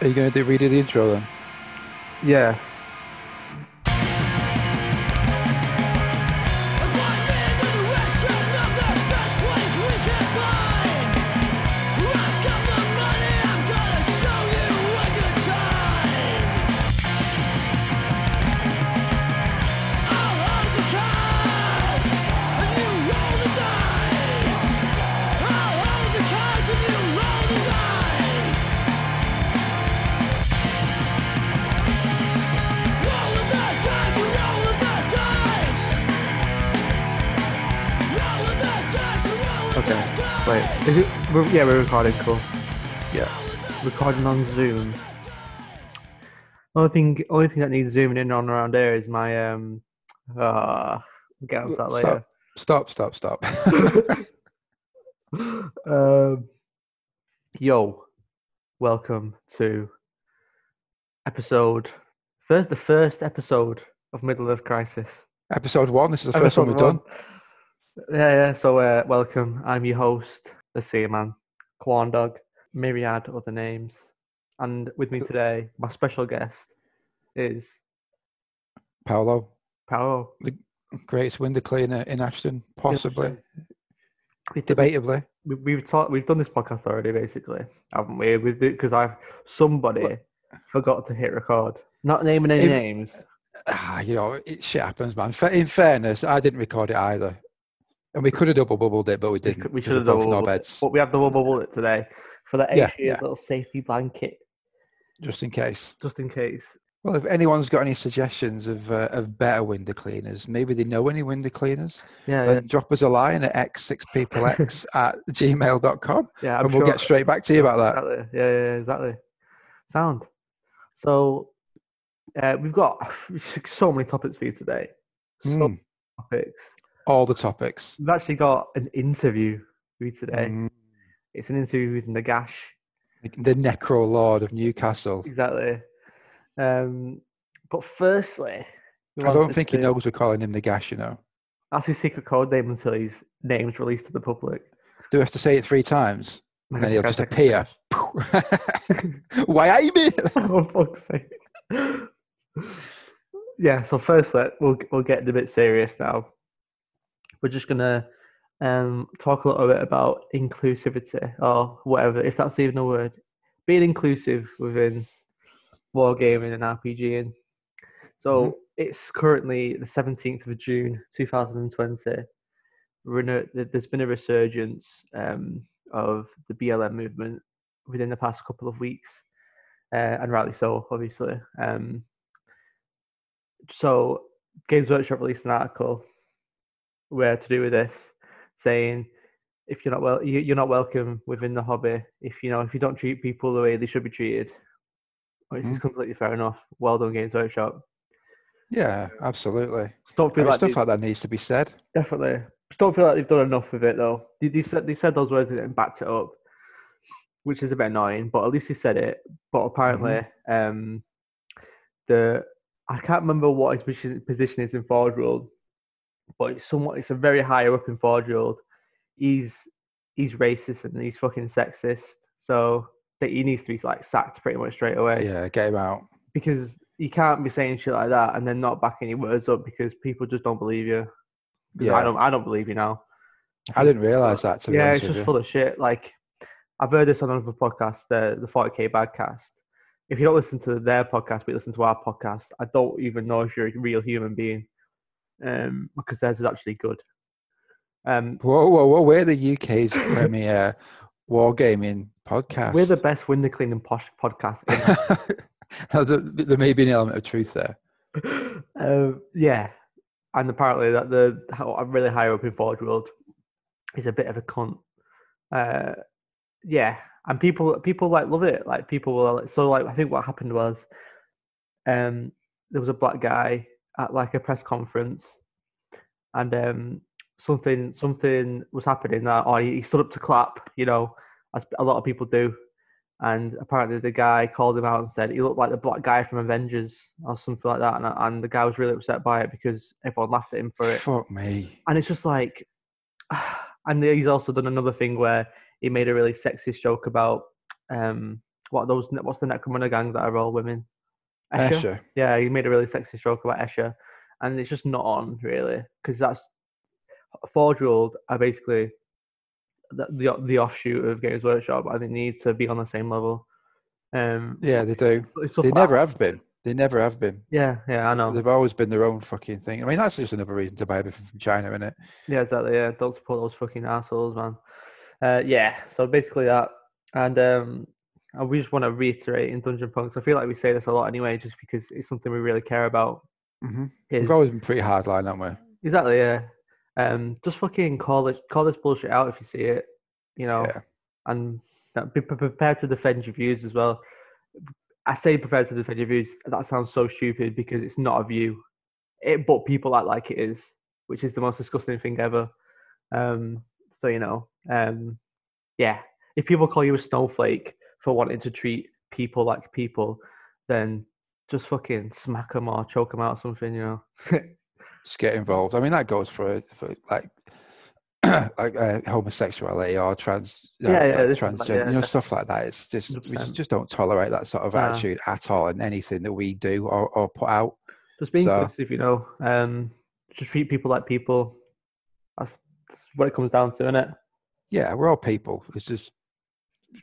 Are you going to do redo the intro then? Yeah. We're, yeah, we're recording. Cool. Yeah. Recording on Zoom. Only thing, only thing that needs zooming in on around here is my um. Uh, we'll get onto that later. Stop, stop, stop, stop. um, yo, welcome to episode first, the first episode of Middle Earth Crisis. Episode one. This is the first one we've Episode done. Yeah, yeah. So, uh, welcome. I'm your host, the Seaman, Quan Dog, myriad other names, and with me today, my special guest is Paolo, Paolo. The greatest window cleaner in Ashton, possibly, this- debatably. we- We've talked. We've done this podcast already, basically, haven't we? With because I've somebody forgot to hit record. Not naming any If- names. Ah, you know, it shit happens, man. In fairness, I didn't record it either, and we could have double bubbled it, but we We didn't. could- we should have double bubbled it. beds, But we have double bubble it today for that Yeah, extra yeah. little safety blanket, just in case. just in case. Well, if anyone's got any suggestions of uh, of better window cleaners, maybe they know any window cleaners, Yeah, then drop us a line at x6peoplex at gmail.com yeah. yeah I'm and we'll sure- get straight back to you about that. Exactly. Yeah, yeah, yeah, exactly. Sound. So uh, we've got so many topics for you today. So Mm, topics. All the topics. We've actually got an interview for you today. Mm, It's an interview with Nagash. the Necro Lord of Newcastle. Exactly. Um, but firstly, I don't think he knows we're calling him the Gash, you know. That's his secret code name until his name's released to the public. Do we have to say it three times? And then he'll just appear. Why I mean? oh fuck's sake. yeah, so firstly, we'll we'll get a bit serious now. We're just gonna um talk a little bit about inclusivity or whatever, if that's even a word. Being inclusive within wargaming and RPGing. So Mhm. it's currently the seventeenth of June, two thousand and twenty. We're in a, th- there's been a resurgence um, of the BLM movement within the past couple of weeks uh, and rightly so, obviously. Um, so, Games Workshop released an article where to do with this, saying if you're not well, you, you're not welcome within the hobby. If you know, if you don't treat people the way they should be treated, which is Mhm. completely fair enough. Well done, Games Workshop. Yeah, absolutely. Don't feel I mean, like stuff like that needs to be said. Definitely. Just don't feel like they've done enough with it though. They, they've said they've said those words and backed it up, which is a bit annoying. But at least he said it. But apparently, um, the I can't remember what his position, position is in Forge World, but it's somewhat it's a very high up in Forge World. He's he's racist and he's fucking sexist. So that he needs to be like sacked pretty much straight away Yeah, get him out. because you can't be saying shit like that and then not back any words up because people just don't believe you. Yeah. I don't. I don't believe you now. I didn't realise that, to yeah, it's just you. full of shit. Like I've heard this on another podcast, the the 40k Badcast. If you don't listen to their podcast, but you listen to our podcast, I don't even know if you're a real human being, um, because theirs is actually good. Um, Whoa, whoa, whoa. We're the UK's premier wargaming podcast. we're the best window cleaning posh podcast. Now, there, there may be an element of truth there. um, yeah, and apparently that the how I'm really high up in Forge World is a bit of a cunt. Uh, yeah, and people people like love it. Like people will like, so like I think what happened was, um, there was a black guy at like a press conference, and um, something something was happening that or he, he stood up to clap, you know, as a lot of people do. And apparently, the guy called him out and said he looked like the black guy from Avengers or something like that. And, and the guy was really upset by it because everyone laughed at him for it. Fuck me. And it's just like, and he's also done another thing where he made a really sexist joke about um, what those what's the Necromunda gang that are all women? Escher? Escher. Yeah, he made a really sexy joke about Escher, and it's just not on really because that's Forge World are basically the, the the offshoot of Games Workshop, and they need to be on the same level. Um, Yeah, they do. They like never that- have been. They never have been. Yeah, yeah, I know. They've always been their own fucking thing. I mean, that's just another reason to buy everything from China, isn't it? Yeah, exactly. Yeah, don't support those fucking assholes, man. Uh, yeah, so basically that, and um, and we just want to reiterate in Dungeon Punks. I feel like we say this a lot anyway, just because it's something we really care about. hmm Is We've always been pretty hardline, haven't we? exactly yeah. Um, just fucking call it, call this bullshit out if you see it, you know, Yeah. and be prepared to defend your views as well. I say prepared to defend your views. That sounds so stupid because it's not a view, it, but people act like it is, which is the most disgusting thing ever. Um, so you know, um, yeah, if people call you a snowflake for wanting to treat people like people, then just fucking smack them or choke them out or something, you know. Just get involved. I mean, that goes for for like like uh, homosexuality or trans, uh, Yeah, yeah, like is like- transgender, you know, stuff like that. It's just we 100%. just, just don't tolerate that sort of Nah. attitude at all in anything that we do or, or put out. just be So- inclusive, you know. Um, just treat people like people. That's, that's what it comes down to, isn't it? Yeah, we're all people. It's just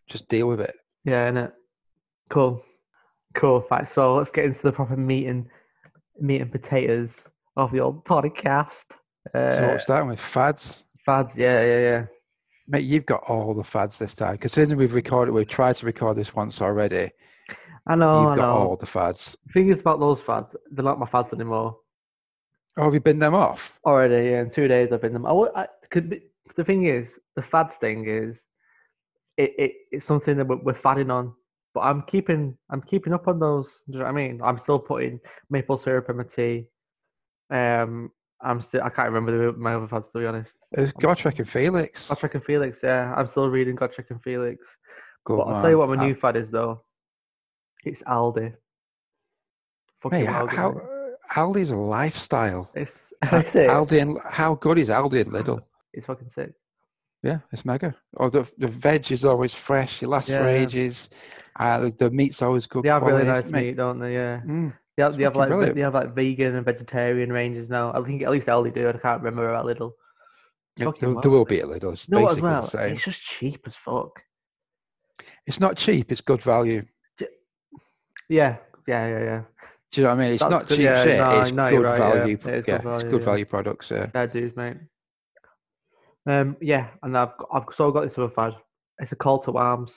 just deal with it. Yeah, innit? Cool. Cool. Right, so let's get into the proper meat and meat and potatoes of the old podcast. Uh, so we're starting with fads. fads, yeah, yeah, yeah. Mate, you've got all the fads this time. Considering we've recorded, we've tried to record this once already. I know, you've I got know. all the fads. The thing is about those fads, they're not my fads anymore. Oh, have you been them off? Already, yeah, in two days I've been them. I, I could be, the thing is, the fads thing is, it, it it's something that we're, we're fadding on. But I'm keeping I'm keeping up on those. Do you know what I mean? I'm still putting maple syrup in my tea. Um, I'm still I can't remember the, my other fads to be honest. It's Gotrek and Felix. Gotrek and Felix, yeah, I'm still reading Gotrek and Felix. Good but I'll tell you what my man. new fad is though. It's Aldi. Fucking Mate, how, Aldi, how. Aldi's a lifestyle. It's, it's, it. Aldi and how good is Aldi and Lidl? it's fucking sick. Yeah, it's mega. Oh, the the veg is always fresh. It lasts for Yeah, yeah. ages. Uh, the, the meat's always good. They have really quality, nice mate. meat, don't they? Yeah. Mm, They have, they have like brilliant. they have like vegan and vegetarian ranges now. I think at least Aldi do. I can't remember about Lidl. yeah, there, there will be a Lidl. It's You know what as basically well? the same. It's just cheap as fuck. It's not cheap. It's good value. Yeah, yeah, yeah, yeah. Do you know what I mean? It's That's not good, cheap yeah, shit. no, it's no, good right, yeah. value. It is good yeah, it's good yeah. value products. Yeah. Fair dues, mate. Um, yeah, and I've got, I've so got this other fad. It's a call to arms.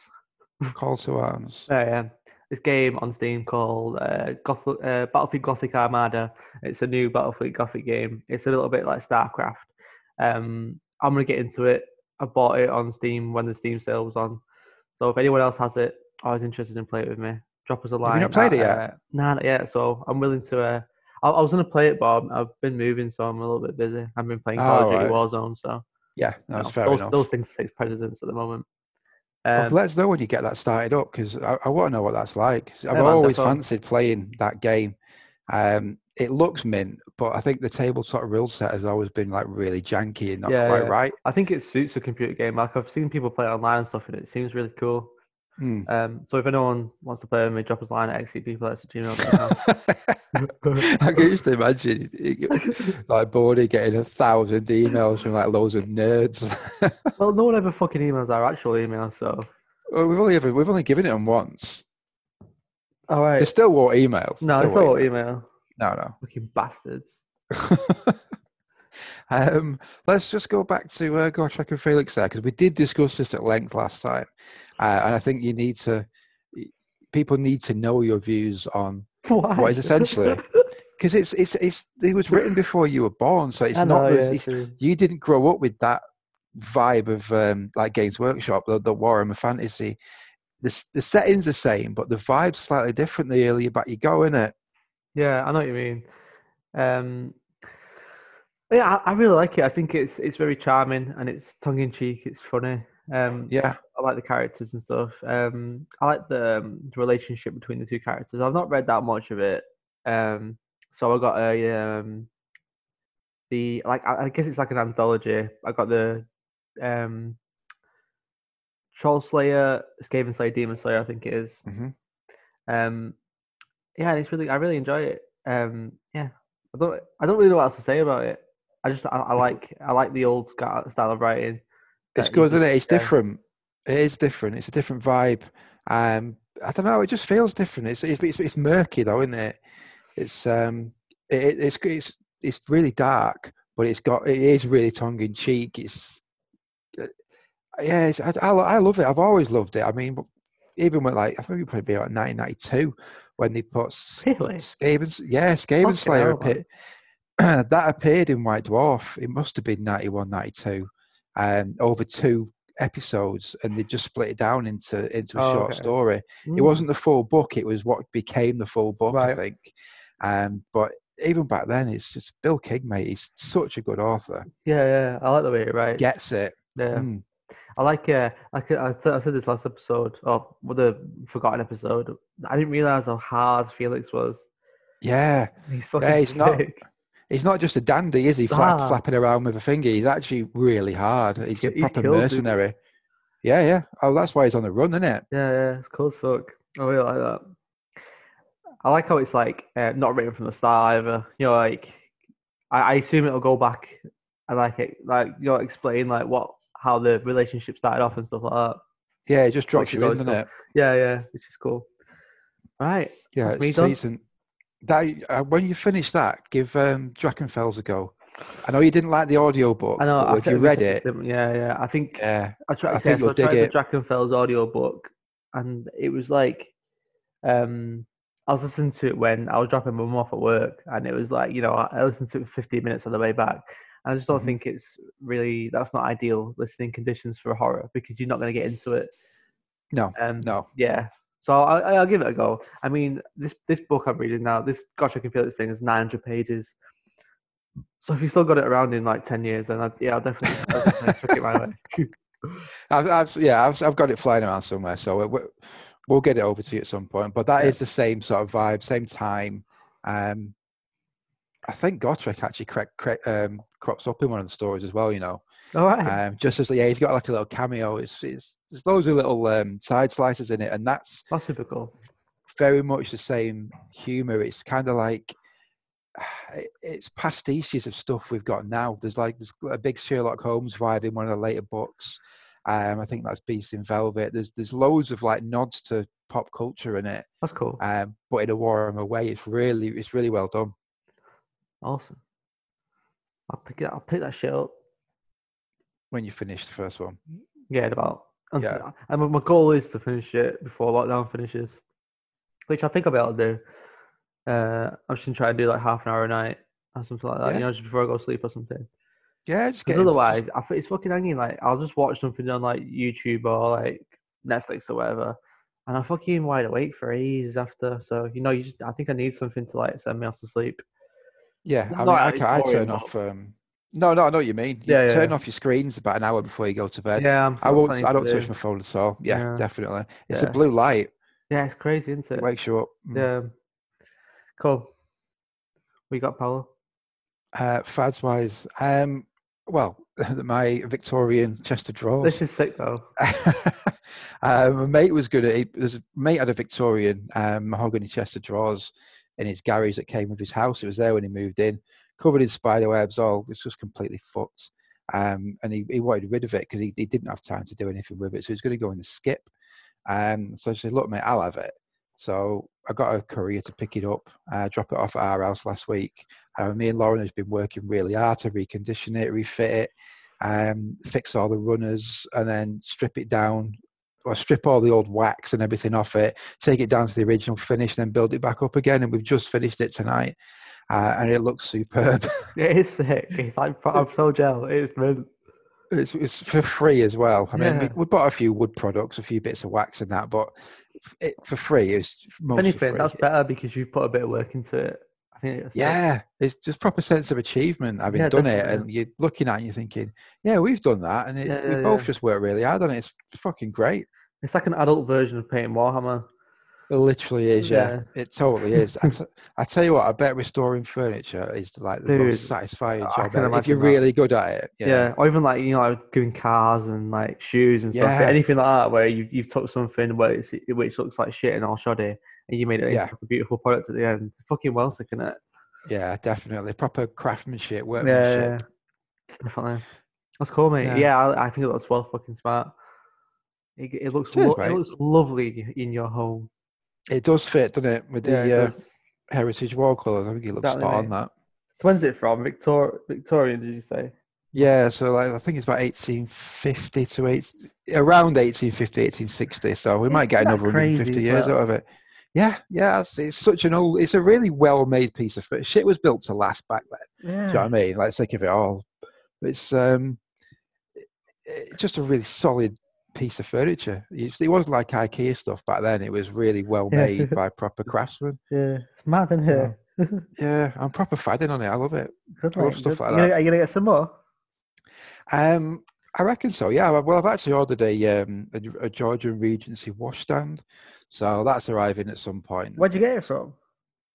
Call to arms. Yeah, yeah. This game on Steam called uh, Goth- uh, Battlefleet Gothic Armada. It's a new Battlefleet Gothic game. It's a little bit like StarCraft. Um, I'm gonna get into it. I bought it on Steam when the Steam sale was on. So if anyone else has it, I was interested in playing it with me. Drop us a line. you not played at, it yet? Uh, nah, not yet. So I'm willing to. Uh, I, I was gonna play it, but I've- I've been moving, so I'm a little bit busy. I've been playing Call Oh, of Duty right. Warzone, so Yeah, that's know, fair those, enough. those things take precedence at the moment. Well, Um, let us know when you get that started up because I, I want to know what that's like. I've always fancied playing that game. Um, it looks mint, but I think the tabletop rule set has always been like really janky and not Yeah, quite yeah. right. I think it suits a computer game. Like I've seen people play it online and stuff, and it seems really cool. Hmm. Um, so if anyone wants to play with me, drop us a line at xcpeople@gmail.com. I can just imagine like Bordy getting a thousand emails from like loads of nerds. well, no one ever fucking emails our actual emails, so well, we've only ever we've only given it them once. all right. They still want emails. no, Still it's all want email. email. No, Fucking bastards. um, let's just go back to uh, Gotrek and Felix there because we did discuss this at length last time, uh, and I think you need to. People need to know your views on Why? is essentially- because it's it's it's it was written before you were born, so it's I not know, the, yeah, it's- you didn't grow up with that vibe of um, like Games Workshop, the, the Warhammer Fantasy. The the setting's the same, but the vibe's slightly different the earlier back you go, in it. Yeah, I know what you mean. Um, yeah, I, I really like it. I think it's it's very charming and it's tongue in cheek. It's funny. Um, Yeah, I like the characters and stuff. Um, I like the, um, the relationship between the two characters. I've not read that much of it, um, so I got a um, the like I, I guess it's like an anthology. I got the um, Troll Slayer, Skaven Slayer, Demon Slayer, I think it is. hmm Um, yeah, and it's really I really enjoy it. Um, yeah, I don't I don't really know what else to say about it. I just I, I like I like the old style of writing. It's good, isn't it? It's yeah. different. It is different. It's a different vibe. Um, I don't know. It just feels different. It's it's, it's, it's murky though, isn't it? It's um, it, it's it's it's really dark, but it's got it is really tongue in cheek. It's uh, yeah, it's, I, I I love it. I've always loved it. I mean, even when like I think it probably be like 1992 when they put Really? Skaven, yeah, Skaven Slayer appeared. that appeared in White Dwarf. It must have been 91, 92, um, over two episodes, and they just split it down into into a Oh, short okay. story. It Mm. wasn't the full book; it was what became the full book, I think. Um, but even back then, it's just Bill King, mate. He's such a good author. Yeah, yeah. I like the way he writes. Gets it. Yeah. Mm. I like uh like I, th- I said this last episode or with the forgotten episode. I didn't realize how hard Felix was. Yeah, He's fucking he's not- sick. He's not just a dandy, is he? Flap, Ah. flapping around with a finger. He's actually really hard. He's a proper killed mercenary. Yeah, yeah. Oh, that's why he's on the run, isn't it? Yeah, yeah, it's cool as fuck. I really like that. I like how it's like uh, not written from the start either. You know, like I, I assume it'll go back and like it, like you know, explain like what how the relationship started off and stuff like that. Yeah, it just drops you in, doesn't it? Yeah, yeah, which is cool. Right. Yeah, it's done. That uh, when you finish that, give um, Drakenfels a go. I know you didn't like the audio book, I know. I if you read it, Yeah, yeah. I think yeah, I tried. I think you'll I tried dig the it. Drakenfels audio book, and it was like, um, I was listening to it when I was dropping my mum off at work, and it was like, you know, I listened to it for 15 minutes on the way back. And I just don't Mhm. think it's really that's not ideal listening conditions for a horror because you're not going to get into it. no, Um, no, yeah. So I, I'll give it a go. I mean, this this book I'm reading now, this Gosh, I can feel this thing is 900 pages. So if you still got it around in like 10 years, then I'd, yeah, I'll definitely, I'll definitely chuck it my way. I've, I've yeah, I've, I've got it flying around somewhere, so we, we'll get it over to you at some point. But that is Yeah. the same sort of vibe, same time. Um, I think Gotrek actually cre- cre- um, crops up in one of the stories as well. You know, All right. um, just as yeah, he's got like a little cameo. It's, it's there's loads of little um, side slices in it, and that's That's super cool. very much the same humor. It's kind of like it's pastiches of stuff we've got now. There's like there's a big Sherlock Holmes vibe in one of the later books. Um, I think that's Beast in Velvet. There's there's loads of like nods to pop culture in it, That's cool. um, but in a warmer way. It's really it's really well done. Awesome. I'll pick it. I'll pick that shit up. When you finish the first one, Yeah, about. and- Yeah. And my- goal is to finish it before lockdown finishes, which I think I'll be able to do. Uh, I'm just gonna try and do like half an hour a night or something like that. Yeah. You know, just before I go to sleep or something. yeah, just get Because just- otherwise, I think it's fucking hanging. Like, I'll just watch something on like YouTube or like Netflix or whatever, and I'm fucking wide awake for ages after. So you know, you just I think I need something to like send me off to sleep. yeah. I mean, that I, can, I turn off. Um, no, no, I know what you mean. You Yeah, turn yeah. off your screens about an hour before you go to bed. Yeah, I'm, I won't. I don't do. touch my phone at all. Yeah, Yeah. definitely. It's a blue light. Yeah, it's crazy, isn't It it? wakes you up. Mm. Yeah. Cool. We got Paolo. Uh, fads wise, um, well, my Victorian Chester drawers. This is sick though. um, my mate was good at it. There's a mate had a Victorian um, mahogany chest of drawers in his garage that came with his house. It was there when he moved in, covered in spider webs. All it's just completely fucked. Um, and he, he wanted rid of it because he, he didn't have time to do anything with it. So he was going to go in the skip. Um, so I said, "Look, mate, I'll have it." So I got a courier to pick it up, uh, drop it off at our house last week. Uh, me and Lauren has been working really hard to recondition it, refit it, um, fix all the runners, and then strip it down, or strip all the old wax and everything off it, take it down to the original finish, then build it back up again. And we've just finished it tonight, uh, and it looks superb. It is sick. It's like I'm so jealous. It's mint. it's, it's for free as well. I mean, we, Yeah. we bought a few wood products, a few bits of wax and that, but it, for free, it's mostly anything, free. that's better because you've put a bit of work into it. I think it's sick. Yeah, it's just proper sense of achievement having Yeah, done it, and you're looking at it and you're thinking, yeah, we've done that, and it, Yeah, we yeah, both yeah. just worked really hard on it. It's fucking great. It's like an adult version of painting Warhammer. It literally is, yeah. Yeah. It totally is. I, t- I tell you what, I bet restoring furniture is like the Dude, most satisfying I job ever, if you're that. really good at it. Yeah. Yeah, or even like you know, like doing cars and like shoes and stuff. Yeah. Anything like that, where you you've took something where it's, which looks like shit and all shoddy, and you made it Yeah. into a beautiful product at the end. Fucking well sick, is it? yeah, definitely. Proper craftsmanship, workmanship. yeah, definitely. That's cool, mate. Yeah. I, I think it looks well fucking smart. It, it looks Cheers, lo- it looks lovely in your home. It does fit, doesn't it? With the Yeah, it uh, heritage wall colours. I think it looks Exactly, spot on mate. that. When's it from? Victor Victorian, did you say? Yeah, so like I think it's about 1850 to eight, around 1850, 1860. So we might get Isn't another 150 crazy as years well? out of it. Yeah, yeah, it's, it's such an old. It's a really well-made piece of fit. Shit was built to last back then. Yeah. Do you know what I mean? Like think of it all. It's um, it- it's just a really solid piece of furniture. It wasn't like IKEA stuff back then. It was really well Yeah. made by proper craftsmen. Yeah, it's mad in here. Yeah, I'm proper fadding on it. I love it. Good, I love stuff good. like that. Are you gonna get some more? Um, I reckon so. Yeah. Well, I've actually ordered a um a, a Georgian Regency washstand, so that's arriving at some point. Where'd you get it from?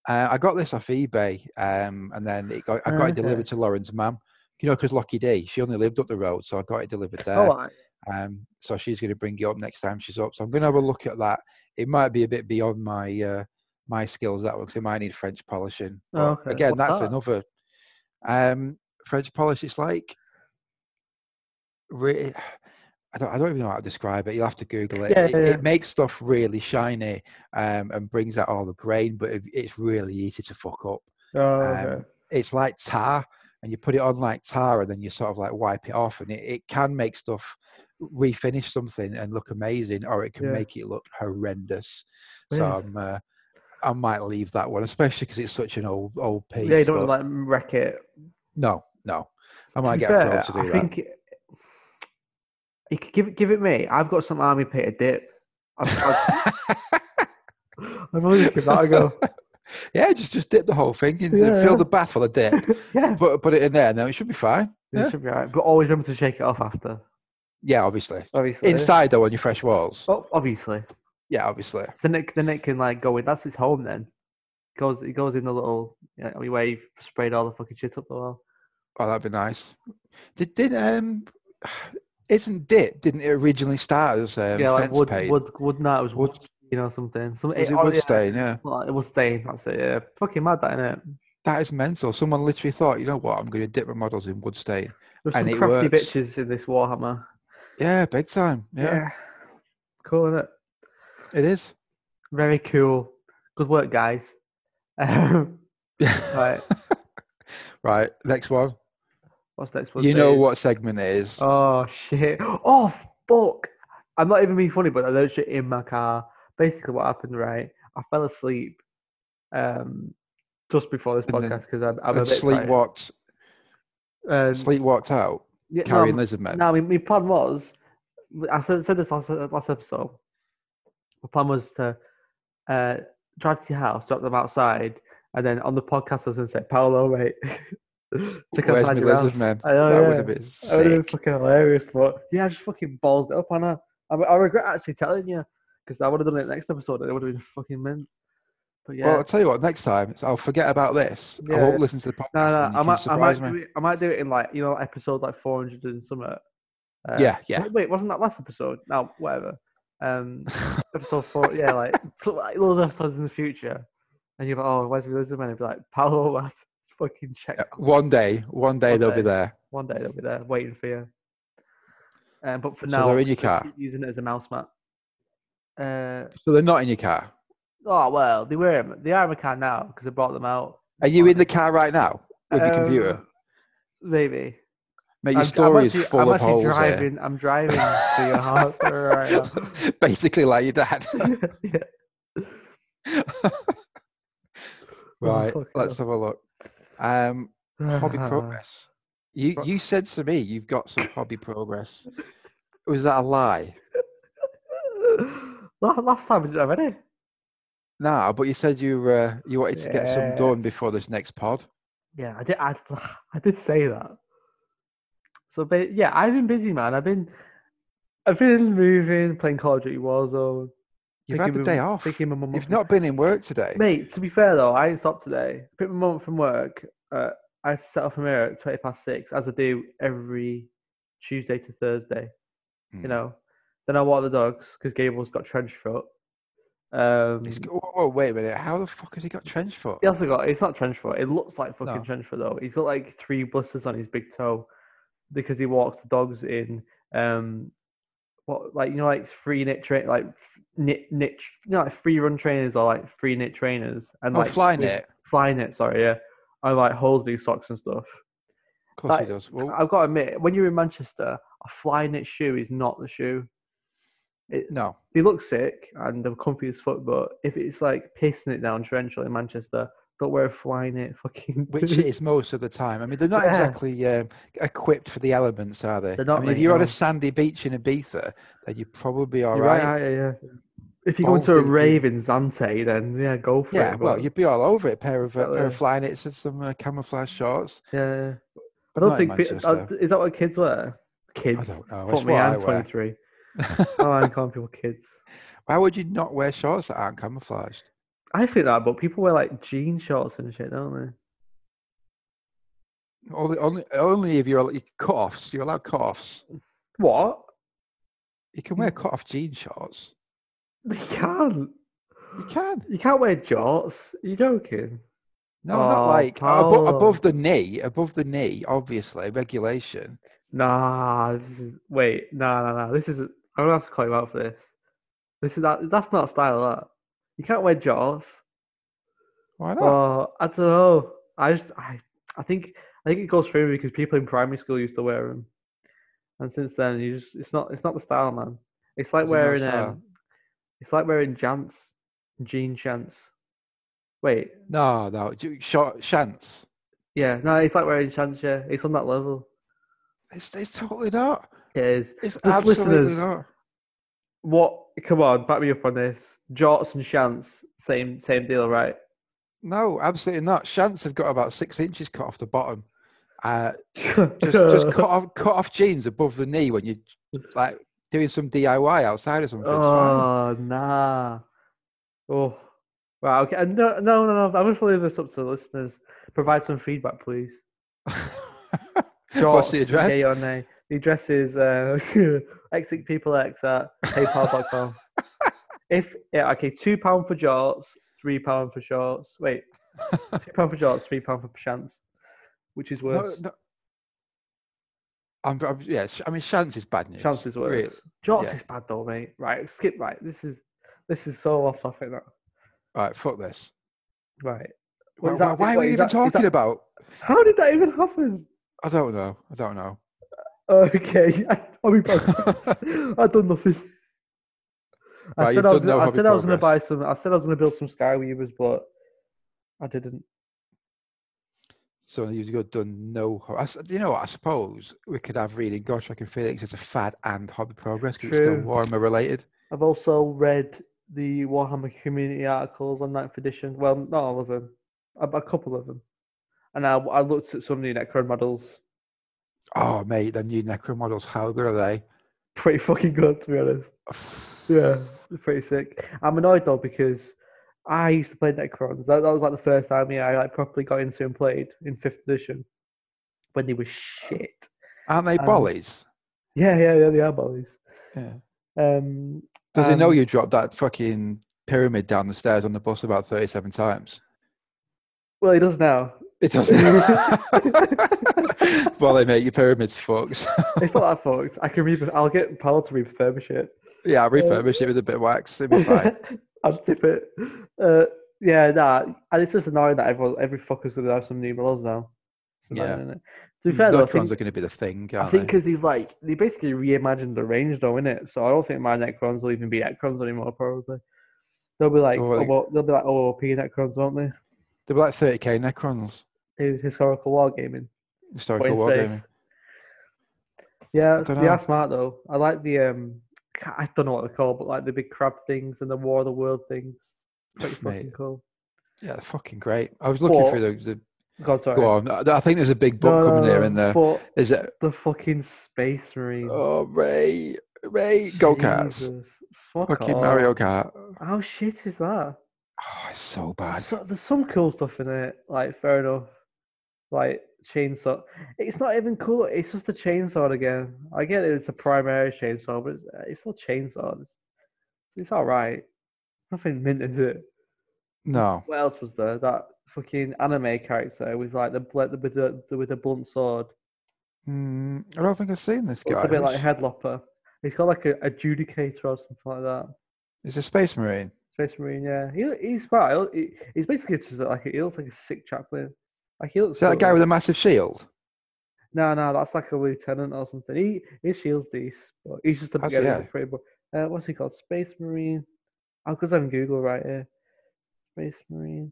Uh, I got this off eBay, um, and then it got, I got Oh, it delivered to Lauren's mum. You know, because Lucky D, she only lived up the road, so I got it delivered there. Oh, Um, so she's going to bring you up next time she's up. So I'm going to have a look at that. It might be a bit beyond my uh, my skills that one because it might need French polishing. Oh, okay. Again, What's that's that? another um, French polish. It's like re- I don't I don't even know how to describe it. You'll have to Google it. Yeah, it, yeah, it makes stuff really shiny um, and brings out all the grain, but it, it's really easy to fuck up. oh, okay. Um, it's like tar, and you put it on like tar, and then you sort of like wipe it off, and it, it can make stuff refinish something and look amazing, or it can Yeah. make it look horrendous. So I'm, uh, I might leave that one, especially because it's such an old old piece. yeah, don't like wreck it. no, no, I might get a fair, pro to do I that. think it- you could give it, give it me. I've got some Army Painter dip. I've, I've, I've always give that a go. yeah, just just dip the whole thing, in, Yeah, fill yeah. the bath full of dip, yeah, put put it in there, Now it should be fine. it Yeah, should be alright. But always remember to shake it off after. Yeah, obviously. Obviously, Inside though, on your fresh walls. Oh, obviously. Yeah, obviously. Then Nick, then it can like go in. That's his home. Then goes it goes in the little you know, where you've sprayed all the fucking shit up the wall. Oh, that'd be nice. Did did um, isn't dip? Didn't it originally start as um, yeah, like wood, paint? wood, wood. No, it was Wood-. You know something. Some, Was it oh, wood yeah, stain? Yeah, well, it was stain. That's it. Yeah, fucking mad that innit? that is mental. Someone literally thought, you know what, I'm going to dip my models in wood stain. There's And some it crafty works. bitches in this Warhammer. Yeah, big time. Yeah, Cool, isn't it? it is. Very cool. Good work, guys. Um, right. right. Next one. What's next one? You know saying? what segment it is. Oh shit! Oh fuck! I'm not even being funny, but I learned shit in my car. Basically, what happened, right? I fell asleep um, just before this podcast because I'm, I'm a bit sleepwalked, Um, sleepwalked out, yeah, no, carrying I'm- lizard men. No, I mean, my plan was, I said, said this last, last episode. My plan was to uh, drive to your house, drop them outside, and then on the podcast I was going to say, Paolo, mate, check Where's my your house. lizard men? I know, that would yeah. have been That would have been fucking hilarious, but yeah, I just fucking ballsed it up on her. I, I regret actually telling you because I would have done it next episode and it would have been fucking mint. But yeah, Well, I'll tell you what. Next time, I'll forget about this. I Yeah. won't listen to the podcast. no, no, you I might, I might, do it, I might do it in like you know episode like four hundred and something. Uh, Yeah, yeah. Wait, wait, wasn't that last episode? No, whatever. Um, episode four, yeah, like, so, like those episodes in the future, and you're like, oh, where's man? And be like, Paolo, lad, fucking check. Yeah, one day, one day One they'll day. be there. One day they'll be there waiting for you. Um, but for So now, they're in your car? using it as a mouse mat. Uh, So they're not in your car. Oh well, they were they are in my car now because I brought them out. Are you in the car right now with your computer? Um, Maybe. Mate, your I'm- I'm story is actually- full I'm of holes driving, I'm driving to your house right here. Basically, like your dad. right, fuck let's have a look. Um, hobby progress. You you said to me you've got some hobby progress. Was that a lie? La- Last time I didn't have any. No, but you said you uh, you wanted to get some Yeah. done before this next pod. Yeah, I did. I, I did say that. So, ba- yeah, I've been busy, man. I've been, I've been moving, playing Call of Duty Warzone. You've had the day off. taking my mum You've not been in work today. Mate, to be fair though, I ain't stopped today. Picked my mum up from work. Uh, I set off from here at twenty past six, as I do every Tuesday to Thursday. Mm. You know. Then I walk the dogs because Gable's got trench foot. Um, whoa, whoa, wait a minute. How the fuck has he got trench foot? he also got. It's not trench foot. It looks like fucking No. trench foot though. He's got like three blisters on his big toe because he walks the dogs in. Um, what like you know like free knit train like knit knit you know like free run trainers or like free knit trainers and Oh, like fly knit. fly knit. Sorry, yeah. I like holes these socks and stuff. Of course he does. Well, I've got to admit, when you're in Manchester, a fly knit shoe is not the shoe. It, no. they look sick and they're comfy as fuck, but if it's like pissing it down torrential in Manchester, don't wear a fly knit fucking. Which it is most of the time. I mean, they're not Yeah. exactly um, equipped for the elements, are they? They're not, I mean, if you're on a sandy beach in Ibiza, then you're probably all You're right. right, yeah, yeah. If you go into a rave in Zante, then yeah, go for Yeah, it. well, you'd be all over it. A pair of uh, Exactly. pair of fly knits and some uh, camouflage shorts. yeah. I don't think pe- uh, is that what kids wear? Kids. I don't know. That's me, I'm wear. 23. Oh, people kids. Why would you not wear shorts that aren't camouflaged? I think that, but people wear like jean shorts and shit, don't they? Only, only, only if you're like, cut-offs. You're allowed cut-offs. What? You can wear cut-off jean shorts. You can't. You can. You can't wear jorts. Are you joking? No, not Oh, like abo- Paolo. above the knee. Above the knee, obviously, regulation. Nah. This is, wait. Nah, nah, nah. This is. I'm gonna have to call you out for this. This is that. That's not style. That you can't wear jorts. Why not? Oh, I don't know. I just. I. I think. I think it goes through because people in primary school used to wear them, and since then you just. It's not. It's not the style, man. It's like Is it not wearing. Um, it's like wearing jants, jean shants. Wait. no, no. Short chance. Yeah. No. It's like wearing shants. Yeah. It's on that level. It's, it's totally not. It is. It's Just absolutely listeners, not. What? Come on, back me up on this. Jorts and shants, same same deal, right? No, absolutely not. Shants have got about six inches cut off the bottom. Uh, just just cut off cut off jeans above the knee when you're like doing some DIY outside or something. Oh nah. Oh. Wow. Okay. No, no, no, no. I'm just leave this up to the listeners. Provide some feedback, please. What's the address? Yay or nay? The address is uh, exitpeoplex at paypal.com. if yeah, okay, two pound for jorts, three pound for shorts. Wait, two pound for jorts, three pound for shants. Which is worse? no. I'm, I'm, yeah, I mean, Shants is bad news. Shants is worse. really. Jorts yeah. is bad though, mate. Right, skip. Right, this is this is so off topic now. Right, fuck this. Right. Why, why, that- why are we even that- talking that- about? How did that even happen? I don't know. I don't know. Okay, I, I mean, I've done nothing. I Right, said I was, no gonna- I said I was going to buy some. I said I was going to build some Skyweavers, but I didn't. So you've got done no. you know what? I suppose we could have reading Gotrek and Felix as a fad and hobby progress because it's still. Warhammer related. I've also read the Warhammer community articles on Ninth Edition. Well, not all of them, a, couple of them. And I, I looked at some new Necron models. Oh, mate, the new Necro models, how good are they? Pretty fucking good, to be honest. Yeah, pretty sick. I'm annoyed though because I used to play Necrons. That, that was like the first time yeah, I like properly got into and played in fifth edition when they were shit. Aren't they Um, bollies? Yeah, yeah, yeah, they are boys. Yeah. Um, Does he know um, you dropped that fucking pyramid down the stairs on the bus about 37 times? Well, he does now. It doesn't. well, they make your pyramids fucks. It's not that fucked. I can re- I'll get Paul to refurbish it. yeah, I'll refurbish it with a bit of wax. It'll be fine. I'll just tip it. Uh, yeah, nah, and it's just annoying that everyone, every fucker's gonna have some new models now. It's Yeah. annoying? To be fair, though, I Necrons think, are going to be the thing, I think because they've like they basically reimagined the range, though, innit? So I don't think my Necrons will even be Necrons anymore. Probably they'll be like, Oh, oh, well, they'll be like OOP Necrons, won't they? They're like 30k Necrons. Dude, historical wargaming. Historical wargaming. Yeah, they are smart though. I like the um, I don't know what they're called, but like the big crab things and the War of the World things. Pretty fucking cool. Yeah, they're fucking great. I was looking But- through the, the Go on, sorry. Go on. I think there's a big book No, coming here in there. Is it? the fucking Space Marine. Oh, Ray. Ray, go karts. Fuck Fucking off. Mario Kart. How shit is that? Oh, it's so bad. So, there's some cool stuff in it. Like fair enough. Like chainsaw. It's not even cool. It's just a chainsaw again. I get it. It's a primary chainsaw, but it's, it's still chainsaw. It's, it's all right. Nothing mint, is it? No. What else was there? That fucking anime character with like the bl- with the, with the blunt sword. Mm, I don't think I've seen this guy. It's a bit like Headlopper. He's got like a adjudicator or something like that. It's a Space Marine. Space Marine, yeah. He, he's smart. He, he's basically just like he looks like a sick chaplain. Like he looks. Is that the guy with a massive shield? No, no, that's like a lieutenant or something. He his shield's decent, but he's just a beginner. yeah. Pretty, uh, what's he called? Space Marine. Oh, because I'm Google right here. Space Marine.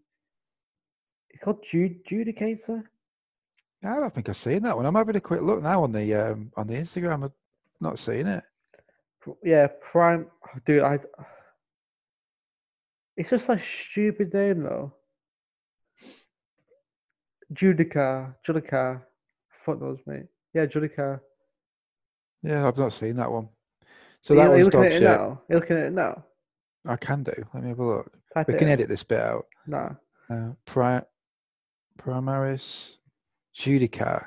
He's called Jude Judicator. I don't think I've seen that one. I'm having a quick look now on the um, on the Instagram. I've not seen it. Yeah, Prime. dude, I. It's just a stupid name though. Judica, Judica. Fuck knows, mate. Yeah, Judica. Yeah, I've not seen that one. So Are you- that are you one's looking dog at it shit. now? You're looking at it now. I can do. Let me have a look. Type We it can in. edit this bit out. No. Uh, Pri- Primaris Judica.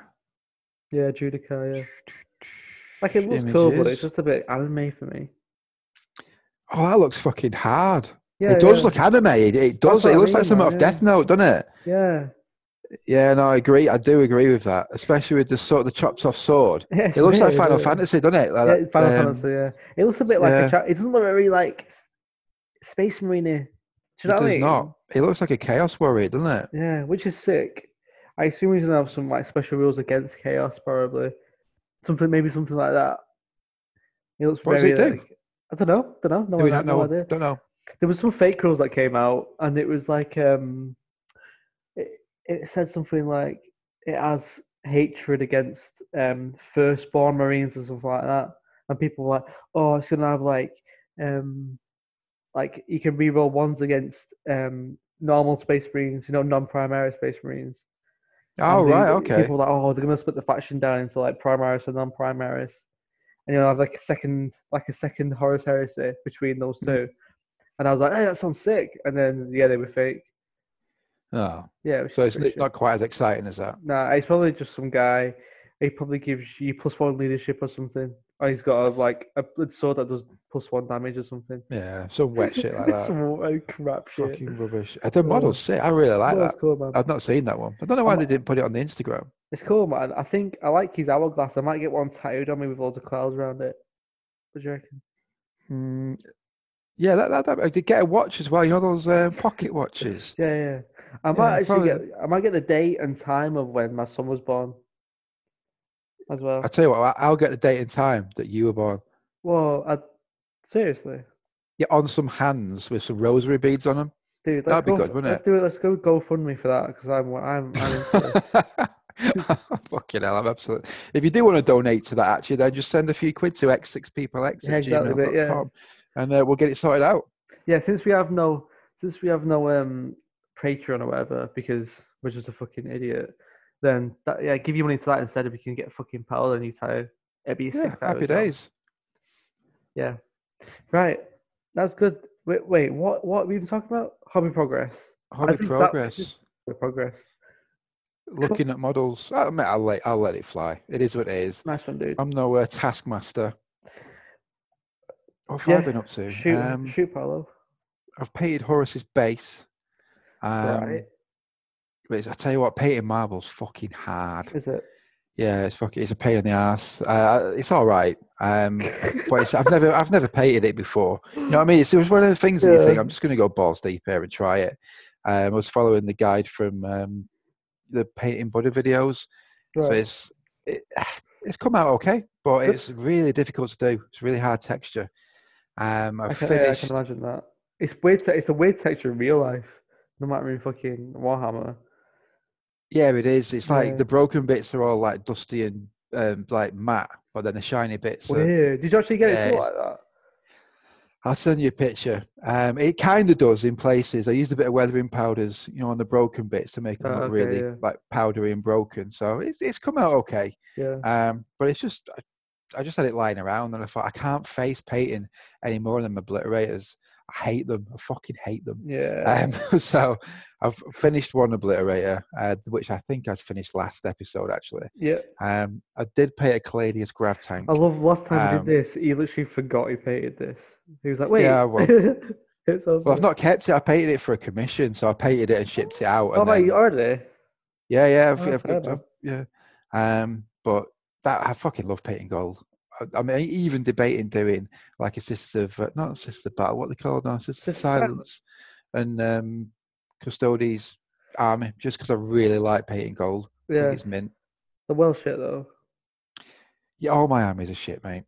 Yeah, Judica. Yeah. Like it looks cool, but Images. it's just a bit anime for me. Oh, that looks fucking hard. Yeah, it does yeah. look anime. It, it does. It looks like mean, something man, off Death Note, doesn't it? Yeah. Yeah, no, I agree. I do agree with that, especially with the sort of the chopped off sword. yeah It looks like Final? Fantasy, doesn't it? Like Yeah, that, Final um, Fantasy. Yeah. It looks a bit like yeah. a. Cha- it doesn't look very like Space Marine. Do you It know what I does mean? not. It looks like a Chaos Warrior, doesn't it? Yeah, which is sick. I assume he's gonna have some like special rules against chaos, probably. Something, maybe something like that. He looks What does very. it do? Like, I don't know. Don't know. No, Do I no idea. Don't know. There was some fake rules that came out, and it was like um, it, it said something like it has hatred against um firstborn Marines or something like that, and people were like, oh, it's gonna have like um, like you can reroll ones against um normal Space Marines, you know, non-primary Space Marines. Oh And the- right, okay. People were like, oh, they're gonna split the faction down into like Primaris and non-Primaris, and you'll have like a second, like a second Horus Heresy between those two. And I was like, hey, that sounds sick. And then yeah, they were fake. Oh, Yeah. it so it's li- not quite as exciting as that. No, Nah, he's probably just some guy. He probably gives you plus one leadership or something. Or he's got a, like a sword that does plus one damage or something. Yeah, some wet shit like that. some uh, crap shit. Fucking rubbish. Uh, The model's sick. I really like that. it's cool, man. I've not seen that one. I don't know why I'm- they didn't put it on the Instagram. It's cool, man. I think I like his hourglass. I might get one tattooed on me with loads of clouds around it. What do you reckon? Mm, yeah, that, that, that. I did get a watch as well. You know those uh, pocket watches. Yeah, yeah. I might Yeah, actually probably- get. I might get the date and time of when my son was born, as well. I tell you what, I'll get the date and time that you were born. Well, I, seriously, Yeah, on some hands with some rosary beads on them. dude, That'd let's be go, good, wouldn't let's it? do it. Let's go GoFundMe for that because I'm, I'm, I'm. Fucking hell, I'm absolutely. If you do want to donate to that, actually, then just send a few quid to x6peoplex Yeah, exactly, yeah. And uh, we'll get it sorted out. Yeah, since we have no, since we have no um Patreon or whatever, because we're just a fucking idiot. Then that, yeah, give you money to that instead. If you can get fucking pal and you tie, it'd be a Yeah, six happy days. Yeah. Right. That's good. Wait, wait. What? What have we been talking about? Hobby progress. Hobby progress. Hobby progress. Looking at models. I mean, I'll let, I'll let it fly. It is what it is. Nice one, dude. I'm no uh, taskmaster. What have Yeah, I been up to? Shoot, Um, shoot, Paolo. I've painted Horace's base. Um, right. but I tell you what, painting marbles fucking hard. Is it? Yeah, it's fucking. It's a pain in the ass. Uh, it's all right. Um, but it's, I've never, I've never painted it before. You know what I mean? It's, it was one of the things that you think Yeah. I'm just going to go balls deep here and try it. Um, I was following the guide from um, the Painting Buddha videos, right. so it's it, it's come out okay, but it's really difficult to do. It's really hard texture. Um, I I've can, yeah, I can imagine that. It's weird. te- it's a weird texture in real life. No matter in fucking Warhammer. Yeah, it is. It's like Yeah. the broken bits are all like dusty and um, like matte, but then the shiny bits. Are, Weird. Did you actually get yeah, it like that? I'll send you a picture. Um, it kind of does in places. I used a bit of weathering powders, you know, on the broken bits to make them Oh, look okay, really yeah. like powdery and broken. So it's it's come out okay. Yeah. Um, but it's just I just had it lying around, and I thought I can't face painting any more than obliterators. I hate them. I fucking hate them. Yeah. Um, so I've finished one obliterator, uh, which I think I'd finished last episode actually. yeah. Um, I did paint a Caladius grav tank. I love last time Um, did this, he literally forgot he painted this. He was like, wait. Yeah, well- so Well, I've not kept it. I painted it for a commission, so I painted it and shipped it out. Oh, and mate, then- already? Yeah, yeah, I've, Oh, I've, I've- yeah. Um, but that I fucking love painting gold. I, I mean, even debating doing like assistive, uh, not assistive battle, what they call now, Assistive silence. and um, Custodes army, just because I really like painting gold. Yeah. it's mint. The well shit, though. Yeah, all my armies are shit, mate.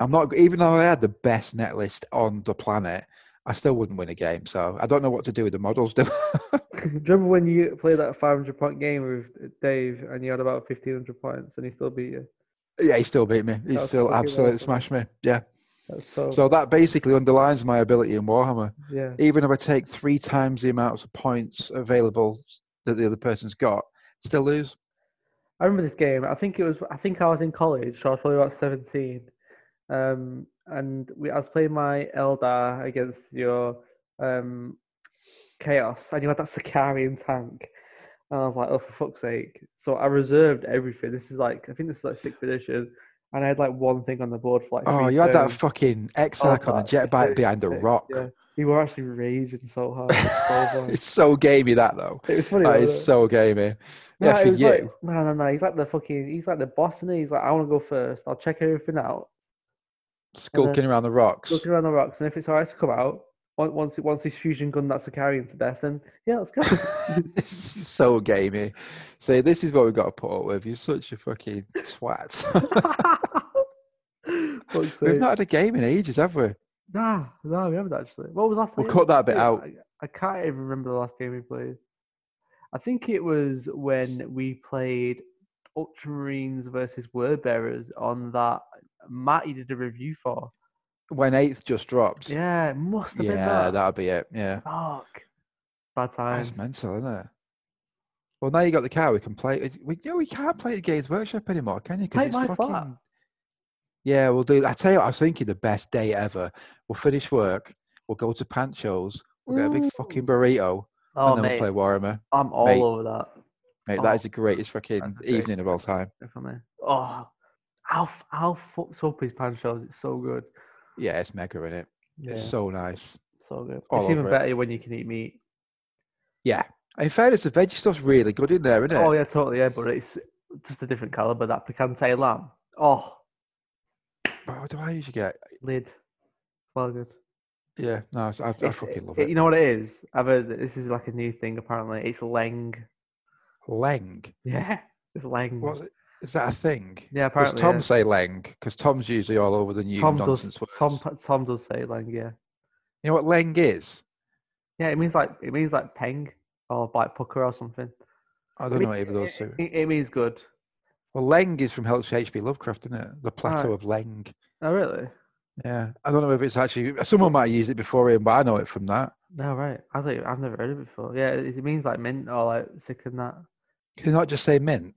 I'm not even though I had the best net list on the planet, I still wouldn't win a game. So I don't know what to do with the models. Do Do you remember when you played that 500 point game with Dave and you had about 1500 points and he still beat you? yeah, he still beat me. He That's still absolutely awesome. smashed me. Yeah. So, So that basically underlines my ability in Warhammer. yeah. Even if I take three times the amount of points available that the other person's got, still lose. I remember this game. I think it was. I think I was in college, so I was probably about seventeen. Um, and we, I was playing my Eldar against your um, Chaos, and you had that Sicaran tank. And I was like, oh, for fuck's sake! So I reserved everything. This is like, I think this is like sixth edition, and I had like one thing on the board for like. Oh, you had that turns. fucking Oh, Exarch on a jet bike behind a rock. Yeah, you were actually raging so hard. So it's so gamey that though. It was funny. That is it? so gamey. No, Yeah, for you. like- no, no, no. He's like the fucking. He's like the boss, and he's like, I want to go first. I'll check everything out. Skulking around the rocks. Skulking around the rocks, and if it's alright to come out, once it, once he's fusion gun that carrying to death, then yeah, let's go. it's so gamey. See, this is what we've got to put up with. You're such a fucking twat. We've sake. not had a game in ages, have we? Nah, no, we haven't actually. What was last We'll cut that bit out. I, I can't even remember the last game we played. I think it was when we played Ultramarines versus Word Bearers on that Matt you did a review for. When eighth just dropped. Yeah, it must have been Yeah, that. that'll be it. Yeah. Fuck. Bad times. That's mental, isn't it? Well, now you got the car, we can play. We, no, we can't play the Games Workshop anymore, can you? Take it's my fucking. Yeah, we'll do. I tell you, what, I was thinking the best day ever. We'll finish work. We'll go to Pancho's. We'll get a big fucking burrito, Oh, and then mate, we'll play Warhammer. I'm all mate. over that. Mate, Oh, that is the greatest fucking evening of all time. Definitely. Oh, how how fucked up is Pancho's? It's so good. Yeah, it's mega in it. Yeah, It's so nice. so good. all it's even over it. better when you can eat meat. Yeah. In fairness, the veggie stuff's really good in there, isn't it? Oh yeah, totally. Yeah, but it's just a different caliber. That picante lamb. Oh, But what do I usually get? lid. Well good. Yeah, no, I, I fucking love it- it. You know what it is? I've heard that this is like a new thing. Apparently, it's leng. Leng. Yeah, it's leng. What's it? Is that a thing? Yeah, apparently. Does. Tom yeah. say Leng? Because Tom's usually all over the new Tom nonsense does. Tom words. Tom does say leng. Yeah. You know what Leng is? Yeah, it means like it means like peng or like pukka or something. I don't know either of those it, two. it, it means good. Well, Leng is from H.P. Lovecraft, isn't it? The plateau Right. of Leng. Oh really? Yeah, I don't know if it's actually someone might have used it before him, but I know it from that. No, right. I thought I've never heard it before. Yeah, it, it means like mint or like sick and that. Can you not just say mint?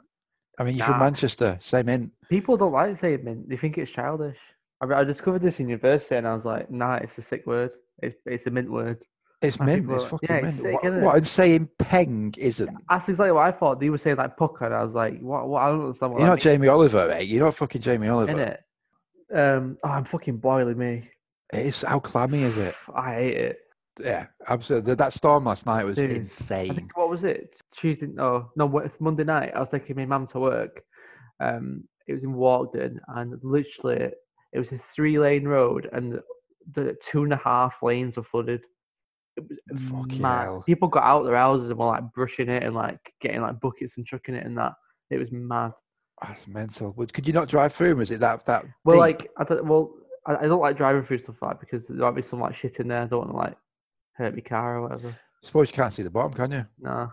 I mean, you're from Manchester. Say mint. People don't like saying mint. They think it's childish. I, I discovered this in university and I was like, nah, it's a sick word. It's it's a mint word. It's And mint. It's are- fucking yeah, mint. sick, what, what? And saying peng isn't. That's exactly what I thought. They were saying like pukka, and I was like, what? What? I don't understand what You're not that Jamie Oliver, mate. You're not fucking Jamie Oliver. means, innit? Um, oh, I'm fucking boiling me. It's how clammy is it? I hate it. Yeah, absolutely. That storm last night was Dude, insane. think what was it? Tuesday? No, no. Monday night. I was taking my mum to work. Um, it was in Walkden, and literally, it was a three-lane road, and the two and a half lanes were flooded. It was Fucking mad. hell. People got out their houses and were like brushing it and like getting like buckets and chucking it and that. It was mad. That's mental. Could you not drive through? Was it that that? Well, deep? like I don't. Well, I, I don't like driving through stuff like that because there might be some like shit in there. I don't want to like hurt my car or whatever. I suppose you can't see the bottom, can you? No.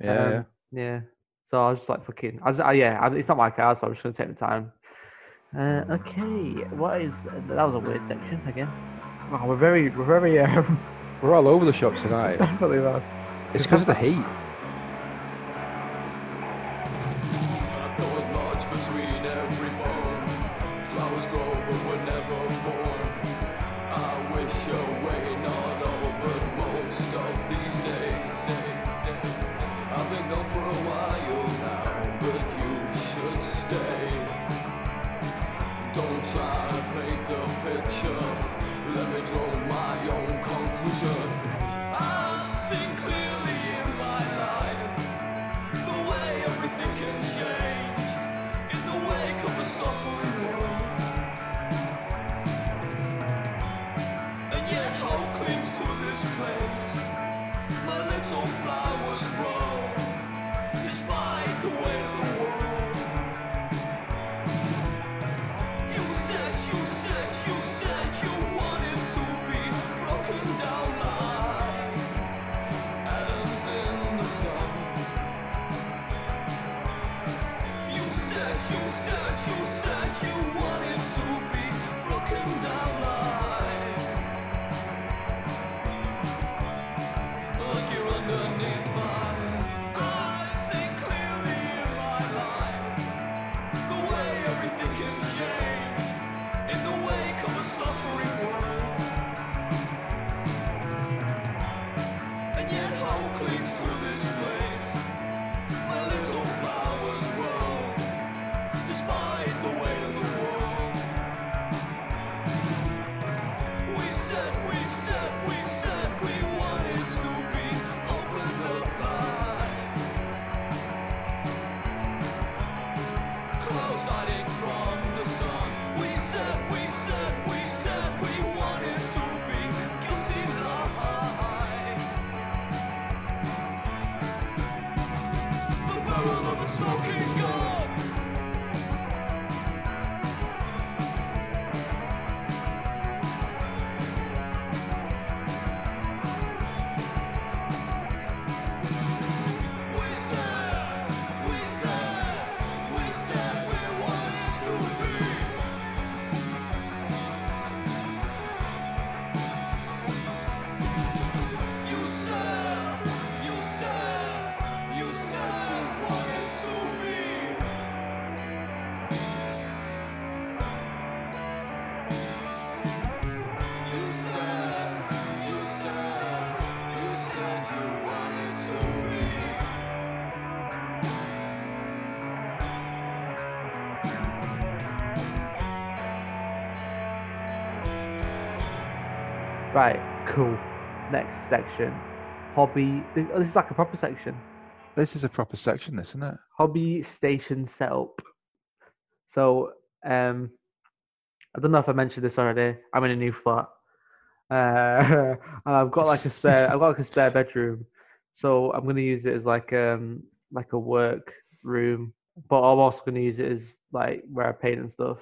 Yeah, Um, yeah. Yeah. So I was just like fucking. I, just, I yeah. I, it's not my car, so I'm just gonna take the time. Uh, okay. What is that? Was a weird section again. Oh, we're very, we're very um, We're all over the shop tonight. definitely man. It's because of the heat. Section. Hobby. This this is like a proper section. This is a proper section, this, isn't it? Hobby station setup. So, um, I don't know if I mentioned this already. I'm in a new flat. Uh, and I've got like a spare. I've got like a spare bedroom, so I'm gonna use it as like um like a work room. But I'm also gonna use it as like where I paint and stuff.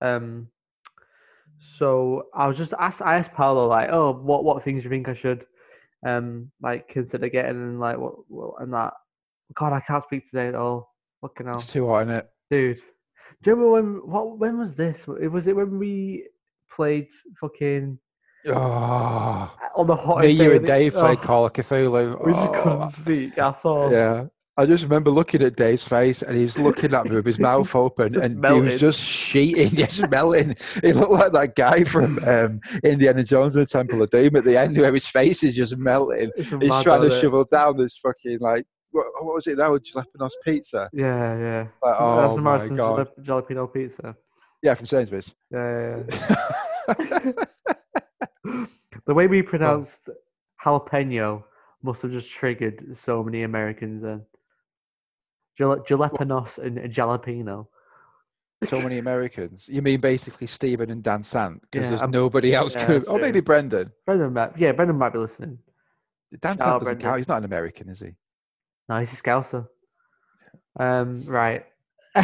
Um, so I was just asked. I asked Paolo like, oh, what what things do you think I should um like consider getting and like what, what and that. God, I can't speak today at all. Fucking hell, It's too hot, isn't it? dude. Do you remember when? What? When was this? It was it when we played fucking Oh, on the hot. me, you, and Dave played Call of Cthulhu. We just Oh, couldn't speak at all. yeah. I just remember looking at Dave's face and he was looking at me with his mouth open and he was just sheeting, just melting. He looked like that guy from um, Indiana Jones and the Temple of Doom at the end where his face is just melting. It's He's trying to it? shovel down this fucking, like, what, what was it now? Jalapenos pizza? Yeah, yeah. Like, That's oh the my Morrison's God. jalapeno pizza. Yeah, from Sainsbury's. Yeah, yeah, yeah. the way we pronounced jalapeno must have just triggered so many Americans then. Jala- jalapenos and jalapeno. so many Americans. You mean basically Stephen and Dan Sant? Because Yeah, there's I'm- nobody else. yeah, could, or true. maybe Brendan. Brendan might, yeah, Brendan might be listening. Dan Oh, Sant doesn't Brendan. count. He's not an American, is he? No, he's a scouser. Um, right.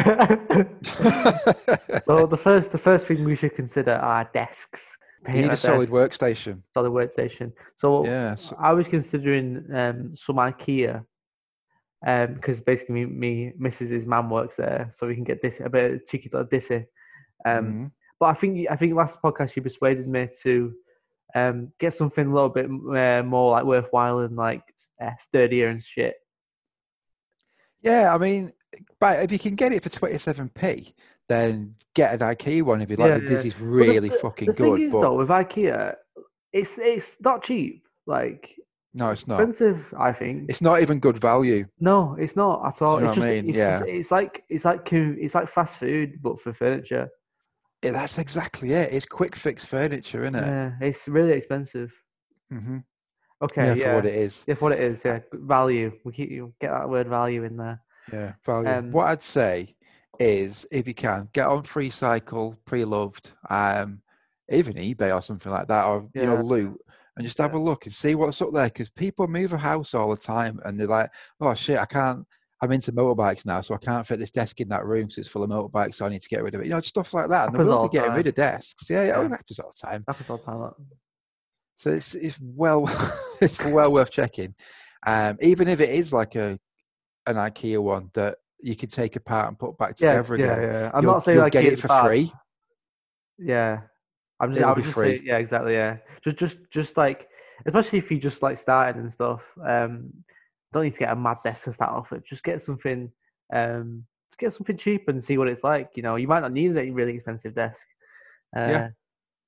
well, the first the first thing we should consider are desks. you need a our solid workstation. solid workstation. So- I was considering um, some IKEA because basically me, me his mum works there, so we can get this a bit of cheeky little dissy. Um, Mhm. But I think I think last podcast you persuaded me to um, get something a little bit uh, more like worthwhile and like uh, sturdier and shit. Yeah, I mean, but if you can get it for 27p, then get an IKEA one if you like. Yeah, the yeah. The- really the- fucking the good. thing is, but though, with IKEA, it's it's not cheap. Like no, it's not. expensive, I think. It's not even good value. no, it's not at all. you know it's what I mean? it's, Yeah. just- it's like it's like it's like fast food, but for furniture. Yeah, that's exactly it. It's quick fix furniture, isn't it? Yeah, it's really expensive. hmm Okay, Yeah, yeah, for what it is. yeah, for what it is. Yeah, value. We keep you get that word value in there. Yeah, value. Um, what I'd say is, if you can, get on Free Cycle, pre-loved, um, even eBay or something like that, or you know, loot, and just have a look and see what's up there. Because people move a house all the time, and they're like, "Oh shit, I can't." I'm into motorbikes now, so I can't fit this desk in that room because it's full of motorbikes, so I need to get rid of it. You know, stuff like that. And they will be getting rid of desks. Yeah, yeah, Yeah. it happens all the time. Happens all the time. So it's it's well it's well worth checking. Um, even if it is like a an IKEA one that you can take apart and put back Yeah, together yeah, again. yeah. I'm you'll- not saying you'll like get it for bad. free. Yeah, I'm just. It'll I was just free. saying, yeah, exactly. Yeah, just, just, just like, especially if you just like started and stuff. Um, don't need to get a mad desk to start off with. Just get something. Um, just get something cheap and see what it's like. You know, you might not need a really expensive desk. Uh, Yeah.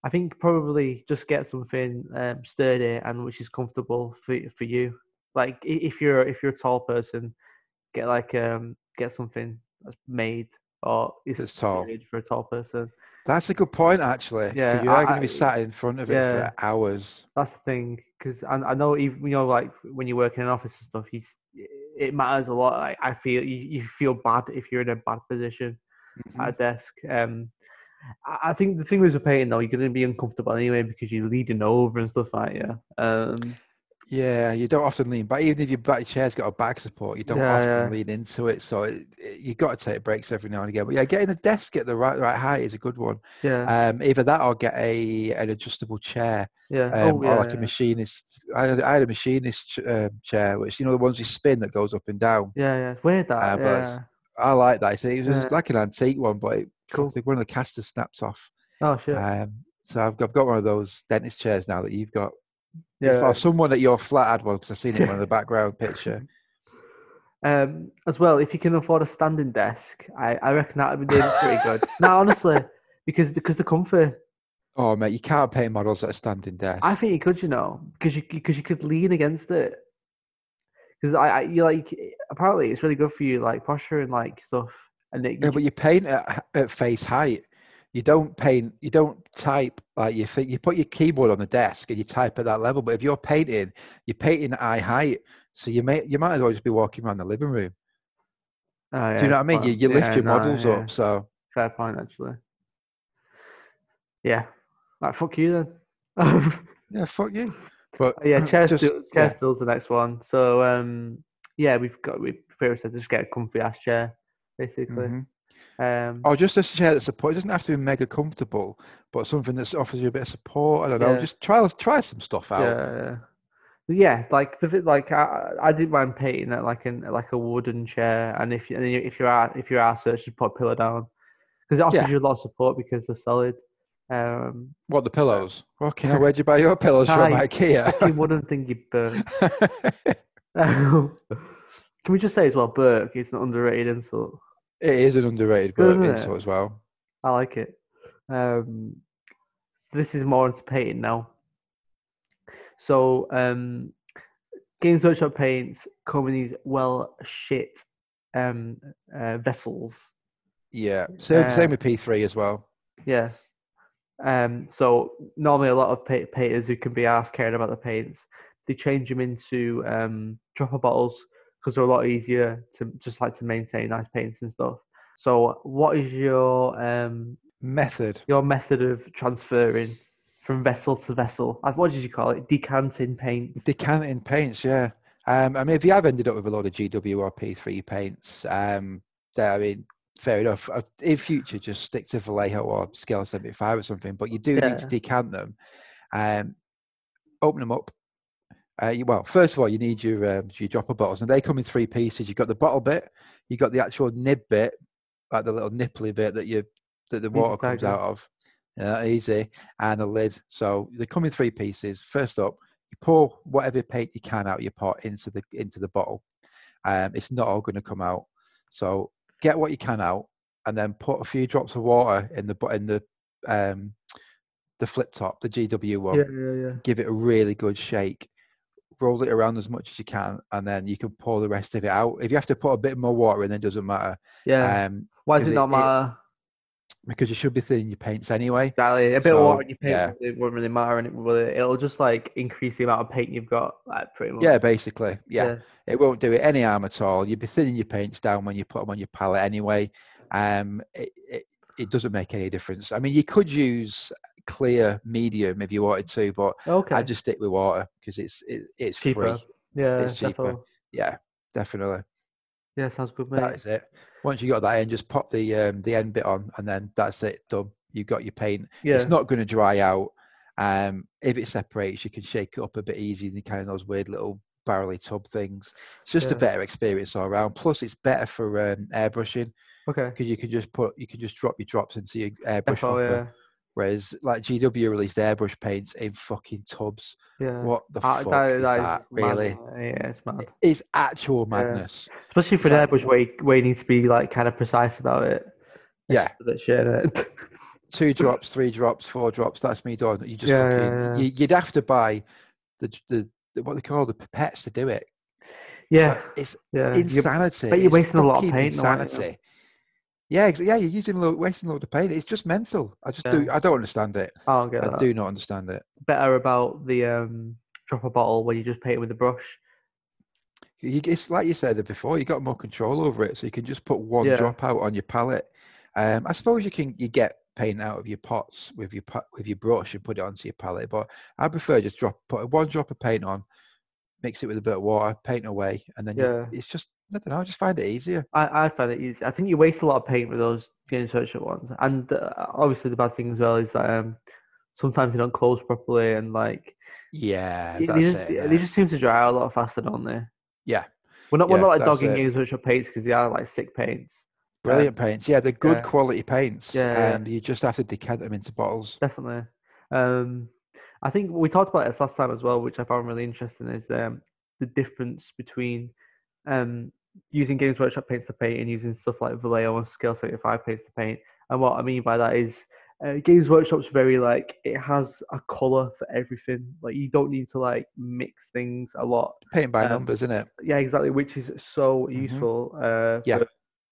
I think probably just get something um, sturdy and which is comfortable for for you. Like if you're if you're a tall person, get like um get something that's made or is That's tall. for a tall person. That's a good point, actually. Yeah, you are I- going to be sat in front of it for hours. That's the thing, because I, I know even you know like when you work in an office and stuff, you it matters a lot. Like I feel you, you feel bad if you're in a bad position Mhm. at a desk. Um, I, think the thing with the painting though, you're going to be uncomfortable anyway because you're leaning over and stuff like yeah. Um, Yeah, you don't often lean back. Even if your back chair's got a back support, you don't Yeah, often yeah. lean into it. So it, it, you got to take breaks every now and again. But yeah, getting the desk at the right right height is a good one. yeah, Um, either that or get a an adjustable chair. yeah. um, oh, yeah, or like a machinist. I had, I had a machinist ch- uh, chair, which you know the ones you spin that goes up and down. Yeah, yeah. Weird that. Uh, but yeah. I like that. See, it was like an antique one, but it, Cool. one of the casters snapped off. Oh shit. Um, so I've got, I've got one of those dentist chairs now that you've got. Yeah. If, or someone at your flat had one because I've seen it in the background picture. Um, as well, if you can afford a standing desk, I, I reckon that would be doing pretty good. no, honestly, because because the comfort, Oh mate, you can't paint models at a standing desk. I think you could, you know, because you because you could lean against it. Because I, I you like apparently it's really good for you like posture and like stuff. And it, yeah, but you paint at, at face height. You don't paint. You don't type like you think. You put your keyboard on the desk and you type at that level. But if you're painting, you're painting at eye height. So you may you might as well just be walking around the living room. oh, yeah, Do you know what I mean? well, You, you lift yeah, your no, models yeah, up. So Fair point, actually. Yeah, like fuck you then. yeah, fuck you. But Oh, yeah, chair, just- stool, chair stool's the next one. So um, yeah, we've got we Farah said just get a comfy ass chair, basically. Mhm. Um, Or just a chair that support. It doesn't have to be mega comfortable, but something that offers you a bit of support. I don't know. Yeah. Just try try some stuff out. yeah, yeah. Yeah, like the like I, I did mind painting at like an like a wooden chair, and if you and you- if you're out if you're out search, just put a pillow down because it offers Yeah. you a lot of support because they're solid. Um, What the pillows? Okay, where'd you buy your pillows from? IKEA. fucking wooden thing you burnt. Can we just say as well, Burke is an underrated insult. It is an underrated book insult as well. I like it. Um, so this is more into painting now. So, um, Games Workshop paints come in these well shit um, uh, vessels. Yeah, same, Uh, same with P3 as well. Yeah. Um, so normally a lot of pa- painters who can be asked caring about the paints, they change them into um, dropper bottles because they're a lot easier to just like to maintain nice paints and stuff. So, what is your um, Method. your method of transferring from vessel to vessel? What did you call it? Decanting paint. Decanting paints, yeah. Um, I mean, if you have ended up with a lot of GW or P3 paints, um, I mean, fair enough. Uh, In future, just stick to Vallejo or Scale 75 or something, but you do need to decant them. Um, open them up. Uh, you, well, first of all, you need your um, your dropper bottles, and they come in three pieces. You've got the bottle bit, you've got the actual nib bit, like the little nipply bit that you that the water comes out of. Yeah, easy, and a lid. So they come in three pieces. First up, you pour whatever paint you can out of your pot into the into the bottle. Um, it's not all going to come out. So get what you can out, and then put a few drops of water in the in the um, the flip top, the GW one. Yeah, yeah, yeah. Give it a really good shake. Roll it around as much as you can, and then you can pour the rest of it out. If you have to put a bit more water in, then it doesn't matter. Yeah. Um, Why does it not it- it- matter? because you should be thinning your paints anyway. Exactly. A bit So, of water in your paint yeah. it won't really matter, and it will. It'll just like increase the amount of paint you've got, like pretty much. Yeah, basically. Yeah. It won't do it any harm at all. You'd be thinning your paints down when you put them on your palette anyway. Um, it, it, it doesn't make any difference. I mean, you could use clear medium if you wanted to, but Okay. I just stick with water because it's it, it's Cheaper. free. yeah. it's cheaper. definitely. Yeah, definitely. Yeah, sounds good, mate. That is it. Once you got that in, just pop the um, the end bit on, and then that's it. Done. You've got your paint. yeah. It's not going to dry out. Um, if it separates, you can shake it up a bit easier than kind of those weird little barrely tub things. It's just a better experience all around. Plus, it's better for um, airbrushing okay. because you can just put you can just drop your drops into your airbrush Defo, hopper. Whereas, like GW released airbrush paints in fucking tubs. yeah. Yeah. What the Uh, fuck that- is that mad, Really? mate. Yeah, it's mad. It's actual Yeah. madness. Especially for an airbrush where you, where you need to be like kind of precise about it. Yeah. Shit, innit? Two drops, three drops, four drops. That's me done. You just Yeah, yeah, fucking. yeah. You, you'd have to buy the, the the what they call the pipettes to do it. yeah. Like, it's Yeah. You're- insanity. bet you're wasting a lot of paint? Insanity. Yeah, yeah, you're using a wasting a lot of paint. It's just mental. I just do. I don't understand it. I I do not understand it. Better about the um, drop a bottle where you just paint it with the brush. You, it's like you said before. You got more control over it, so you can just put one Yeah. drop out on your palette. Um, I suppose you can you get paint out of your pots with your with your brush and put it onto your palette, but I prefer just drop put one drop of paint on, mix it with a bit of water, paint away, and then you- Yeah. it's just I don't know. I just find it easier. I, I find it easy. I think you waste a lot of paint with those Games Workshop ones, and uh, obviously the bad thing as well is that um, sometimes they don't close properly, and like Yeah, they, that's they just, it. they just seem to dry out a lot faster, don't they? Yeah. We're not we're not like dogging it. Games Workshop paints because they are like sick paints. Um, Brilliant paints. Yeah, they're good yeah. quality paints, Yeah, yeah. and you just have to decant them into bottles. Definitely. Um, I think we talked about this last time as well, which I found really interesting, is um, the difference between um, using Games Workshop paints to paint and using stuff like Vallejo and Scale 75 paints to paint. And what I mean by that is uh, Games Workshop's very like, it has a colour for everything. Like, you don't need to like mix things a lot. Paint by Um, numbers, isn't it? Yeah, exactly, which is so Mhm. useful. Uh, Yeah. for-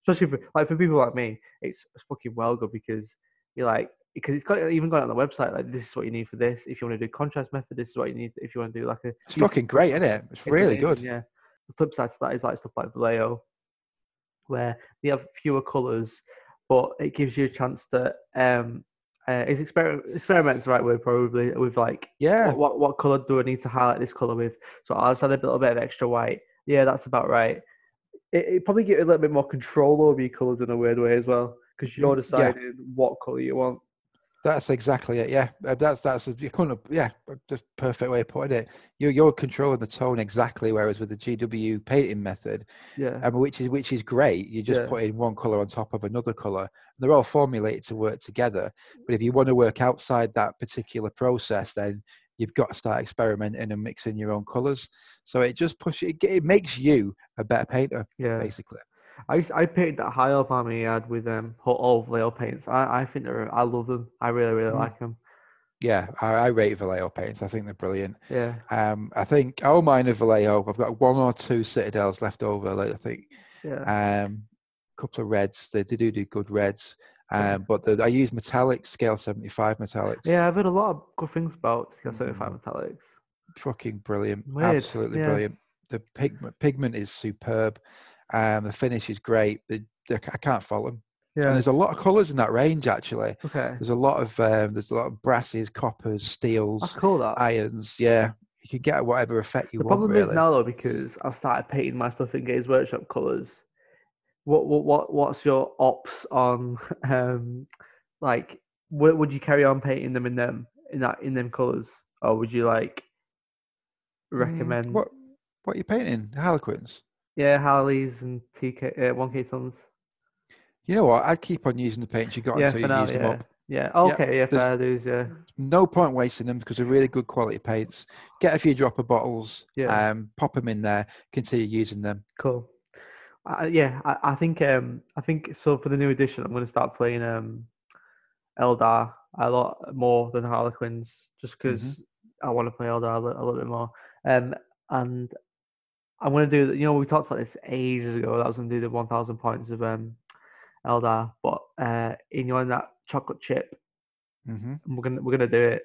especially for like for people like me, it's, fucking well good because you're like because it's got even got it on the website like this is what you need for this. If you want to do contrast method, this is what you need. If you want to do like a It's fucking great, isn't it? It's really good. Yeah. The flip side to that is like stuff like Vallejo, where they have fewer colours, but it gives you a chance to um uh, is experiment experiment's the right word probably with like Yeah, what, what what color do I need to highlight this color with? So I'll just add a little bit of extra white. Yeah, that's about right. It, it probably give you a little bit more control over your colors in a weird way as well, because you're Mm, yeah. deciding what color you want. That's exactly it. Yeah, Uh, that's that's a, you couldn't. Yeah, just perfect way of putting it. You're you're controlling the tone exactly, whereas with the GW painting method, Yeah, mean, which is which is great. You just Yeah. put in one color on top of another color. They're all formulated to work together. But if you want to work outside that particular process, then you've got to start experimenting and mixing your own colors. So it just pushes. It, it makes you a better painter, yeah. basically. I used, I painted that high up army ad with um all Vallejo paints. I I think they're I love them. I really really Mm. like them. Yeah, I, I rate Vallejo paints. I think they're brilliant. Yeah, Um, I think all mine are Vallejo. I've got one or two Citadels left over. Like I think yeah, um, a couple of reds. They, they do do good reds. Um, but the, I use metallics, scale seventy five metallics. yeah. I've heard a lot of good things about Scale Mm. 75 metallics. fucking brilliant. Weird, Absolutely yeah. brilliant. The pigment pigment is superb. Um, the finish is great. The, the, I can't fault them. Yeah. And there's a lot of colours in that range. Actually, Okay. there's a lot of um, there's a lot of brasses, coppers, That's steels, cool. That. irons. Yeah, you can get whatever effect you the want. problem really. is now though because I've started painting my stuff in Games Workshop colours. What what what what's your ops on um like would would you carry on painting them in them in that in them colours or would you like Mm, recommend what what you painting? Harlequins. Yeah Harleys and TK uh, one K tons You know what? I'd keep on using the paints you got yeah until you now use them yeah up. yeah okay yeah, fair dues yeah No point wasting them because they're really good quality paints. Get a few dropper bottles, Yeah. um, pop them in there, continue using them. cool I, yeah, I, I think um I think so for the new edition I'm gonna start playing um Eldar a lot more than Harlequins just because I want to play Eldar a, li- a little bit more. Um and I'm gonna do you know we talked about this ages ago that I was gonna do the 1,000 points of um Eldar, but uh in you know, that chocolate chip mm-hmm. we're gonna we're gonna do it.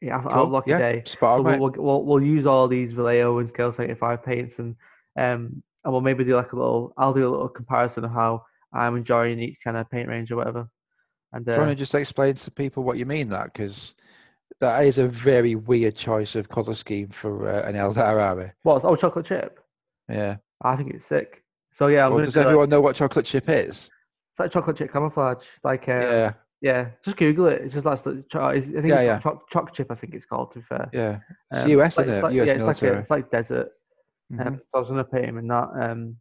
Yeah, I'll, Cool. I'll lock yeah, a day. spot So on, we'll, we'll, we'll, we'll use all these Vallejo and Scale 75 paints and um and we'll maybe do like a little I'll do a little comparison of how I'm enjoying each kind of paint range or whatever. And Do you want uh, to just explain to people what you mean that? Because that is a very weird choice of colour scheme for uh, an Eldar army. what oh chocolate chip? Yeah. I think it's sick. So yeah, I'm well, does do like, everyone know what chocolate chip is? it's like chocolate chip camouflage. Like uh, yeah. yeah. just Google it. It's just like I think Yeah, yeah. choc choc chip. I think it's called. To be fair, Yeah. It's Um, US, like- isn't it? like- US yeah, it's like a, it's like desert. Mhm. Um, so I was gonna paint him in that. Um,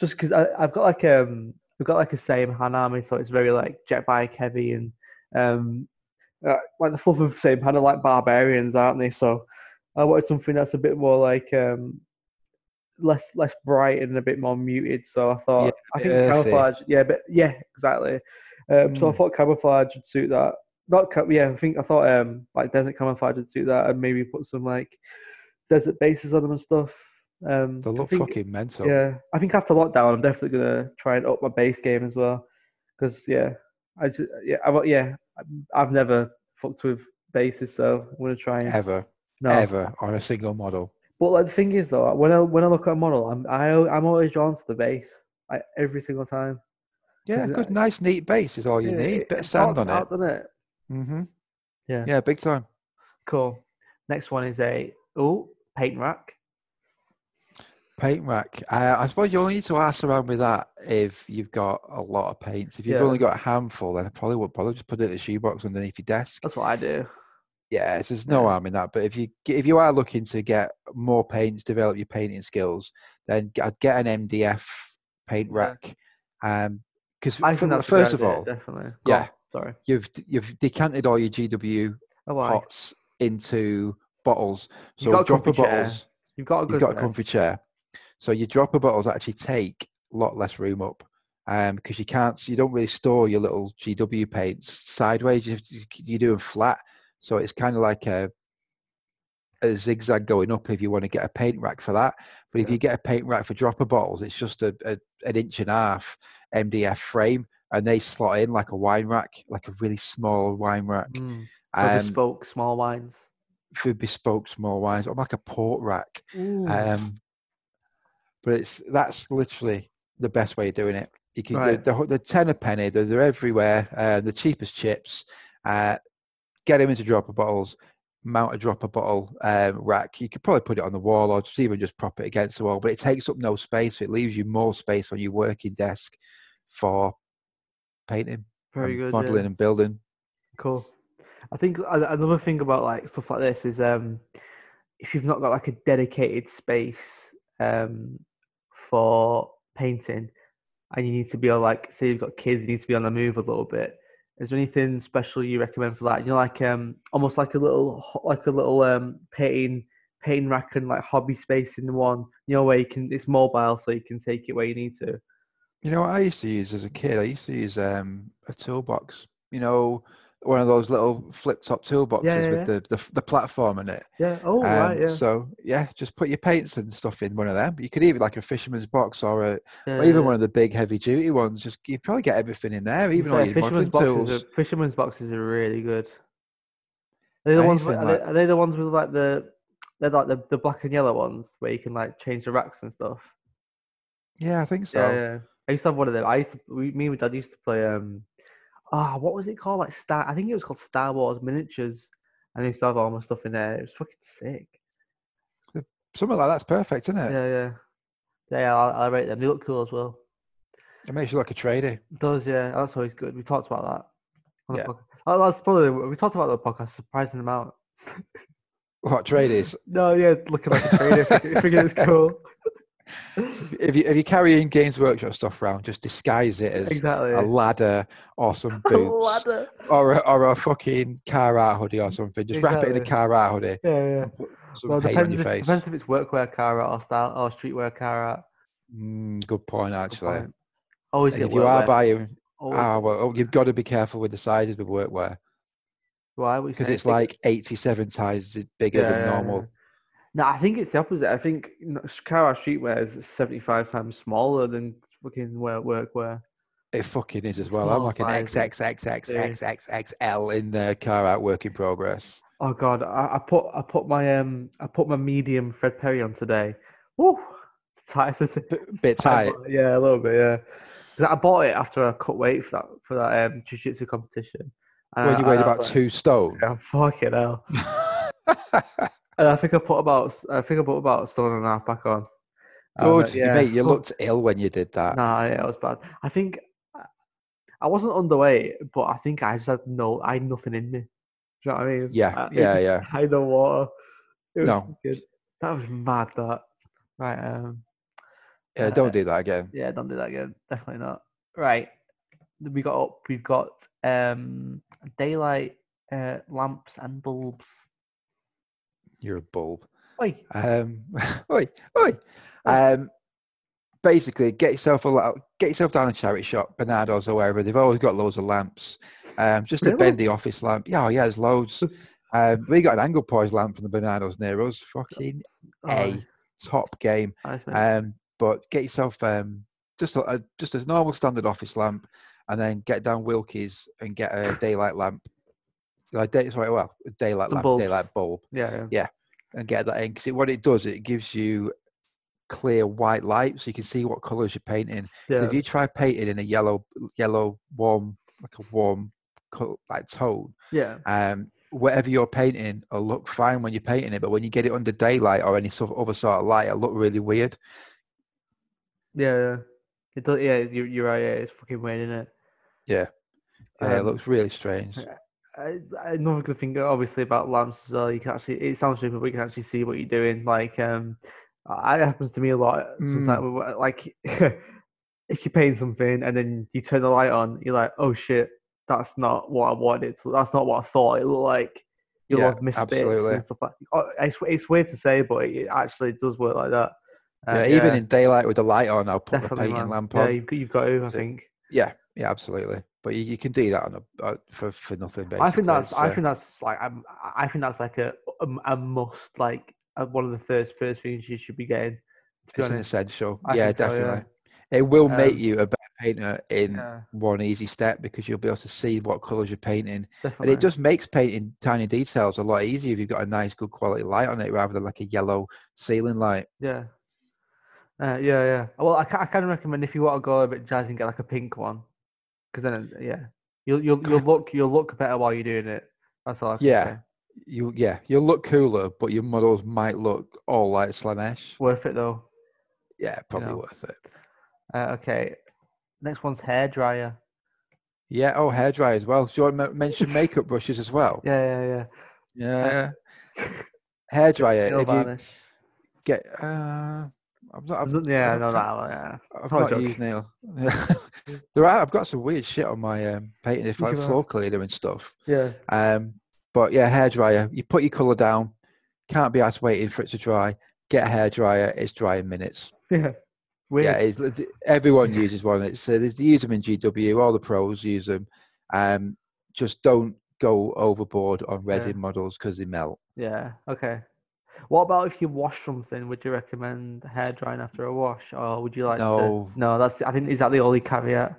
just because I've got like um, we've got like a Saim-Hann army, so it's very like jet bike heavy and um, uh, like the fluff of same kind of like barbarians, aren't they? So I wanted something that's a bit more like um, less less bright and a bit more muted. So I thought Yeah, I think earthy. camouflage, yeah, but yeah, exactly. Um, So I Mm. thought camouflage would suit that. Not ca- yeah, I think I thought um like desert camouflage would suit that, and maybe put some like desert bases on them and stuff. Um, They I look think- fucking mental. yeah, I think after lockdown, I'm definitely gonna try and up my base game as well. Because yeah, I just yeah, I've, yeah, I've never fucked with bases, so I'm gonna try and Ever. no. Ever on a single model. But like the thing is though, when I when I look at a model, I'm I, al- I'm always drawn to the base, like every single time. Yeah, good, nice, neat base is all you Yeah, need. Bit of sand on it. doesn't it? hmm Yeah. Yeah, big time. Cool. Next one is a oh paint rack. Paint rack. Uh, I suppose you only need to ask around with that if you've got a lot of paints. If you've Yeah. only got a handful, then I probably would probably just put it in a shoebox underneath your desk. That's what I do. Yeah, so there's no harm in that. But if you if you are looking to get more paints, develop your painting skills, then g- I'd get an MDF paint Yeah. rack. Um, because I think that's a good first of idea, all, definitely. Go yeah. on, Sorry. you've d- you've decanted all your GW Oh, pots into bottles. You've So got a dropper comfy chair. bottles. You've got a good You've got a comfy chair. So your dropper bottles actually take a lot less room up. Um, because you can't, you don't really store your little GW paints sideways. You, you, you do them flat, so it's kind of like a a zigzag going up if you want to get a paint rack for that. But if Yeah. you get a paint rack for dropper bottles, it's just a, a an inch and a half MDF frame, and they slot in like a wine rack, like a really small wine rack. Mm. For Um, bespoke small wines. for bespoke small wines, or like a port rack. Um, but it's that's literally the best way of doing it. You can Right. the, the, the ten a penny. They're, they're everywhere. Uh, the cheapest chips. Uh, get them into dropper bottles. Mount a dropper bottle um, rack. You could probably put it on the wall, or just even just prop it against the wall. But it takes up no space. So it leaves you more space on your working desk for painting, Very good. modeling, yeah. and building. Cool. I think another thing about like stuff like this is um, if you've not got like a dedicated space um, for painting, and you need to be on like say you've got kids, you need to be on the move a little bit. Is there anything special you recommend for that? You know, like um, almost like a little like a little um painting painting rack and like hobby space in one. You know, where you can it's mobile, so you can take it where you need to. You know what I used to use as a kid? I used to use um, a toolbox. You know, one of those little flip top toolboxes yeah, with yeah. the, the the platform in it. Yeah. Oh Um, right. Yeah. So yeah, just put your paints and stuff in one of them. You could even like a fisherman's box or, a, yeah, or even yeah. one of the big heavy duty ones. Just you probably get everything in there, even all your fisherman's boxes tools. Are, fisherman's boxes are really good. Are they the ones? With, are, they, like- are they the ones with like the? They're like the, the black and yellow ones where you can like change the racks and stuff. Yeah, I think so. Yeah, yeah. I used to have one of them. I used to, we, me and my dad used to play. Um, ah, what was it called? Like Star. I think it was called Star Wars miniatures. And they used to have all my stuff in there. It was fucking sick. Something like that's perfect, isn't it? Yeah, yeah, yeah. I, I rate them. They look cool as well. It makes you look a tradie. It does yeah. That's always good. We talked about that. On Yeah. Oh, that's probably we talked about the podcast surprising amount. What tradies? No, yeah, looking like a trader, figuring figuring it's cool. If you if you carry in Games Workshop stuff around, just disguise it as exactly. a ladder or some A boots. ladder. or a, or a fucking Carhartt hoodie or something. Just wrap it in a Exactly. Carhartt hoodie. Yeah, yeah. Some Well, paint on depends your if, face. depends if it's workwear car or style or streetwear Carhartt. Mm, good point, Good actually. point. Always if you are buying, Always- ah, well, oh, you've got to be careful with the sizes with workwear Why? Because it's like 87 times bigger Yeah, than normal. No, I think it's the opposite. I think Carhartt streetwear is seventy-five times smaller than fucking work workwear. It fucking is as well. I'm like an sizes. XXXXXXXL in the Carhartt work in progress. Oh god, I, I put I put my um I put my medium Fred Perry on today. Woo, tight as it- bit tight. Yeah, a little bit. Yeah, I bought it after I cut weight for that for that um jiu-jitsu competition. And When I- you weighed and I was about like, two stone. "Yeah, fucking hell. And I think I put about I think I put about a stone and a half back on. Uh, Good, you mate. You looked ill when you did that. Nah, yeah, it was bad. I think I- wasn't underweight, but I think I just had no, I had nothing in me. Do you know what I mean? Yeah, I- yeah, yeah. I had no water. It was No. good. That was mad. That right. Um. Yeah, uh, don't do that again. Yeah, don't do that again. Definitely not. Right. We got up. We've got um daylight uh, lamps and bulbs. You're a bulb. Oi. Um, oi, oi. Um, basically, get yourself a lot. Get yourself down a charity shop, Barnardo's or wherever. They've always got loads of lamps. Um, just a bendy office lamp. Yeah, oh, yeah, there's loads. Um, we got an angle poise lamp from the Barnardo's near us. Fucking Oh, a top game. nice. Um, but get yourself um, just a just a normal standard office lamp, and then get down Wilkie's and get a daylight lamp. Like day, sorry, well, daylight lamp, bulbs. daylight bulb, yeah, yeah. and get that in because what it does, it gives you clear white light, so you can see what colours you're painting. yeah. If you try painting in a yellow, yellow warm, like a warm, like tone, yeah. um, whatever you're painting will look fine when you're painting it, but when you get it under daylight or any sort of other sort of light, it'll look really weird. Yeah, yeah. It does. Yeah, you're, you're right. Yeah, it's fucking weird, isn't it? Yeah, yeah, it Um, looks really strange. I, another good thing, obviously, about lamps as well. You can actually. It sounds stupid, but you can actually see what you're doing. Like, um, it happens to me a lot. Sometimes, with- like, if you're painting something and then you turn the light on, you're like, "Oh shit, that's not what I wanted. to- That's not what I thought it looked like." You'll Yeah, have missed bits and stuff like. Oh, it's it's weird to say, but it actually does work like that. Uh, yeah, even in daylight with the light on, I'll put the painting man. lamp Yeah, on. you've, got- you've got to. I So- think. Yeah, yeah, absolutely. But you, you can do that on a uh, for for nothing. Basically, I think that's. I think that's like. I'm, I think that's like a a, a must. Like uh, one of the first first things you should be getting. Be it's an essential. I yeah, think so, yeah. definitely. It will make Um, you a better painter in Yeah, one easy step because you'll be able to see what colours you're painting, and it just makes painting tiny details a lot easier if you've got a nice, good quality light on it rather than like a yellow ceiling light. Yeah. Uh, yeah, yeah. Well, I, I kind of recommend if you want to go a bit jazzy and get like a pink one, because then yeah, you'll you'll you'll look you'll look better while you're doing it. That's all. I can Yeah. say. You, yeah, you'll look cooler, but your models might look all like Slaanesh. Worth it though. Yeah, probably know. worth it. Uh, okay. Next one's hair dryer. Yeah. Oh, hairdryer as well. Do you want to mention makeup brushes as well? Yeah, yeah, Yeah. yeah. Hairdryer. Nail If you varnish. get, uh, I'm not. I've, yeah, I've, no, that. Yeah. I've Not a not joke. used nail. there are. I've got some weird shit on my um, painting, if like uh, floor cleaner and stuff. Yeah. Um, but yeah, hair dryer. You put your colour down. Can't be asked waiting for it to dry. Get a hairdryer. It's dry in minutes. Yeah. Weird. Yeah, it's, everyone uses one. It's uh, they use them in GW. All the pros use them. Um, just don't go overboard on resin models because they melt. Yeah. Okay. What about if you wash something? Would you recommend hair drying after a wash, or would you like No. to? No. That's. I think is that the only caveat?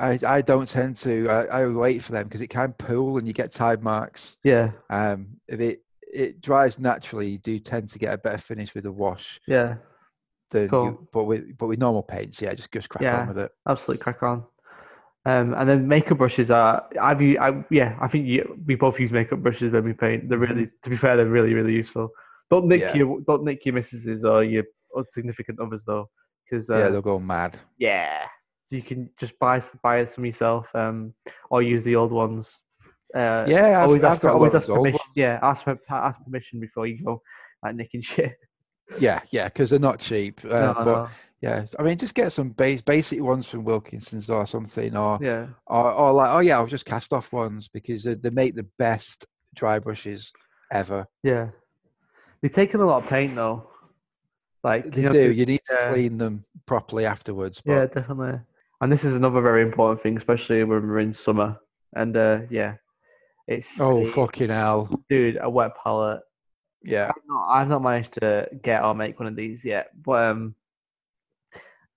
I, I don't tend to. I, I wait for them because it can pool and you get tide marks. Yeah. Um, if it it dries naturally, you do tend to get a better finish with a wash Yeah. than Cool. you, but with but with normal paints, yeah, just just crack Yeah. on with it. Absolutely crack on. Um, and then makeup brushes are. I've I, yeah. I think you, we both use makeup brushes when we paint. They're really, to be fair, they're really really useful. Don't nick. Yeah. your don't nick your missuses or your significant others though, because yeah, uh, they'll go mad. yeah, you can just buy buy some yourself, um, or use the old ones. Uh, Yeah, I've, always I've ask, got always ask permission. Yeah, ask for ask permission before you go like nicking shit. Yeah, yeah, because they're not cheap. Uh, No, but no. yeah, I mean, just get some base basic ones from Wilkinson's or something, or Yeah, or, or like, oh yeah, I'll just cast off ones because they, they make the best dry brushes ever. yeah. They've taken a lot of paint though. Like They you know, do. You need to yeah. clean them properly afterwards. But Yeah, definitely. And this is another very important thing, especially when we're in summer. And uh, yeah, it's oh a- fucking hell! dude, a wet palette. Yeah, I've not, I've not managed to get or make one of these yet, but um,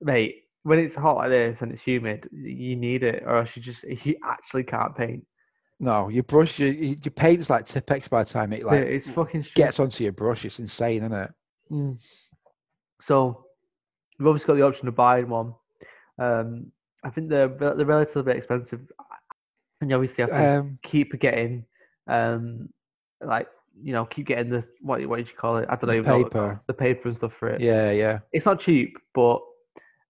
mate, when it's hot like this and it's humid, you need it, or else you just you actually can't paint. No, your brush, your, your paint's like Tipp-Ex by the time it like it's fucking gets onto your brush. It's insane, isn't it? Mm. So we've obviously got the option of buying one. Um, I think they're they're relatively expensive, and you obviously have to Um, keep getting, um, like you know, keep getting the what what did you call it? I don't The know paper. the paper and stuff for it. yeah, yeah. It's not cheap, but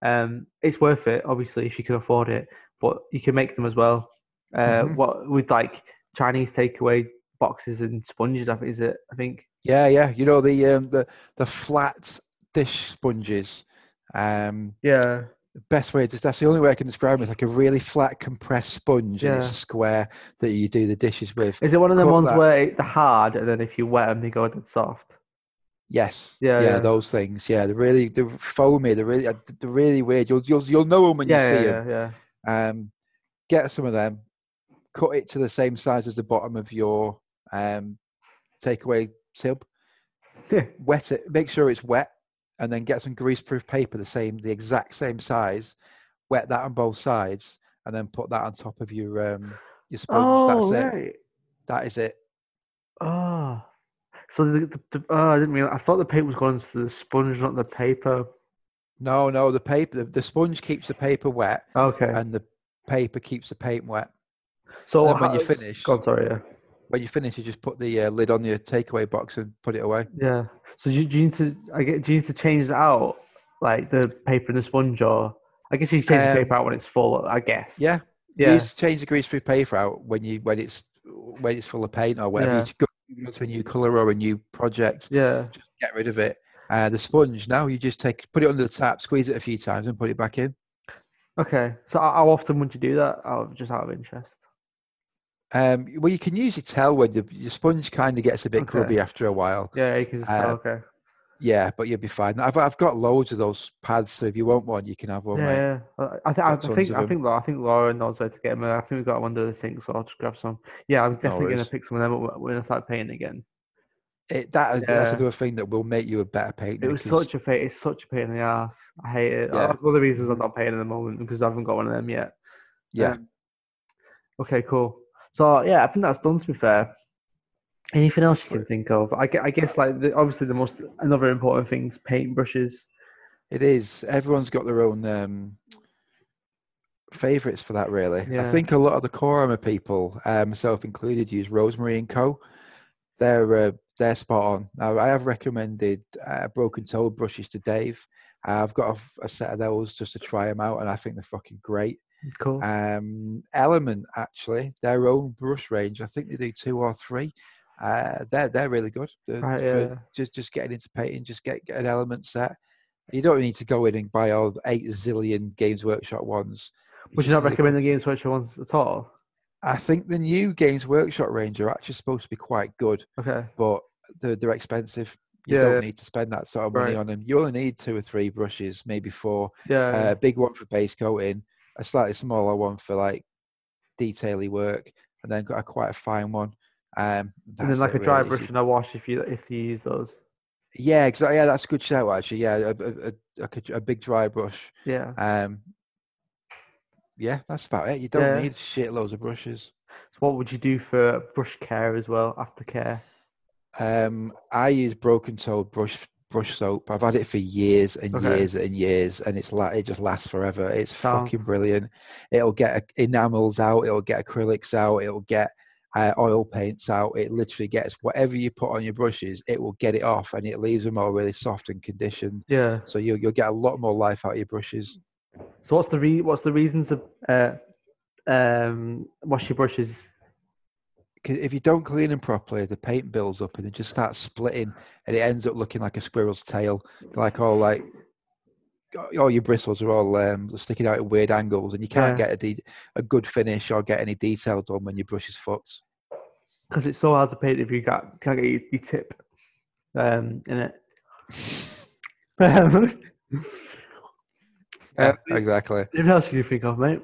um, it's worth it. Obviously, if you can afford it, but you can make them as well. Uh, Mhm. what with like Chinese takeaway boxes and sponges? I think is it. I think Yeah, yeah. You know the um, the the flat dish sponges. Um, yeah. best way to that's the only way I can describe it. It's like a really flat compressed sponge, and it's a square that you do the dishes with. Is it one of them Cut ones that. where they're hard and then if you wet them they go dead soft? Yes. Yeah, Yeah. yeah. Those things. Yeah. They're really they're foamy. They're really they're really weird. You'll you'll you'll know them when Yeah, you see yeah, them. yeah, yeah. Um, get some of them. Cut it to the same size as the bottom of your um takeaway tub. Yeah. wet it. Make sure it's wet, and then get some greaseproof paper the same, the exact same size. Wet that on both sides, and then put that on top of your um your sponge. Oh, That's it. right. That is it. Oh. So the, the, the oh, I didn't realize. I thought the paper was going to the sponge, not the paper. No, no, the paper, the, the sponge keeps the paper wet, Okay. and the paper keeps the paint wet. So when how- you finish- go on, sorry, yeah, When you finish, you just put the uh, lid on your takeaway box and put it away. yeah. So do you, do you need to? I get. Do you need to change it out, like the paper and the sponge, or I guess you change the Um, paper out when it's full. I guess. Yeah, Yeah. Use change the greaseproof paper out when you when it's when it's full of paint or whatever. Yeah. You just go to a new color or a new project. Yeah. Just get rid of it. Uh, the sponge now you just take put it under the tap, squeeze it a few times, and put it back in. Okay. So how how often would you do that? Out of, just out of interest. Um, well, you can usually tell when the, your sponge kind of gets a bit Okay. grubby after a while. Yeah, you can just tell. Uh, Okay. Yeah, but you'll be fine. I've I've got loads of those pads, so if you want one, you can have one. yeah, mate. I- I, th- I think I think Laura, I think Laura knows where to get them. I think we've got them under the sink, so I'll just grab some. Yeah, I'm definitely gonna pick some of them up when I start painting again. It, that that's Yeah. another thing that will make you a better painter. It was such a pain. It's such a pain in the ass. I hate it. Yeah. That's one of the reasons I'm not painting at the moment because I haven't got one of them yet. yeah. Um, okay, cool. So yeah, I think that's done. To be fair, anything else you can think of? I, I guess like the, obviously the most another important thing is paint brushes. It is. Everyone's got their own um, favorites for that, really. I think a lot of the core armor people, uh, myself included, use Rosemary and Co. They're uh, they're spot on. Now, I have recommended uh, Broken Toad brushes to Dave. Uh, I've got a set of those just to try them out, and I think they're fucking great. Cool. Um, Element actually, their own brush range. I think they do two or three. Uh, they're they're really good. Right, yeah. Just just getting into painting, just get, get an element set. You don't need to go in and buy all eight zillion Games Workshop ones. Would you not recommend the Games Workshop ones at all? I think the new Games Workshop range are actually supposed to be quite good, Okay. but they're, they're expensive. You Yeah, don't yeah. need to spend that sort of money Right. on them. You only need two or three brushes, maybe four. Yeah. a big one for base coating, a slightly smaller one for like detaily work, and then got a quite a fine one. Um, and then like a dry really. brush and a wash if you if you use those. Yeah, exactly. Yeah, that's a good shout actually. Yeah, a, a, a, a, big dry brush. Yeah. Um, yeah, that's about it. You don't Yeah. need shitloads of brushes. So what would you do for brush care as well, aftercare? Um, I use Broken Toad brush brush soap. I've had it for years and Okay. years and years, and it's la- it just lasts forever. It's fucking brilliant. It'll get enamels out. It'll get acrylics out. It'll get uh, oil paints out. It literally gets whatever you put on your brushes. It will get it off, and it leaves them all really soft and conditioned. Yeah. So you'll you'll get a lot more life out of your brushes. So what's the re- what's the reasons of uh um wash your brushes? If you don't clean them properly, the paint builds up and it just starts splitting, and it ends up looking like a squirrel's tail, like all like all your bristles are all um, sticking out at weird angles, and you can't Yeah. get a, de- a good finish or get any detail done when your brush is fucked. Because it's so hard to paint if you got can't get your, your tip um in it. Um, Yeah, Uh, exactly. What else do you think of, mate?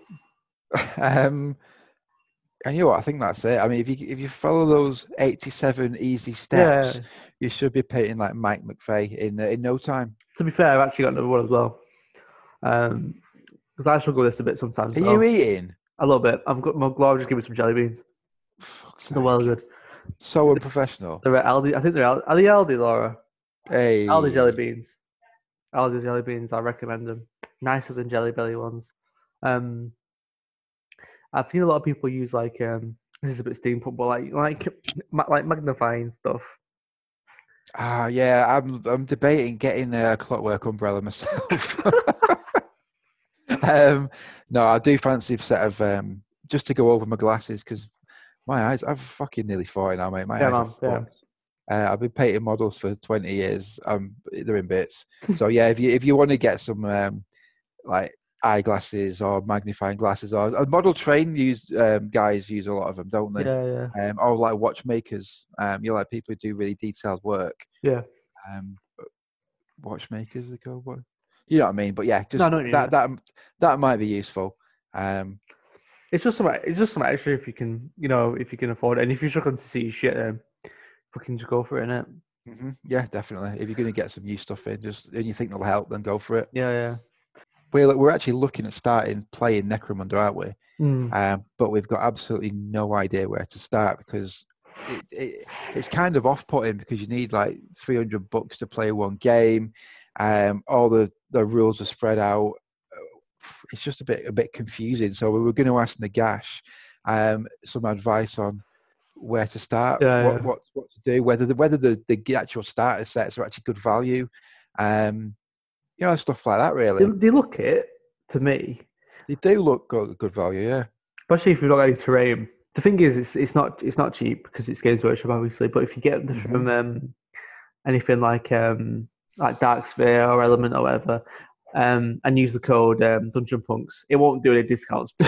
Um, and you know what? I think that's it. I mean, if you if you follow those eighty-seven easy steps, Yeah. you should be painting like Mike McVey in uh, in no time. To be fair, I've actually got another one as well. Um, because I struggle with this a bit sometimes. Are you eating? A little bit. I've got my glove. Just give me some jelly beans. Fuck's They're well good. So unprofessional. They're at Aldi. I think they're Aldi. Are they Aldi, Laura? Hey, Aldi jelly beans. Aldi jelly beans. I recommend them. Nicer than Jelly Belly ones. Um, I've seen a lot of people use like um. This is a bit steampunk, but like like ma- like magnifying stuff. Ah, yeah. I'm I'm debating getting a clockwork umbrella myself. um, no, I do fancy a set of um, just to go over my glasses because my eyes. I'm fucking nearly forty now, mate. My Yeah, eyes man, yeah. Uh, I've been painting models for 20 years. Um, they're in bits. So yeah, if you if you want to get some um, like eyeglasses or magnifying glasses or uh, model train use um, guys use a lot of them, don't they? Yeah, yeah, Um, or like watchmakers. Um, you know, like people who do really detailed work. yeah. Um, watchmakers, they go. What? You know what I mean? But yeah, just No, know that that that might be useful. Um, It's just some. It's just extra if you can, you know, if you can afford it, and if you're struggling to see shit, then fucking just go for it, innit? mhm, yeah, definitely. If you're going to get some new stuff in, just and you think they'll help, then go for it. Yeah, yeah. We're we're actually looking at starting playing Necromunda, aren't we? Mm. Um, but we've got absolutely no idea where to start because it, it, it's kind of off-putting because you need like 300 bucks to play one game. Um, all the, the rules are spread out. Uh, It's just a bit a bit confusing. So we were going to ask Nagash um, some advice on where to start, Yeah, what, yeah. what what to do, whether the whether the, the actual starter sets are actually good value, um, you know, stuff like that. Really, They, they look it to me, they do look good, good value. Yeah. especially if you've not got any terrain. The thing is, it's it's not it's not cheap because it's Games Workshop, obviously. But if you get them Mm-hmm. from um, anything like um, like Dark Sphere or Element or whatever, um, and use the code um, Dungeon Punks, it won't do any discounts.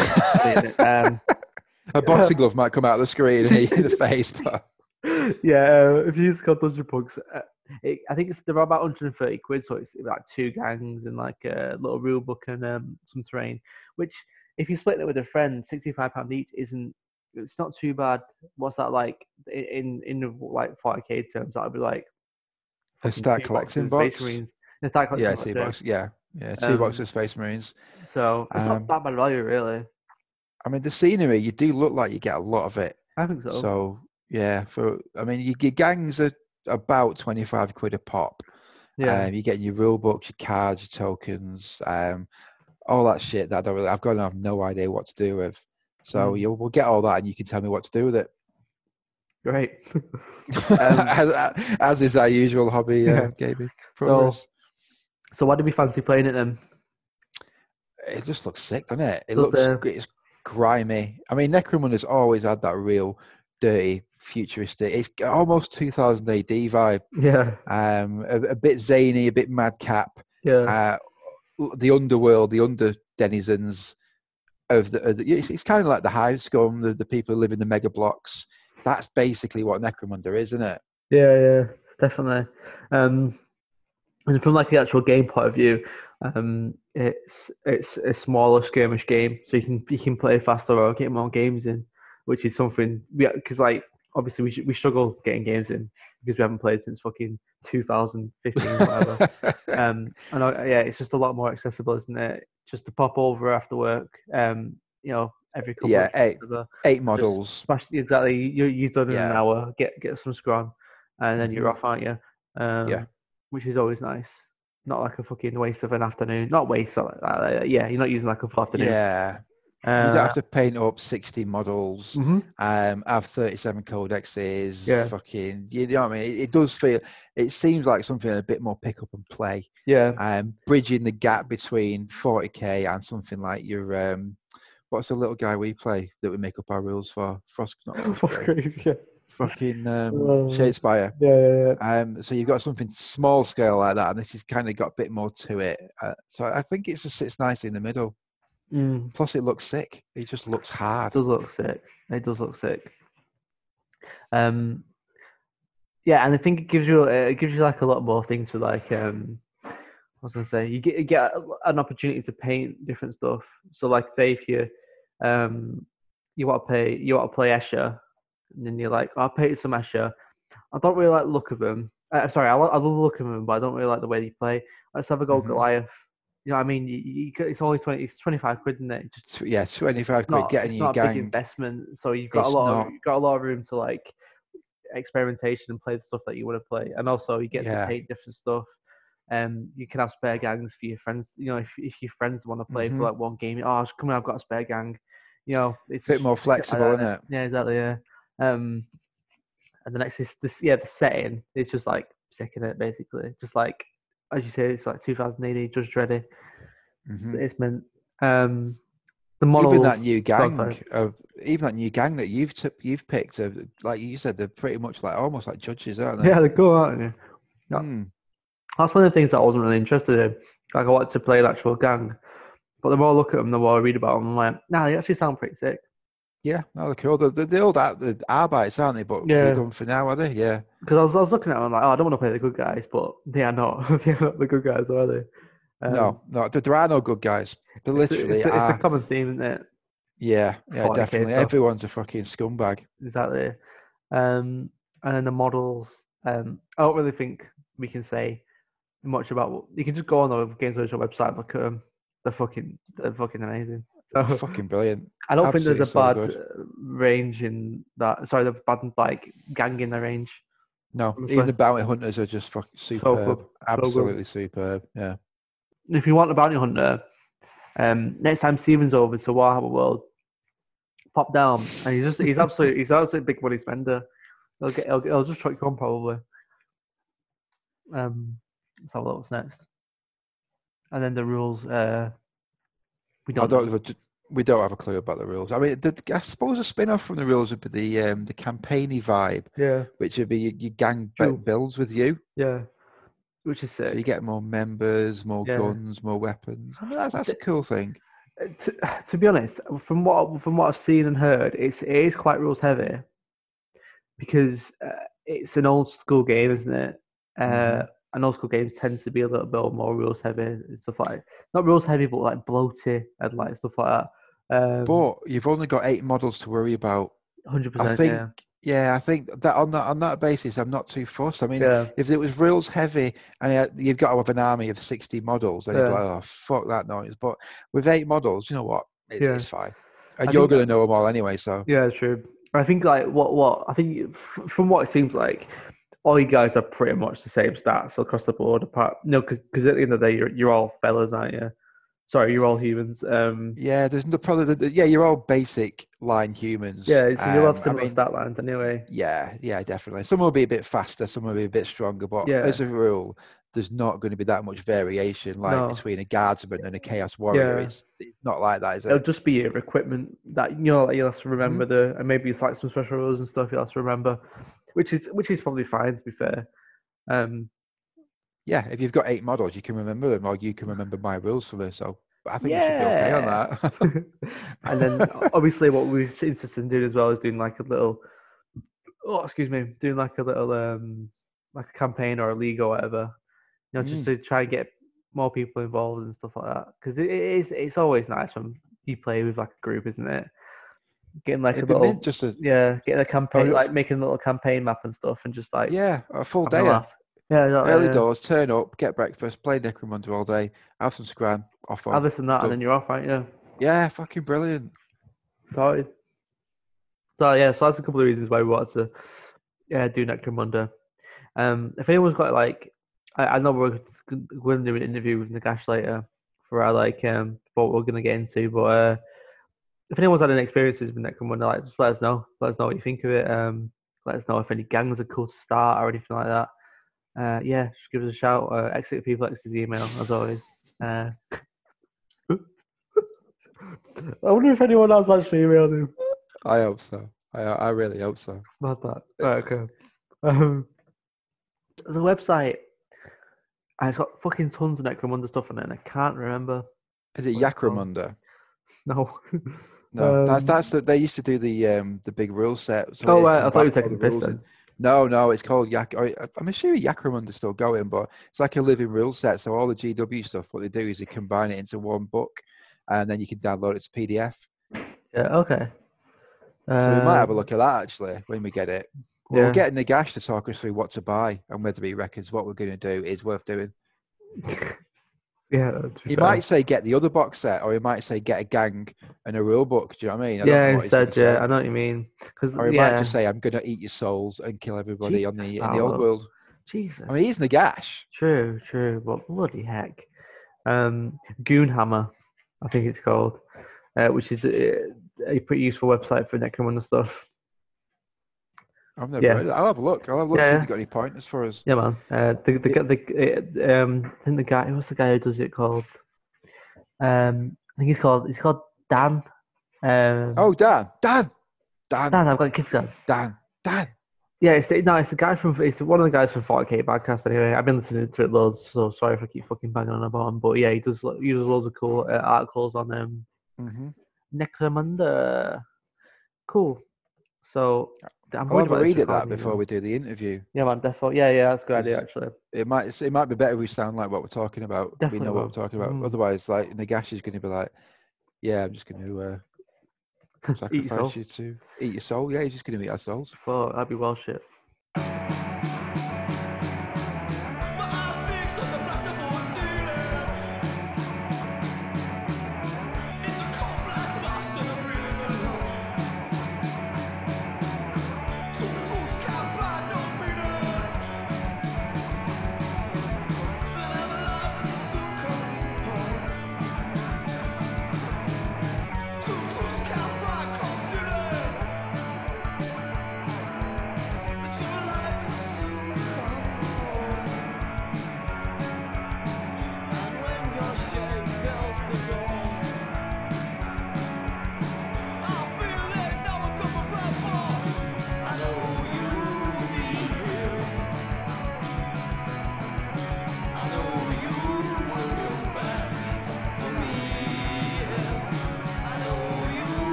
um, A boxing glove might come out of the screen and hit you in the face, but yeah, uh, if you use code Dungeon Punks, uh, it, I think it's they're about 130 quid, so it's like two gangs and like a little rule book and um, some terrain. Which, if you split it with a friend, 65 pound each isn't. It's not too bad. What's that like in in, like 40k terms? That would be like a start collecting boxes, box. Yeah, start collecting Yeah, box, two yeah. boxes. Yeah, yeah, two Um, boxes of Space Marines. So it's Um, not that bad value, really. I mean, the scenery you do look like you get a lot of it. I think so. So yeah, for I mean, you, your gangs are about twenty five quid a pop. yeah, Um, you get your rule books, your cards, your tokens, um, all that shit that I don't really. I've got to have no idea what to do with. So Mm. you we'll get all that, and you can tell me what to do with it. great. as, as is our usual hobby uh, Um, gaming So- so why do we fancy playing it then? It just looks sick, doesn't it? It Does, looks uh, it's grimy. I mean, Necromunda's always had that real dirty, futuristic. It's almost 2000 AD vibe. Yeah, Um, a, a bit zany, a bit madcap. yeah, Uh, the underworld, the under denizens of the. Of the it's, it's kind of like the hive scum, the, the people who live in the mega blocks. That's basically what Necromunda is, isn't it? Yeah, yeah, definitely. Um, and from like the actual game point of view, um, it's it's a smaller skirmish game, so you can you can play faster or get more games in, which is something we because like obviously we we struggle getting games in because we haven't played since fucking 2015 or whatever. um, and I, yeah, it's just a lot more accessible, isn't it? Just to pop over after work, um, you know, every couple Yeah, of eight. Eight models. smash exactly. You you've done in an hour. Get get some scrum, and then you're Mhm. off, aren't you? Um, Yeah. which is always nice. Not like a fucking waste of an afternoon. Not waste. That. uh, yeah, you're not using like a full afternoon. Yeah. Uh, you don't have to paint up 60 models. mhm. um, have 37 codexes. Yeah. Fucking, you know what I mean? It, it does feel, it seems like something a bit more pick up and play. Yeah. Um, bridging the gap between 40k and something like your, um, what's the little guy we play that we make up our rules for? Frost, not Frostgrave. Yeah. Fucking um, Oh. Shadespire. Yeah, yeah, yeah. Um, so you've got something small scale like that, and this has kind of got a bit more to it. Uh, so I think it just sits nicely in the middle. Mm. Plus, it looks sick. It just looks hard. It does look sick. It does look sick. Um, yeah, and I think it gives you uh, it gives you like a lot more things to like um was gonna say you get you get an opportunity to paint different stuff. So like say if you um you want to play you want to play Escher, and then you're like, "Oh, I painted some Escher. I don't really like the look of them. Uh, sorry, I, lo- I love the look of them, but I don't really like the way they play. Let's have a go Mhm. Goliath. You know what I mean? You, you, it's only twenty. It's twenty five quid, isn't it? Just Yeah, twenty five quid not, getting it's your not a big investment. So you've got It's a lot. not. Of, you've got a lot of room to like experimentation and play the stuff that you want to play, and also you get Yeah. to paint different stuff. Um, you can have spare gangs for your friends. You know, if if your friends want to play Mhm. for like one game, oh, come on, I've got a spare gang. You know, it's a Bit just more like flexible, isn't it? Yeah, exactly. Yeah. Um, and the next is this. Yeah, the setting is just like sick in it, basically. Just like as you say, it's like 2000 AD, Judge Dreddy. Mhm. It's meant. Um, the models. Even that new gang sorry. of even that new gang that you've t- you've picked, uh, like you said, they're pretty much like almost like judges, aren't they? Yeah, they're cool, aren't they? yeah. Mm. That's one of the things that I wasn't really interested in. Like, I wanted to play an actual gang. But the more I look at them, the more I read about them, I'm like, nah, they actually sound pretty sick. Yeah, no, they're cool. They're, they're the old the Arbites, aren't they? But Yeah. they're done for now, are they? Yeah. Because I was, I was looking at them, like, oh, I don't want to play the good guys, but they are not. they are not the good guys, are they? Um, no, no, there, are no good guys. It's, literally it's, a, it's are. a common theme, isn't it? yeah, yeah, 40K definitely. Everyone's a fucking scumbag. Exactly. Um, and then the models, um, I don't really think we can say much about. what- You can just go on the Games Workshop website and look at them. They're fucking, they're fucking amazing. So, fucking brilliant. I don't think there's a absolutely bad so uh, range in that. Sorry, the bad like gang in the range. No, Honestly. even the bounty hunters are just fucking superb. so good. Absolutely superb. Yeah. If you want a bounty hunter, um, next time Steven's over to Warhammer World, pop down, and he's just he's absolutely he's absolutely a big money spender. He'll get he'll, he'll just truck you on probably. Um, let's have a look what's next, and then the rules. Uh, we I don't. don't. We don't have a clue about the rules. I mean, the, I suppose a spin-off from the rules would be the um, the campaigny vibe, yeah, which would be your, your gang True. builds with you. yeah, which is So you get more members, more Yeah. guns, more weapons. I mean, that's, that's a cool thing. Uh, to, to be honest, from what from what I've seen and heard, it's it is quite rules heavy because uh, it's an old school game, isn't it? Uh, Mhm. And old school games tend to be a little bit more rules heavy and stuff like not rules heavy, but like bloated and like stuff like that. Um, But you've only got eight models to worry about. Hundred percent. I think. yeah, Yeah, I think that on that on that basis, I'm not too fussed. I mean, yeah, if it was rules heavy and uh, you've got to have an army of 60 models, then you'd be like, oh, fuck that noise. But with eight models, you know what? It's, Yeah. it's fine. And I you're going to know them all anyway. So, yeah, true. I think like what what I think from what it seems like, all you guys are pretty much the same stats across the board. Apart, no, because at the end of the day, you're you're all fellas, aren't you? Sorry, you're all humans. Um, yeah, there's no the- yeah, you're all basic line humans. yeah, so you'll Um, have I similar mean, stat lines anyway. Yeah, yeah, definitely. Some will be a bit faster, some will be a bit stronger, but Yeah. as a rule, there's not going to be that much variation like No. between a guardsman and a chaos warrior. Yeah. It's, it's not like that, is It'll just be your equipment that you know like you'll have to remember the and maybe it's like some special rules and stuff you'll have to remember, which is which is probably fine to be fair. Um, Yeah, if you've got eight models, you can remember them, or you can remember my rules for me. So I think we should be okay on that. and then obviously what we're interested in doing as well is doing like a little oh excuse me doing like a little um like a campaign or a league or whatever you know just Mm. to try and get more people involved and stuff like that because it is it's always nice when you play with like a group isn't it getting like It'd a little just a yeah getting a campaign like making a little campaign map and stuff and just like yeah, a full a day. laugh. yeah exactly, Early yeah. doors, turn up, get breakfast, play Necromunda all day, have some scran, off have on. this and that Go. and then you're off right yeah Yeah, fucking brilliant. Sorry. So yeah, so that's a couple of reasons why we wanted to yeah, do Necromunda. Um, if anyone's got like, I, I know we're going to do an interview with Nagash later for our like um what we're going to get into, but uh, if anyone's had any experiences with Necromunda, like just let us know. Let us know what you think of it. Um, let us know if any gangs are cool to start or anything like that. Uh, yeah, just give us a shout. Uh, exit people, exit the email as always. Uh, I wonder if anyone else actually emailed him. I hope so. I I really hope so. Not that. Right, okay. Um, the website, and it's got fucking tons of Necromunda stuff on it, and I can't remember. Is it What's it called? Yakromunda? No. No, that's Um, that's the, they used to do the um the big rule set. So oh, it'd. I thought you were taking the piss then. in. No, no, it's called Yak. uh, I'm assuming Yakramunda's still going, but it's like a living rule set. So all the GW stuff, what they do is they combine it into one book, and then you can download it to PDF. Yeah. Okay. So we might have a Um, look at that actually when we get it. Well, yeah. Get Nagash to talk us through what to buy and whether he reckons what we're going to do is worth doing. Yeah. He fair. might say get the other box set, or he might say get a gang and a rule book. Do you know what I mean? I Yeah. Instead, yeah. I know what you mean. Because Or he yeah. might just say, "I'm going to eat your souls and kill everybody on the in the old world." Jesus. I mean, he's Nagash. True, true, but bloody heck. Um, Goonhammer, I think it's called, uh, which is a, a pretty useful website for Necromunda stuff. I've never Yeah. heard that. I'll have a look. I'll have a look. Yeah, see if you've got any pointers for us. Yeah, man. Uh, the the, guy- the uh, um, I think the guy, what's the guy who does it called? Um, I think he's called he's called Dan. Um, Oh, Dan, Dan, Dan, Dan, I've got kids Dan. Dan, Dan. Yeah, it's the, no, it's the guy from it's one of the guys from 40k podcast. Anyway, I've been listening to it loads, so sorry if I keep fucking banging on about him. But yeah, he does he does loads of cool uh, articles on um hmm Necromunda. Cool. So I'm I'll worried have a about this read at that before we do the interview. Yeah, man, definitely. Yeah, yeah, that's a good idea actually. It might it might be better if we sound like what we're talking about. we Definitely know what we're talking about. Mm. Otherwise, like Nagash is going to be like, "Yeah, I'm just going to uh, Eat your soul. sacrifice you to eat your soul." Yeah, he's just going to eat our souls. Well, that'd be well shit.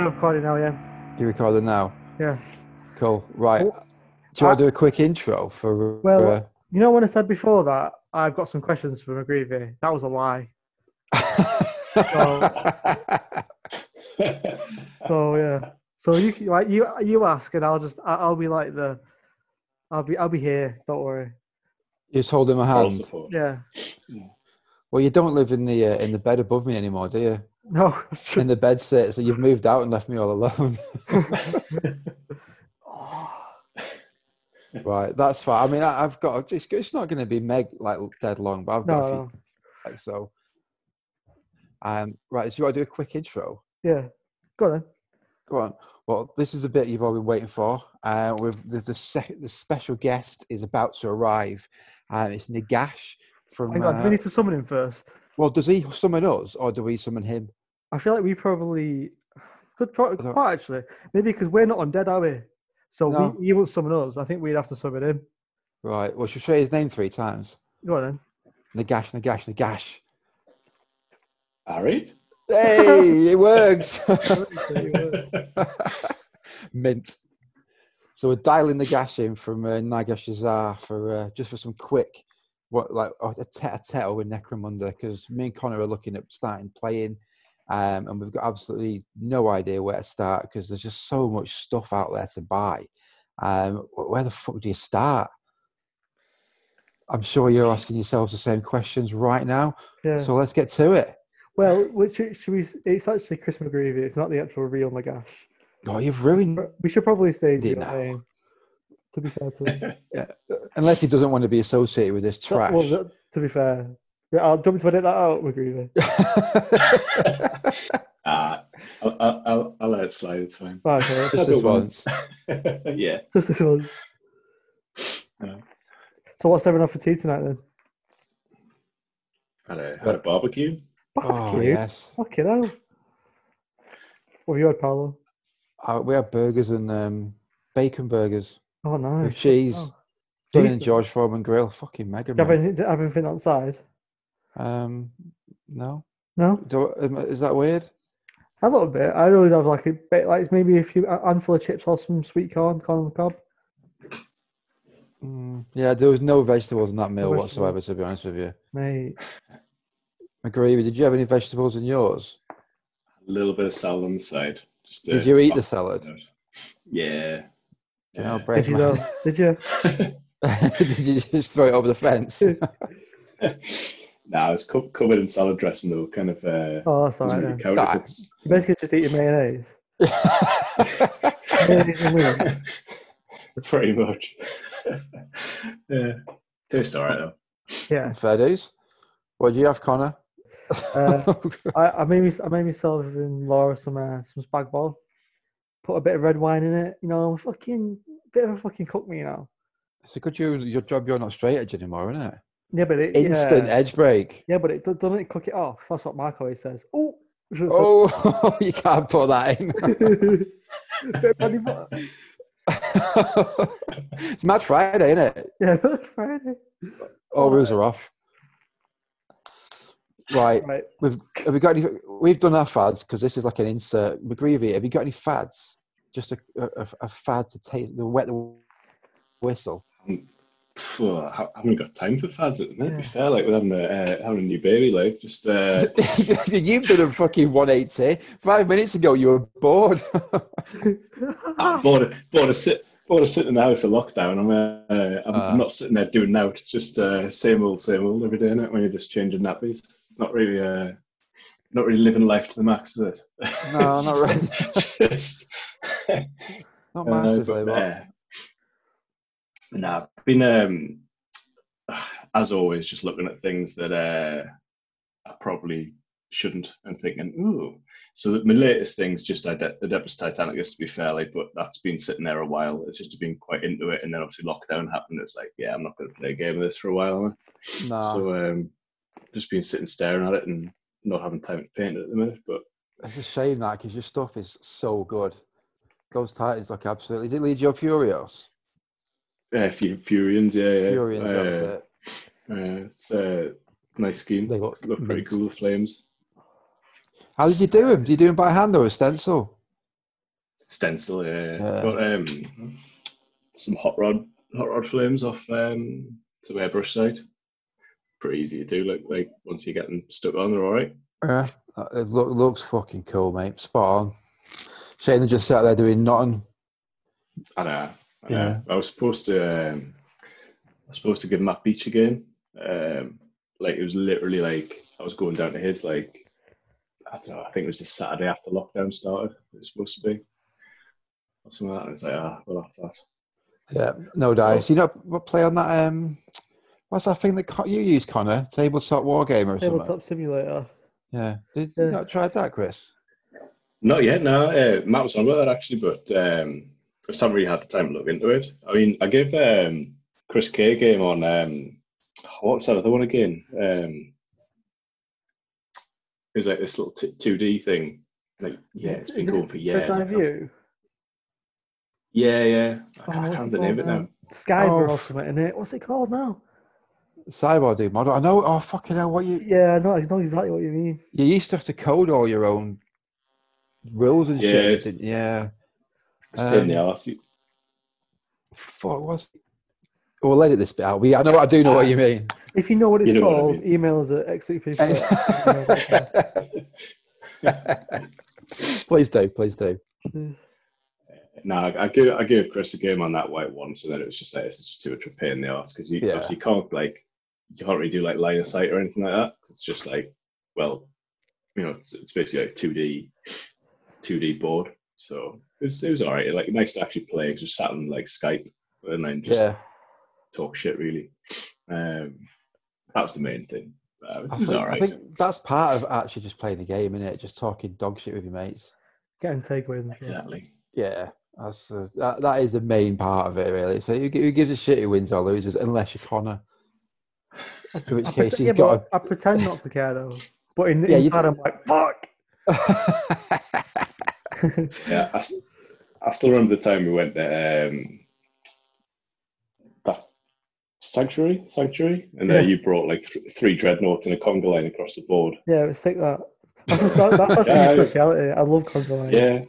You're recording now, yeah. You recording now? Yeah. Cool. Right. Well, Do you want I- to do a quick intro for? Well, uh, You know when I said before that I've got some questions for McGreevy? That was a lie. So yeah. So you like you you ask and I'll just I- I'll be like the I'll be I'll be here. Don't worry. You just holding my Moral hand. support. Yeah. Well, you don't live in the uh, in the bed above me anymore, do you? No. In the bed sit, so you've moved out and left me all alone. Right, that's fine. I mean, I, I've got. It's, it's not going to be meg like dead long, but I've got no, a few. no. Like, so, um, right. So you want to do a quick intro? Yeah. Go on then. Go on. Well, this is a bit you've all been waiting for. Uh, with the the, sec- the special guest is about to arrive. Um, it's Nagash from. Hang on, do we uh, need to summon him first? well, does he summon us or do we summon him? I feel like we probably could pro- don't- quite actually. Maybe because we're not undead, are we? So No. we, he won't summon us. I think we'd have to summon him. Right. Well, should we say his name three times? Go on then. Nagash, Nagash, Nagash. All right. Hey, it works. Mint. So we're dialing the gash in from uh, Nagashizzar for uh, just for some quick, what like oh, a tete-a-tete with Necromunda because me and Connor are looking at starting playing, um, and we've got absolutely no idea where to start because there's just so much stuff out there to buy. Um, where the fuck do you start? I'm sure you're asking yourselves the same questions right now. Yeah. So let's get to it. well, which should we? It's actually Chris McGreevy. It's not the actual real Nagash. Oh, you've ruined We should probably say the name. To be fair to him. unless he doesn't want to be associated with this trash. Well, to be fair, Yeah, I'll jump to edit that out, McGreevy. Ah, I'll, I'll, I'll, I'll let it slide. It's fine. Right, okay, Just this don't want- once. yeah. just this once. Yeah. So what's everyone have for tea tonight then? Had a, had a barbecue. Barbecue. Oh Barbecue? yes, Fucking hell. What have you had, Paolo? uh, we had burgers and um, bacon burgers Oh, nice. with cheese, Oh. done in Decent. George Foreman grill. Fucking mega Do you have man. anything, have anything outside? Um, no, No? Do, um, is that weird? A little bit. I always have like a bit, like maybe a few a handful of chips or some sweet corn, corn on the cob. Mm, yeah, there was no vegetables in that meal No whatsoever. To be honest with you, Mate, McGreevy, did you have any vegetables in yours? A little bit of salad on the side. Just Did you eat the salad? it out. Yeah. You know, Yeah. brave did you man. though? Did you? did you just throw it over the fence? nah, it's co- covered in salad dressing though. Kind of. Uh, Oh, that's alright really count Nah. it's- You basically just eating mayonnaise. Mayonnaise and wings. Pretty much. yeah. Tastes alright though. Yeah. Fair dues. What do you have, Connor? Uh, I, I made me I made myself and Laura some uh, some spag bol. Put a bit of red wine in it. You know, fucking bit of a fucking cook me, you know. it's a good you, your job. You're not straight edge anymore, isn't it? Yeah, but it Instant yeah, edge break. yeah, but it doesn't it cook it off. That's what Mark always says. Oh, Oh, you can't put that in. Bit of bloody butter. it's Mad Friday, isn't it? Yeah, that's Friday. Oh, All rules are off. Right. Right. We've have we got any? We've done our fads because this is like an insert. McGreevy, have you got any fads? Just a, a, a fad to take the wet the whistle. Mm. Phew, I haven't got time for fads at the minute. To be fair, like with having a uh, having a new baby, like just uh, You've done a fucking 180. Five minutes ago, you were bored. I'm bored, bored of sit, bored of sitting in the house in lockdown. I'm uh, I'm Ah. not sitting there doing now. It's just uh, same old, same old every day. Innit? When you're just changing nappies, it's not really uh, not really living life to the max, is it? No, not really. just- Not Uh, massively, but, but uh, nah, I've been um, as always just looking at things that uh, I probably shouldn't and thinking, ooh. So that my latest thing's just Ade- Adeptus Titanicus, to be fairly, but that's been sitting there a while. It's just been quite into it, and then obviously lockdown happened. It's like, yeah, I'm not going to play a game of this for a while. I? So um, just been sitting staring at it and not having time to paint it at the minute. But It's a shame that because your stuff is so good. Those titans look absolutely. Did Legio Furios? Uh, Fu- Fureans, yeah, yeah. Fureans, that's uh, it. Uh, it's a nice scheme. They look look pretty cool. The flames How did you do them? Did you do them by hand or a stencil? stencil. Yeah, Yeah. got um, some hot rod hot rod flames off um, some airbrush side. Pretty easy to do. Like like once you get them stuck on, they're all right. Yeah, Uh, it look, looks fucking cool, mate. Spot on. Shane just sat there doing nothing. I know. I, know. Yeah. I was supposed to. Um, I was supposed to give Matt Beach a game. Um, like it was literally like I was going down to his like. I don't know. I think it was the Saturday after lockdown started. It was supposed to be. Or something like that. And it's like, ah, well, that's that. Yeah, no dice. You know what play on that? Um, what's that thing that you use, Connor? Tabletop war game or something? Tabletop simulator. Yeah. Did Yeah. you not try that, Chris? Not yet, no. Uh, Matt was on about that actually, but um, I just haven't really had the time to look into it. I mean, I gave um, Chris K a game on um, what's that other one again? Um, it was like this little two D thing. Like, yeah, it's been going for years. I Eye View? Yeah, yeah. I Oh, can't what's remember it the name of it now. Skyver Oh, or f- something in it. What's it called now? Cyber do model. I know. Oh fucking hell! What you Yeah, I know, I know exactly what you mean. you used to have to code all your own rules and Yeah, shit. Yeah. It's a pain in the Um, arse. You- Fuck was. We'll edit this bit out. We, I know. I do know what you mean. If you know what it's You know what I called, mean. email us at xcp. please do. Please do. No, I, I give I give Chris a game on that white one, so then it was just like it's just too much of a pain in the ass because you Yeah. obviously can't like you can't really do like line of sight or anything like that. It's just like well, you know, it's, it's basically like two D two D board. So it was it was alright. Like nice to actually play because we sat on like Skype and then just Yeah. talk shit really. Um, that was the main thing. Uh, it I was think, I think that's part of actually just playing a game, isn't it? Just talking dog shit with your mates. Getting takeaways and shit. Exactly. Yeah, that's the, that, that is the main part of it, really. So who, gi- who gives a shit who wins or loses, unless you're Connor. In which I case pret- he's yeah, got. but I pretend not to care though. But in Yeah, you inside, do. I'm like, fuck. Yeah, I, s- I still remember the time we went to um, that sanctuary, sanctuary, and then Yeah. you brought like th- three dreadnoughts and a conga line across the board. yeah, it was sick that. That's, just, that, that's Yeah, I- my speciality. I love controlling. Yeah,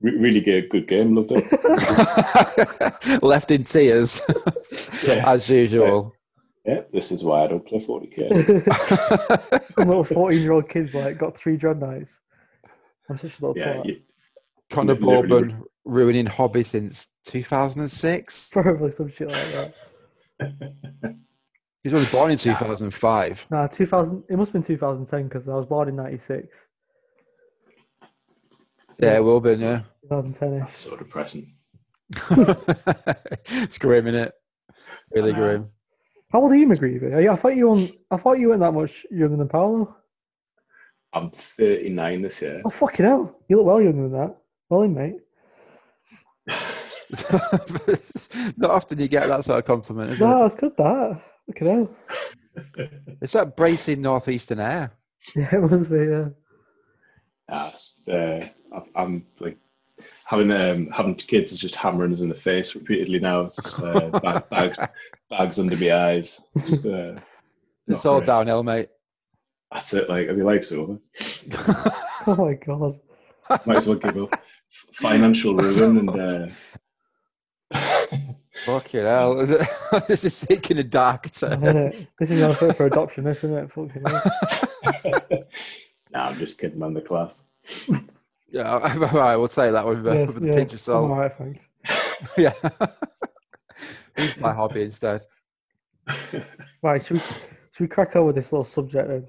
re- really good, good game. Loved it. Left in tears, Yeah. as usual. Yeah, this is why I don't play 40k. Some little 14 year old kids like got three dreadnoughts. I'm such a little yeah, twat. you, Connor Li- Bourbon ruining hobby since 2006. Probably some shit like that. He's only born in 2005. Nah, 2000. It must have been 2010 because I was born in 96. Yeah, it will be, yeah. 2010 that's so depressing. it's grim, is it? Really I know. grim. How old are you, McGreevy? I thought you weren't. I thought you weren't that much younger than Paolo. I'm 39 this year. Oh fucking hell! You look well younger than that. Well mate. Not often you get that sort of compliment, is No, it? that's good. That. Fucking hell. It's that bracing northeastern air. Yeah, it must be. Yeah. That's, uh, I'm- I'm like having um, having kids is just hammering us in the face repeatedly now. It's just, uh, bag, bags bags under my eyes. Just, uh, It's all great. downhill, mate. That's it. Like, your life's over. Oh my god. Might as well give up. F- Financial ruin and. Uh, Fucking hell. this is taking a dark turn. This is also for adoption, isn't it? Fucking hell. nah, I'm just kidding, man. The class. Yeah, all right, we'll take that with, uh, Yes, with a yeah, pinch of salt. alright, thanks. yeah. Use my hobby instead. Right, should we, should we crack on with this little subject then?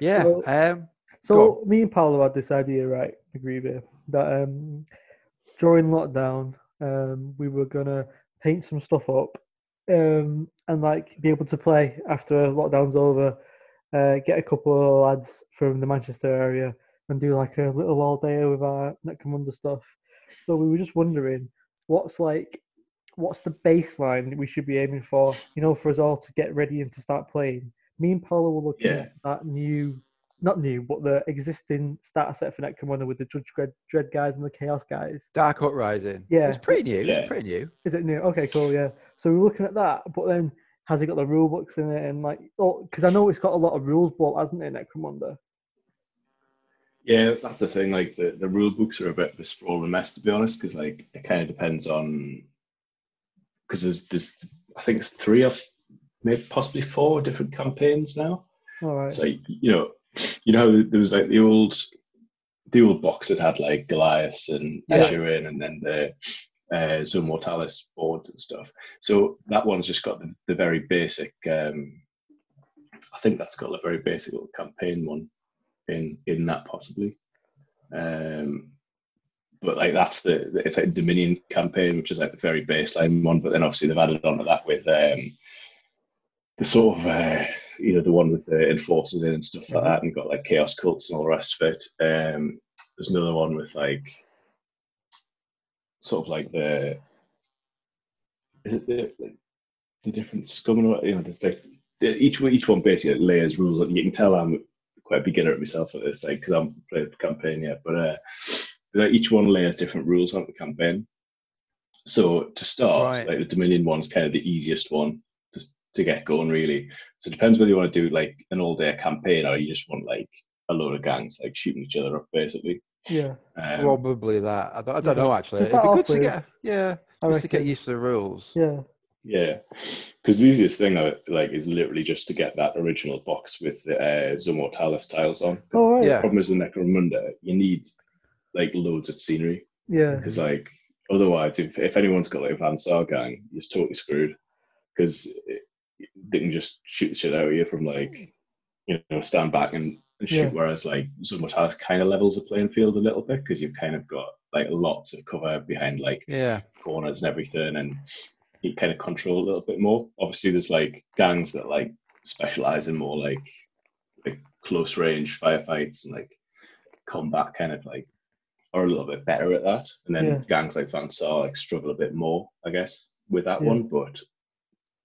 Yeah. So- Um, So me and Paolo had this idea, right? Agree with that um, during lockdown, um, we were gonna paint some stuff up, um, and like be able to play after lockdown's over. Uh, get a couple of lads from the Manchester area and do like a little all day with our Necromunda stuff. So we were just wondering, what's like, what's the baseline that we should be aiming for? You know, for us all to get ready and to start playing. Me and Paolo were looking Yeah. at that new not new, but the existing starter set for Necromunda with the Judge Dredd, Dread guys and the Chaos guys. Dark Uprising. Yeah. It's pretty new. Yeah. It's pretty new. Is it new? Okay, cool, yeah. So we're looking at that, but then has it got the rule books in it and like, oh, because I know it's got a lot of rules, but hasn't it, Necromunda? Yeah, that's the thing. Like the, the rule books are a bit of a sprawl and mess, to be honest, because like it kind of depends on because there's there's I think it's three or maybe possibly four different campaigns now. All right. So you know, you know, there was like the old the old box that had like Goliaths and Yeah. And then the uh, Zone Mortalis boards and stuff. So that one's just got the, the very basic. Um, I think that's got a very basic little campaign one in in that possibly. Um, but like that's the the- it's like Dominion campaign, which is like the very baseline one. But then obviously they've added on to that with um, the sort of uh, you know the one with the enforcers in and stuff like that, and got like chaos cults and all the rest of it. Um, there's another one with like sort of like the is it the like, the different scum and what you know there's like each one each one basically layers rules and you can tell I'm quite a beginner at myself at this like because I'm playing the campaign yet but uh like each one layers different rules on the campaign so to start Right. like the Dominion one's kind of the easiest one to get going really so it depends whether you want to do like an all day campaign or you just want like a load of gangs like shooting each other up basically Yeah. um, Probably that. I don't, I don't Yeah. know actually. It'd be good to get yeah, I just to get used to the rules. Yeah. Yeah, because the easiest thing like is literally just to get that original box with the uh, Zone Mortalis tiles on. Oh, right. Yeah. The problem is the Necromunda, you need like loads of scenery Yeah. because like otherwise, if, if anyone's got like a Van Saar gang, you're totally screwed because they can just shoot the shit out of you from like you know stand back and, and shoot. Yeah. Whereas like Zone Mortalis kind of levels the playing field a little bit because you've kind of got like lots of cover behind like Yeah, corners and everything and you kind of control a little bit more obviously there's like gangs that like specialize in more like like close range firefights and like combat kind of like are a little bit better at that and then Yeah. gangs like Van Saar like struggle a bit more i guess with that Yeah. one but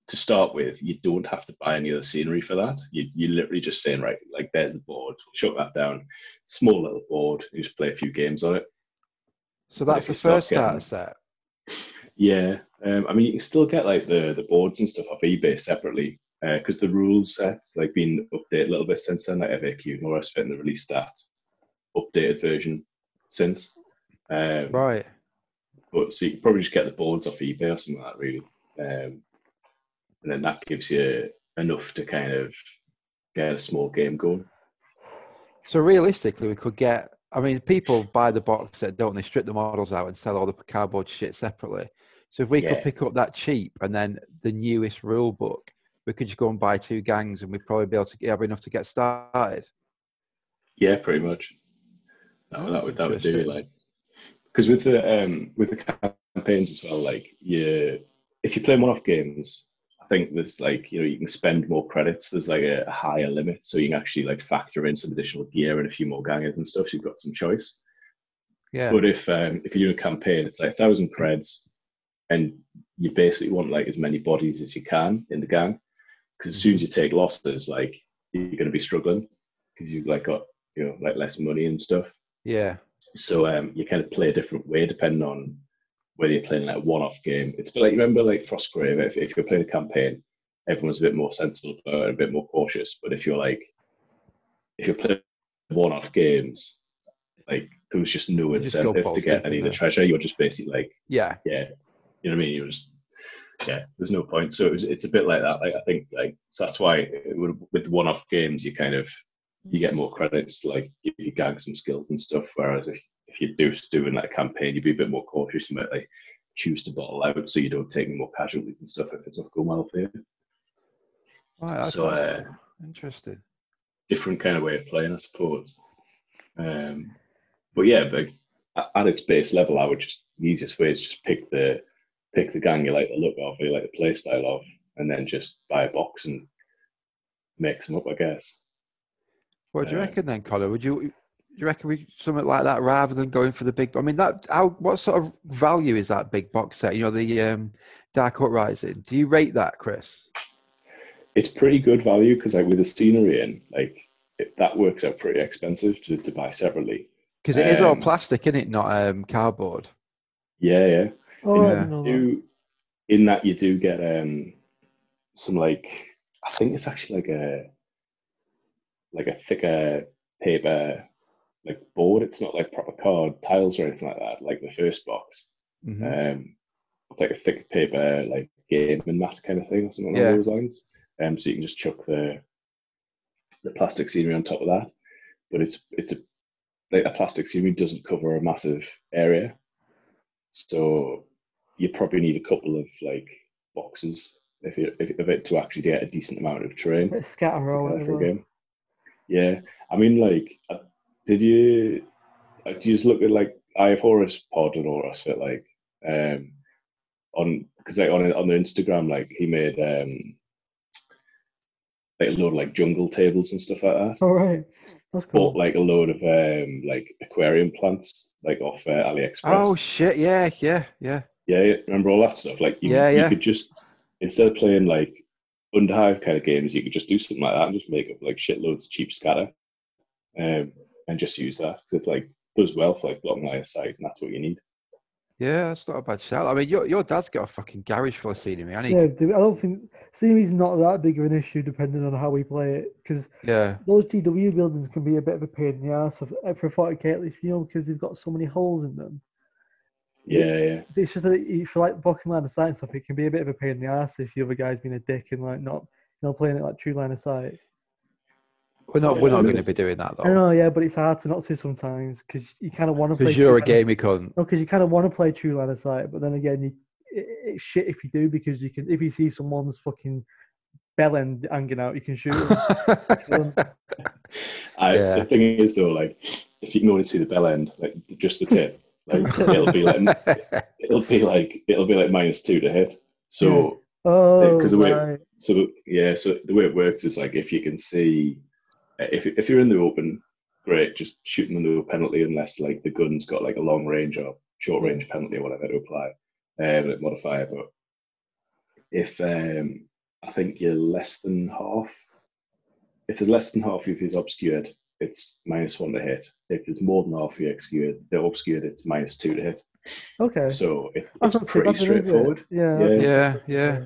to start with you don't have to buy any of the scenery for that you, you literally just saying right like there's the board shut that down small little board you just play a few games on it so that's the first starter set. Yeah, um, I mean, you can still get like the the boards and stuff off eBay separately because the rules set like been updated a little bit since then, like FAQ and all the rest of it, and they released that updated version since. Um, Right. But so you can probably just get the boards off eBay or something like that, really, um, and then that gives you enough to kind of get a small game going. So realistically, we could get. I mean, people buy the box set, don't they? Strip the models out and sell all the cardboard shit separately. So if we could pick up that cheap and then the newest rule book, we could just go and buy two gangs, and we'd probably be able to get have enough to get started. Yeah, pretty much. That, Oh, that would that would do like because with the um with the campaigns as well, like you if you play one-off games, I think there's like you know you can spend more credits. There's like a, a higher limit, so you can actually like factor in some additional gear and a few more gangers and stuff. So you've got some choice. Yeah. But if um, if you're doing a campaign, it's like a thousand creds, and you basically want like as many bodies as you can in the gang, because as soon as you take losses, like you're going to be struggling because you've like got you know like less money and stuff. yeah. So um, you kind of play a different way depending on whether you're playing like a one-off game. It's a bit like remember like Frostgrave. If, if you're playing a campaign, everyone's a bit more sensible about it, a bit more cautious. But if you're like if you're playing one-off games, like there was just no You incentive to get any of the treasure. You're just basically like Yeah. yeah, you know what I mean. You just yeah, there's no point. So it was, it's a bit like that. Like I think like so that's why would, with one-off games you kind of you get more credits like give you gangs some skills and stuff. Whereas if if you do doing that campaign, you'd be a bit more cautious. You might like choose to bottle out so you don't take any more casualties and stuff if it's not going well for you. Right, that's, So, uh, interesting. Different kind of way of playing, I suppose. Um, but yeah, but at- its base level, I would just the easiest way is just pick the pick the gang you like the look of, you like the play style of, and then just buy a box and mix them up, I guess. What do you uh, reckon then, Colin? Would you? You reckon we something like that rather than going for the big? I mean, that how what sort of value is that big box set? You know, the um, Dark Uprising. Do you rate that, Chris? It's pretty good value because like with the scenery in, like it, that works out pretty expensive to, to buy separately. Because it is all Um, plastic, isn't it? Not um, cardboard. Yeah, yeah. Oh, I Yeah. didn't know that. do in that you do get um some like I think it's actually like a like a thicker paper like board. It's not like proper card tiles or anything like that, like the first box. Mhm. Um it's like a thick paper like game and mat kind of thing or something Yeah. along those lines. Um so you can just chuck the the plastic scenery on top of that. But it's it's a like a plastic scenery doesn't cover a massive area, so you probably need a couple of like boxes if you if, of it to actually get a decent amount of terrain Bit of scatter or together for a whatever. game. Yeah, I mean, like, did you did you just look at like I have Horus pod and all the rest like, um, on because like on on their Instagram, like he made um like a load of like jungle tables and stuff like that. All right, that's cool. Bought like a load of um like aquarium plants like off uh, AliExpress. Oh shit! Yeah, yeah, yeah. Yeah, yeah, remember all that stuff? Like, you, Yeah, you could just instead of playing like Underhive kind of games, you could just do something like that and just make up like shitloads of cheap scatter, um, and just use that 'cause it's like does well for like blocking line of sight, and that's what you need. Yeah, that's not a bad shout. I mean, your your dad's got a fucking garage full of scenery. I yeah, need, dude, I don't think scenery's not that big of an issue depending on how we play it because yeah, those GW buildings can be a bit of a pain in the ass eh, for, for 40k at least, you know, because they've got so many holes in them. Yeah, yeah, It's just that if you like blocking line of sight and stuff, it can be a bit of a pain in the ass if the other guy's being a dick and like not, you know, playing it like true line of sight. We're not we're not going to be doing that I though, know, yeah, but it's hard to not to sometimes because you kind of want to play. because you're a true line of- gamey cunt. No, because you kind of want to play true line of sight, but then again, you, it, it's shit if you do because you can if you see someone's fucking bell end hanging out, you can shoot them. I, Yeah. The thing is though, like if you can only see the bell end, like just the tip, like it'll be like it'll be like it'll be like minus two to hit. So oh, because the way- right. So yeah, so the way it works is like if you can see, if if you're in the open, great, just shoot them into a penalty unless like the gun's got like a long range or short range penalty or whatever to apply, um, like modifier. But if um, I think you're less than half, if there's less than half of you is obscured, it's minus one to hit. If there's more than half of you obscured, they're obscured, it's minus two to hit. Okay. So it, That's it's pretty bad then, is it? straightforward. Yeah. Yeah. yeah, yeah.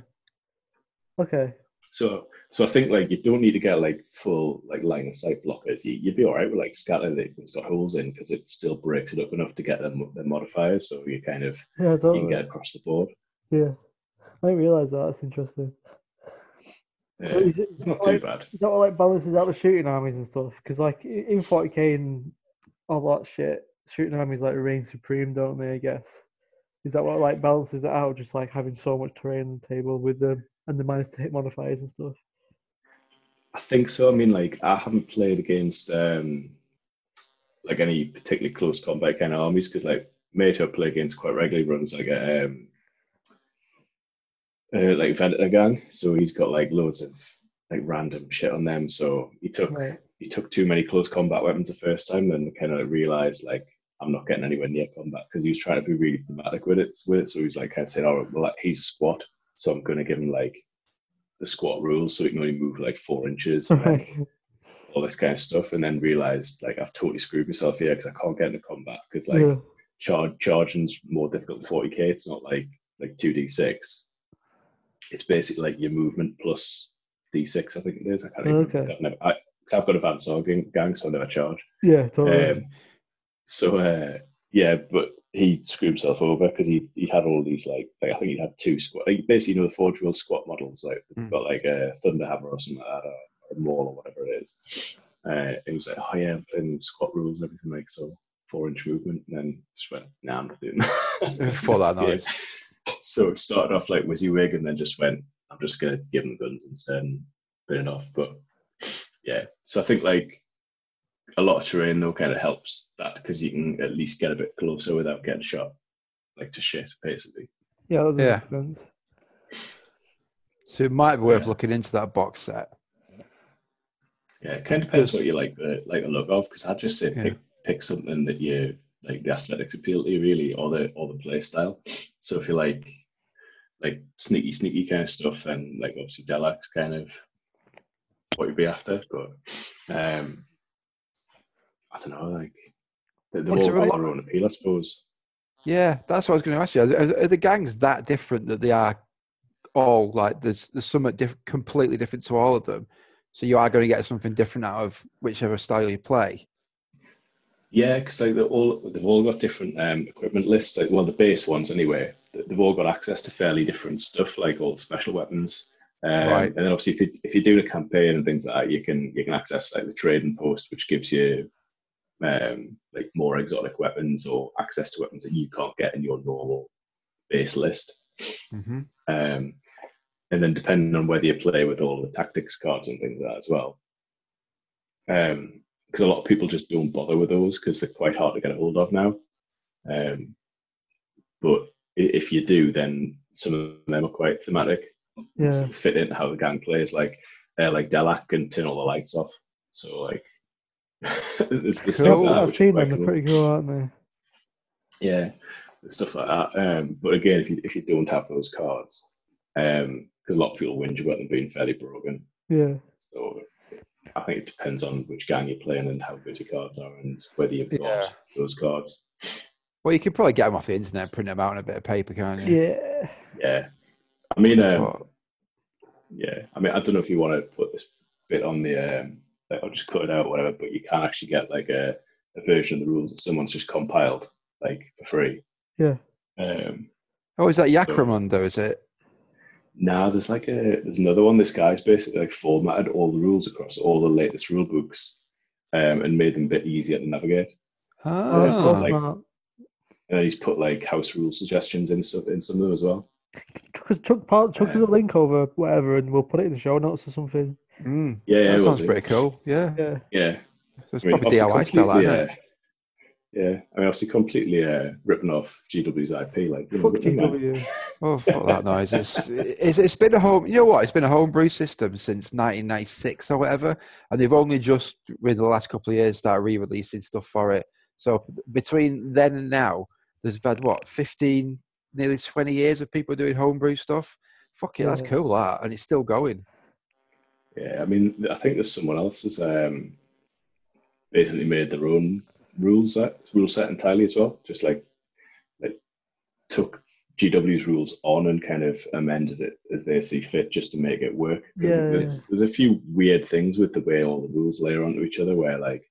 Okay. So, so I think like you don't need to get like full like line of sight blockers. You, you'd be all right with like scatter that it's got holes in because it still breaks it up enough to get them the modifiers. So you kind of Yeah, you can get across the board. Yeah. I didn't realise that. That's interesting. Yeah, So it- it's not like- too bad. Is that what like balances out the shooting armies and stuff? Because like in 40k and all that shit, shooting armies like reign supreme, don't they? I guess. Is that what like balances it out? Just like having so much terrain on the table with them and the minus to hit modifiers and stuff. I think so. I mean, like I haven't played against um like any particularly close combat kind of armies because like mate I play against quite regularly runs like a um uh, like Venator gang. So he's got like loads of like random shit on them. So he took Right. he took too many close combat weapons the first time, and kind of realized like I'm not getting anywhere near combat because he was trying to be really thematic with it. With it, so he's like kind of saying, "Oh, well, like, he's squat, so I'm going to give him like the squat rules, so he can only move like four inches, and all this kind of stuff." And then realized like I've totally screwed myself here because I can't get into combat because like yeah. charge charging's more difficult than 40k. It's not like like 2d6. It's basically like your movement plus d6. I think it is. I can't even. Okay. I've, never, I've got a Van Saar gang, gang, so I never charge. Yeah, totally. Um, so uh, yeah, but he screwed himself over because he he had all these like, like I think he had two squat. Like, basically, you know the Forge World squat models. Like Mm. got like a Thunderhammer or something like that, or a Maul or whatever it is. Uh, and he was like, oh yeah, I'm playing squat rules and everything like so, four inch movement, and then just went, nah, I'm not doing that. For that noise. So it started off like WYSIWYG and then just went, I'm just gonna give him the guns instead and burn it off. But yeah, so I think like a lot of terrain though kind of helps that because you can at least get a bit closer without getting shot like to shit basically. yeah, that yeah. sense. So it might be worth Yeah. looking into that box set. Yeah, it kind of depends what you like the like the look of because I'd just say Yeah. pick pick something that you like the aesthetics appeal to you really or the or the play style. So if you like like sneaky sneaky kind of stuff then like obviously Delaque kind of what you'd be after. But um I don't know, like they- they've Is all got their own appeal, I suppose. Yeah, that's what I was going to ask you. Are, are, the gangs that different that they are all like there's there's something diff- completely different to all of them? So you are going to get something different out of whichever style you play. Yeah, because like they're all they've all got different um, equipment lists. Like well, the base ones anyway. They've all got access to fairly different stuff, like all the special weapons. Um, Right. And then obviously, if you if you're doing a campaign and things like that, you can you can access like the trading post, which gives you um, like more exotic weapons or access to weapons that you can't get in your normal base list. hmm Um, and then depending on whether you play with all the tactics cards and things like that as well. Because a lot of people just don't bother with those because they're quite hard to get a hold of now. Um, but if you do, then some of them are quite thematic, Yeah. fit into how the gang plays. Like uh, like Delaque can turn all the lights off. So like, there's, there's things Cool. like I've seen them. They're pretty cool, aren't they? Yeah, stuff like that. Um, but again, if you if you don't have those cards, because a lot of people whinge about them being fairly broken. Yeah. So I think it depends on which gang you're playing and how good your cards are and whether you've got Yeah. those cards. Well, you could probably get them off the internet, and print them out on a bit of paper, can't you? Yeah. Yeah, I mean, um, yeah, I mean, I don't know if you want to put this bit on the, um, like, I'll just cut it out, or whatever. But you can't actually get like a, a version of the rules that someone's just compiled, like for free. Yeah. Um, oh, is that Yakramundo? Is it? Now there's like a there's another one. This guy's basically like formatted all the rules across all the latest rule books, um, and made them a bit easier to navigate. Oh, Yeah, so Ah, like- smart. And he's put like house rule suggestions in stuff in some of them as well. Chuck us, chuck, part, chuck us Yeah. a link over whatever, and we'll put it in the show notes or something. Mm, Yeah, yeah, that sounds pretty cool. Yeah, Yeah. Yeah, so it's I mean, probably obviously DIY style, completely, isn't it? uh, Yeah, I mean, obviously completely uh, ripping off GW's IP. Like, Fuck. GW. Oh, fuck that noise! It's, it's it's been a home. You know what? It's been a homebrew system since 1996 or whatever, and they've only just, within the last couple of years, started re-releasing stuff for it. So between then and now, there's had what 15, nearly 20 years of people doing homebrew stuff. Fuck it, that's cool. That, and it's still going. Yeah, I mean, I think there's someone else has um, basically made their own rules set, rule set entirely as well. Just like like took GW's rules on and kind of amended it as they see fit, just to make it work. Yeah, there's, there's a few weird things with the way all the rules layer onto each other, where like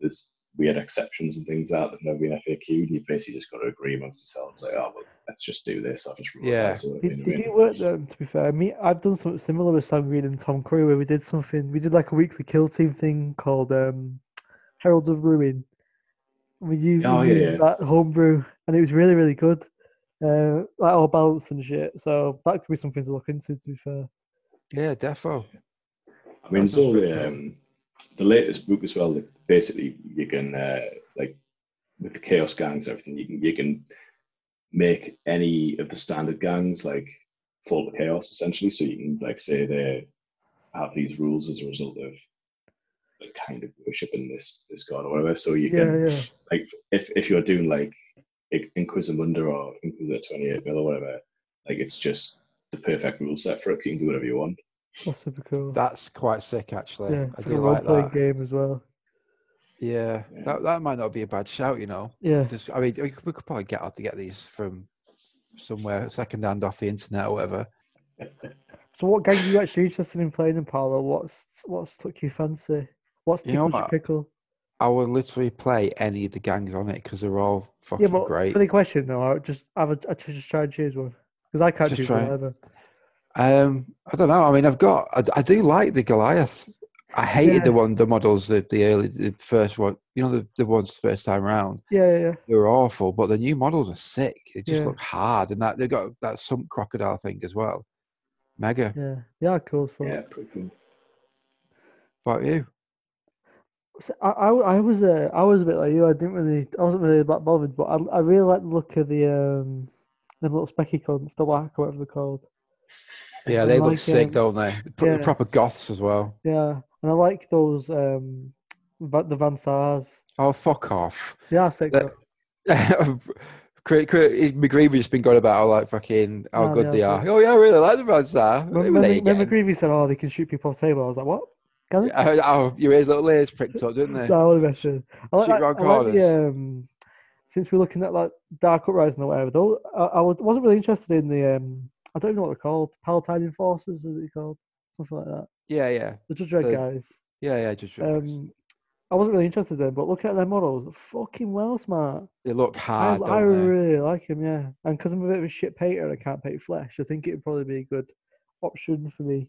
there's weird exceptions and things like that that have never been FAQ'd. You basically just got to agree amongst yourselves, like, oh well, let's just do this. I'll just rule it Yeah. out, so, you know Did, what I did mean? you work them? To be fair, me, I've done something similar with Sam Green and Tom Curry, where we did something. We did like a weekly kill team thing called um, Heralds of Ruin. And We used, Oh, we yeah, used yeah. that homebrew, and it was really, really good. Uh, like all balanced and shit. So that could be something to look into. To be fair, Yeah, defo. I mean, That it's all the um, the latest book as well. That basically, you can uh, like with the chaos gangs, everything. You can you can make any of the standard gangs like fall to chaos essentially. So you can like say they have these rules as a result of like kind of worshiping this this god or whatever. So you yeah, can yeah, like if if you're doing like Inquisimunda or Inquisitor 28 mil or whatever, like it's just the perfect rule set for it. You can do whatever you want. That's super cool. That's quite sick, actually. yeah, I do a like role-playing that. game as well. Yeah, Yeah. that that might not be a bad shout, you know. Yeah, Just, I mean, we could, we could probably get out to get these from somewhere second hand off the internet or whatever. So what game are you actually interested in playing in Paolo? What's what's took you fancy? What's You know tickled your what? pickle? I would literally play any of the gangs on it because they're all fucking Yeah, but great. for the question though, I would just have a I should just try and choose one because I can't Just choose try. one either. Um, I don't know. I mean, I've got. I, I do like the Goliath. I hated the one, the models, the the early, the first one. You know, the the ones first time round. Yeah, yeah, yeah. They were awful, but the new models are sick. They just Yeah. look hard, and that they've got that sump crocodile thing as well. Mega. Yeah, yeah, cool. as fuck. Yeah, pretty cool. What about you? So I, I, I was uh, I was a bit like you. I didn't really, I wasn't really that bothered, but I, I really like the look of the um, the little specky cunts, the whack, whatever they're called. Yeah, I they look like, sick, um, don't they? Pro- yeah. Proper goths as well. Yeah, and I like those um, the Van Saars. Oh, fuck off. Yeah, sick. That- though. Cra- Cra- McGreevy's just been going about how like fucking how No, good they they are. Oh yeah, I really like the Van Saar. When, when, when McGreevy said, "Oh, they can shoot people off the table," I was like, "What?" Can they? Oh, your ears little ears pricked up, didn't they? I would have mentioned. I like, Shoot that- round I like the, um, since we're looking at like Dark Uprising or whatever, though, I, I was- wasn't really interested in the um, I don't even know what they're called. Palatine Enforcers, is it called? Something like that. Yeah, yeah, The Judge Dredd The- guys. yeah, yeah. Just remembers. Um, I wasn't really interested in them, but looking at their models, they're fucking well smart. they look hard, I don't they? really like them, yeah. And because I'm a bit of a shit painter and I can't paint flesh, I think it'd probably be a good option for me.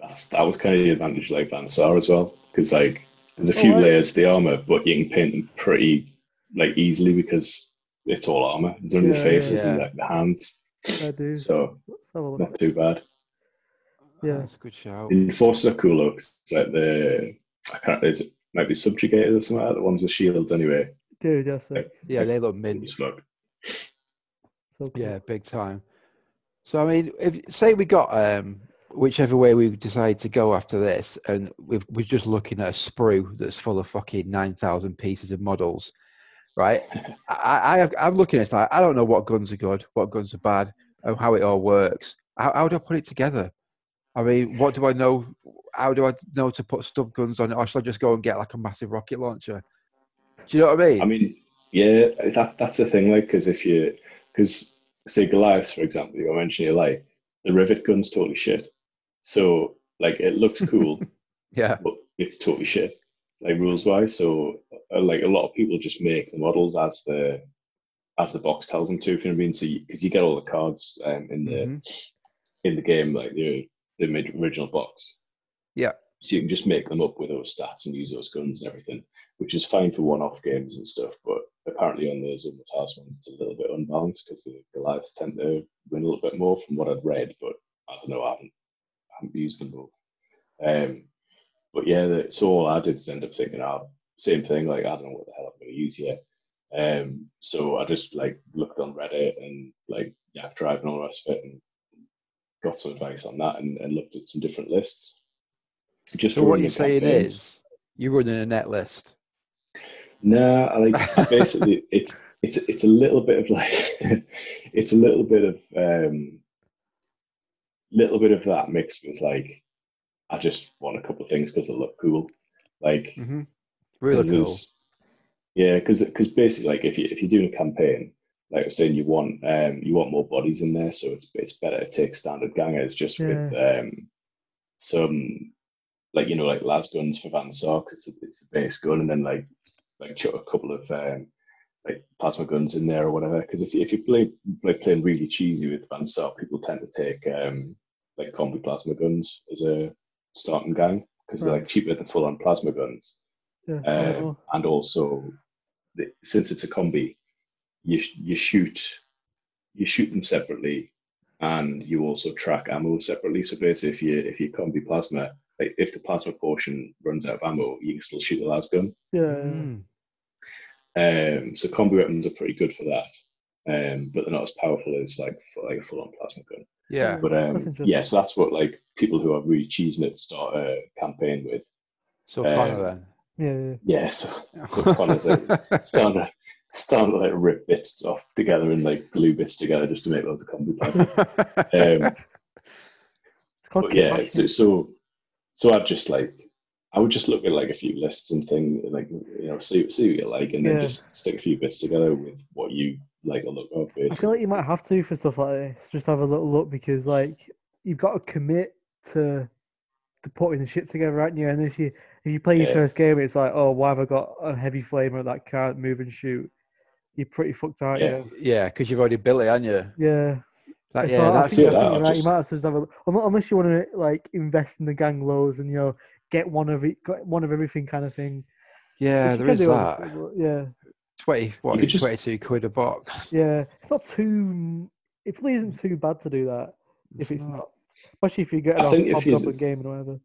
That's that was kind of the advantage like Van Saar as well, because like There's a few Alright. layers to the armor, but you can paint them pretty like easily because it's all armor. It's only the Yeah, faces and like the hands, I do. so Let's have a look. not too bad. Yeah. That's a good shout. The enforcers are cool looks It's like the I can't. Is it might be subjugated or something like that. The ones with shields anyway. Dude, that's it. Yeah, they look mint. It's like So cool. Yeah, big time. So I mean, if say we got um whichever way we decide to go after this, and we've, we're just looking at a sprue that's full of fucking nine thousand pieces of models, right? I, I have, I'm looking at it like I don't know what guns are good, what guns are bad, and how it all works. How, how do I put it together? I mean, what do I know? How do I know to put stub guns on it, or should I just go and get like a massive rocket launcher? Do you know what I mean? I mean, yeah, that that's the thing. Like, because if you, because say Goliath, for example, you were mentioning like the rivet gun's totally shit. So like it looks cool, yeah, but it's totally shit, like rules wise. So uh, like a lot of people just make the models as the as the box tells them to. If you know what I mean. So because you, get all the cards um, in the Mhm. in the game, like the the original box. Yeah. So you can just make them up with those stats and use those guns and everything, which is fine for one-off games and stuff. But apparently on those other task ones, it's a little bit unbalanced because the Goliaths tend to win a little bit more from what I've read. But I don't know. I haven't, I haven't used them all. Um, but yeah, so all I did is end up thinking, oh, same thing. Like I don't know what the hell I'm going to use yet. Um, so I just like looked on Reddit and like Yaktribe and all the rest of it, and got some advice on that, and, and looked at some different lists. Just So what you're saying campaigns. is you're running a net list. Nah, I like basically it's it's it's a little bit of like it's a little bit of um little bit of that mixed with like I just want a couple of things because they look cool. Like hmm Really cool. Yeah, because because basically like if you if you're doing a campaign, like I was saying, you want um you want more bodies in there, so it's it's better to take standard gangers just with um some like you know like las guns for Van Saar because it's the base gun, and then like like chuck a couple of um like plasma guns in there or whatever. Because if you if you play like playing really cheesy with Van Saar, people tend to take um like combi plasma guns as a starting gang because they're like cheaper than full on plasma guns. Yeah, Um, totally. and also, the, since it's a combi, you you shoot you shoot them separately, and you also track ammo separately. So basically, if you if you combi plasma, like if the plasma portion runs out of ammo, you can still shoot the last gun. yeah, Mm. Um, so combi weapons are pretty good for that, um, but they're not as powerful as like for, like a full on plasma gun. Yeah. But um, interesting. yeah, so that's what like people who are really cheesing it start a campaign with. So Um, Connor then. yeah, yeah. Yeah, so So Connor's like starting to, starting to like rip bits off together and like glue bits together just to make loads of combi plasma. Um, but yeah, so, so so I'd just like I would just look at like a few lists and things like you know see see what you like and then Yeah. just stick a few bits together with what you like a look of I feel like you might have to for stuff like this. Just have a little look because like you've got to commit to to putting the shit together, right? You and if you if you play your Yeah. first game, it's like, oh, why have I got a heavy flamer that can't move and shoot? You're pretty fucked out. Yeah. Yeah, yeah, because you've already built it, haven't you? yeah. That, yeah, I that's think, I it. think I'll you're right. Might have to just have a unless you want to like invest in the gang lows and you know get one of it, get one of everything kind of thing. yeah, Which you there can is do, that. obviously, but Yeah, Twenty, what, just- twenty-two quid a box. yeah. It's not too. It probably isn't too bad to do that if it's not, especially if you get it I off think if you- Hobgoblin game or whatever.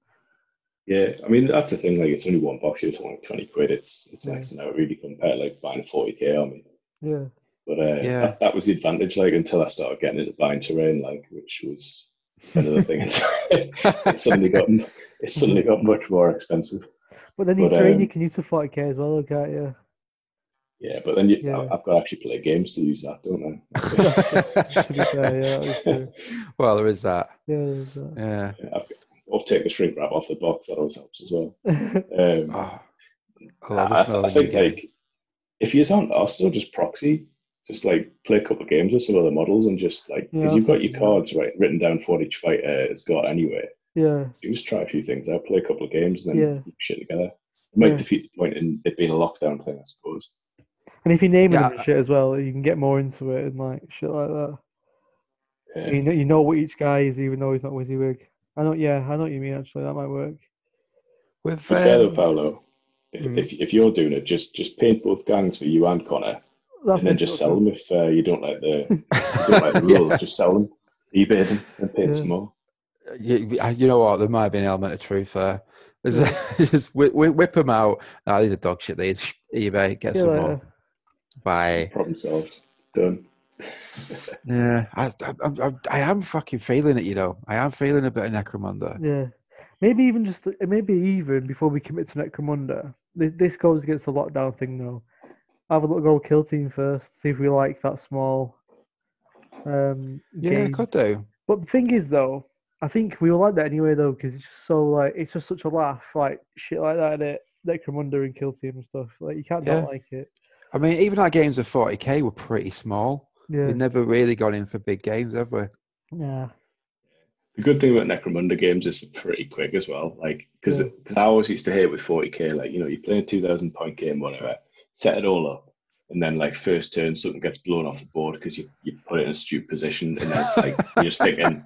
Yeah, I mean that's the thing. Like it's only one box. You're talking twenty quid. It's it's Yeah. next to now really compared to, like buying a forty k army. Yeah. But uh, Yeah. that, that was the advantage. Like until I started getting into buying terrain, like which was another thing. it suddenly got it suddenly got much more expensive. But then you But, terrain you um, can use for 40k as well, can't you? Yeah, but then you, Yeah. I, I've got to actually play games to use that, don't I? To be fair, yeah, that is true. well, there is that. Yeah, there's that. Yeah. I've, or take the shrink wrap off the box. That always helps as well. Um, Oh, I I, I of the think game. like if you aren't Arsenal, just proxy, just like play a couple of games with some other models and just like because I you've got your cards right written down for what each fighter has got anyway. yeah, You just try a few things out, play a couple of games, and then Yeah. keep shit together. It might Yeah. defeat the point in it being a lockdown thing, I suppose. And if you name Yeah, them and shit as well, you can get more into it and like shit like that. Yeah. You know, you know what each guy is, even though he's not WYSIWYG. I know, yeah, I know what you mean. Actually, that might work. With To though, um, Paolo, If, Mhm. if if you're doing it, just just paint both gangs for you and Connor, That's and then just sell them if uh, you don't like the don't like the rules. Yeah. Just sell them, eBay them, and paint Yeah. some more. You, you know what? There might be an element of truth there. There's just whip, whip, whip them out. No, these are dog shit. These eBay, get See you some later. more. Bye. Problem solved. Done. Yeah, I, I, I, I- I am fucking feeling it. You know, I am feeling a bit of Necromunda. Yeah. Maybe even just maybe even before we commit to Necromunda. This, this goes against the lockdown thing though. Have a little go kill team first. See if we like that small. Um, Yeah, game. could do. But the thing is though, I think we will like that anyway though because it's just so like it's just such a laugh like shit like that. In it Necromunda and kill team and stuff like you can't Yeah. not like it. I mean, even our games of 40k were pretty small. Yeah. We've never really gone in for big games, have we? Yeah. The good thing about Necromunda games is pretty quick as well. Like, because Yeah. I always used to hate with 40k, like, you know, you play a 2000 point game, whatever, set it all up, and then, like, first turn, something gets blown off the board because you, you put it in a stupid position, and then it's like, you're just thinking,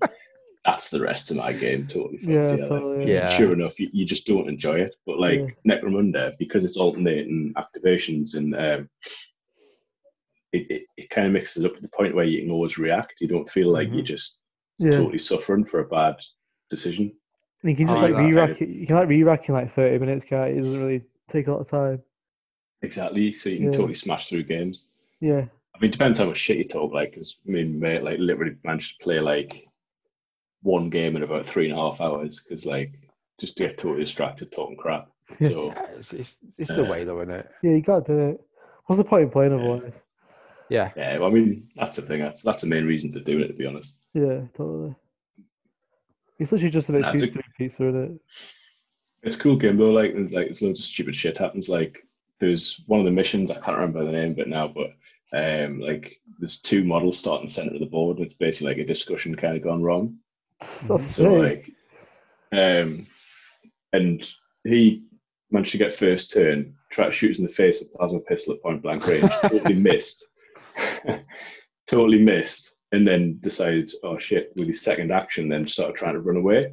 that's the rest of my game, totally fucked Yeah. together. Totally. Yeah. Sure enough, you, you just don't enjoy it. But, like, Necromunda, because it's alternating activations and um, it, it, it kind of mixes up to the point where you can always react. You don't feel like Mhm. you're just Yeah. totally suffering for a bad decision. And you can just I like like re-rack it. You can like re-rack in like thirty minutes, guy. It doesn't really take a lot of time. Exactly. So you can Yeah. totally smash through games. Yeah. I mean, it depends how much shit you talk. Like, because me and mate, like, literally managed to play like one game in about three and a half hours because, like, just get totally distracted talking crap. So Yeah, it's, it's, it's the Uh, way, though, isn't it? Yeah, you gotta do it. What's the point in playing otherwise? Yeah. yeah, well, I mean, that's the thing. That's that's the main reason to do it, to be honest. Yeah, totally. It's literally just an Nah, it's excuse to eat pizza, isn't it? It's a cool game though. Like, and, like, there's loads of stupid shit happens. Like, there's one of the missions. I can't remember the name of it now, but um, like, there's two models starting center of the board. And it's basically like a discussion kind of gone wrong. That's So like, um, and he managed to get first turn, try to shoot us in the face with a plasma pistol at point blank range, totally missed, totally missed, and then decided, oh shit, with his second action, then started trying to run away,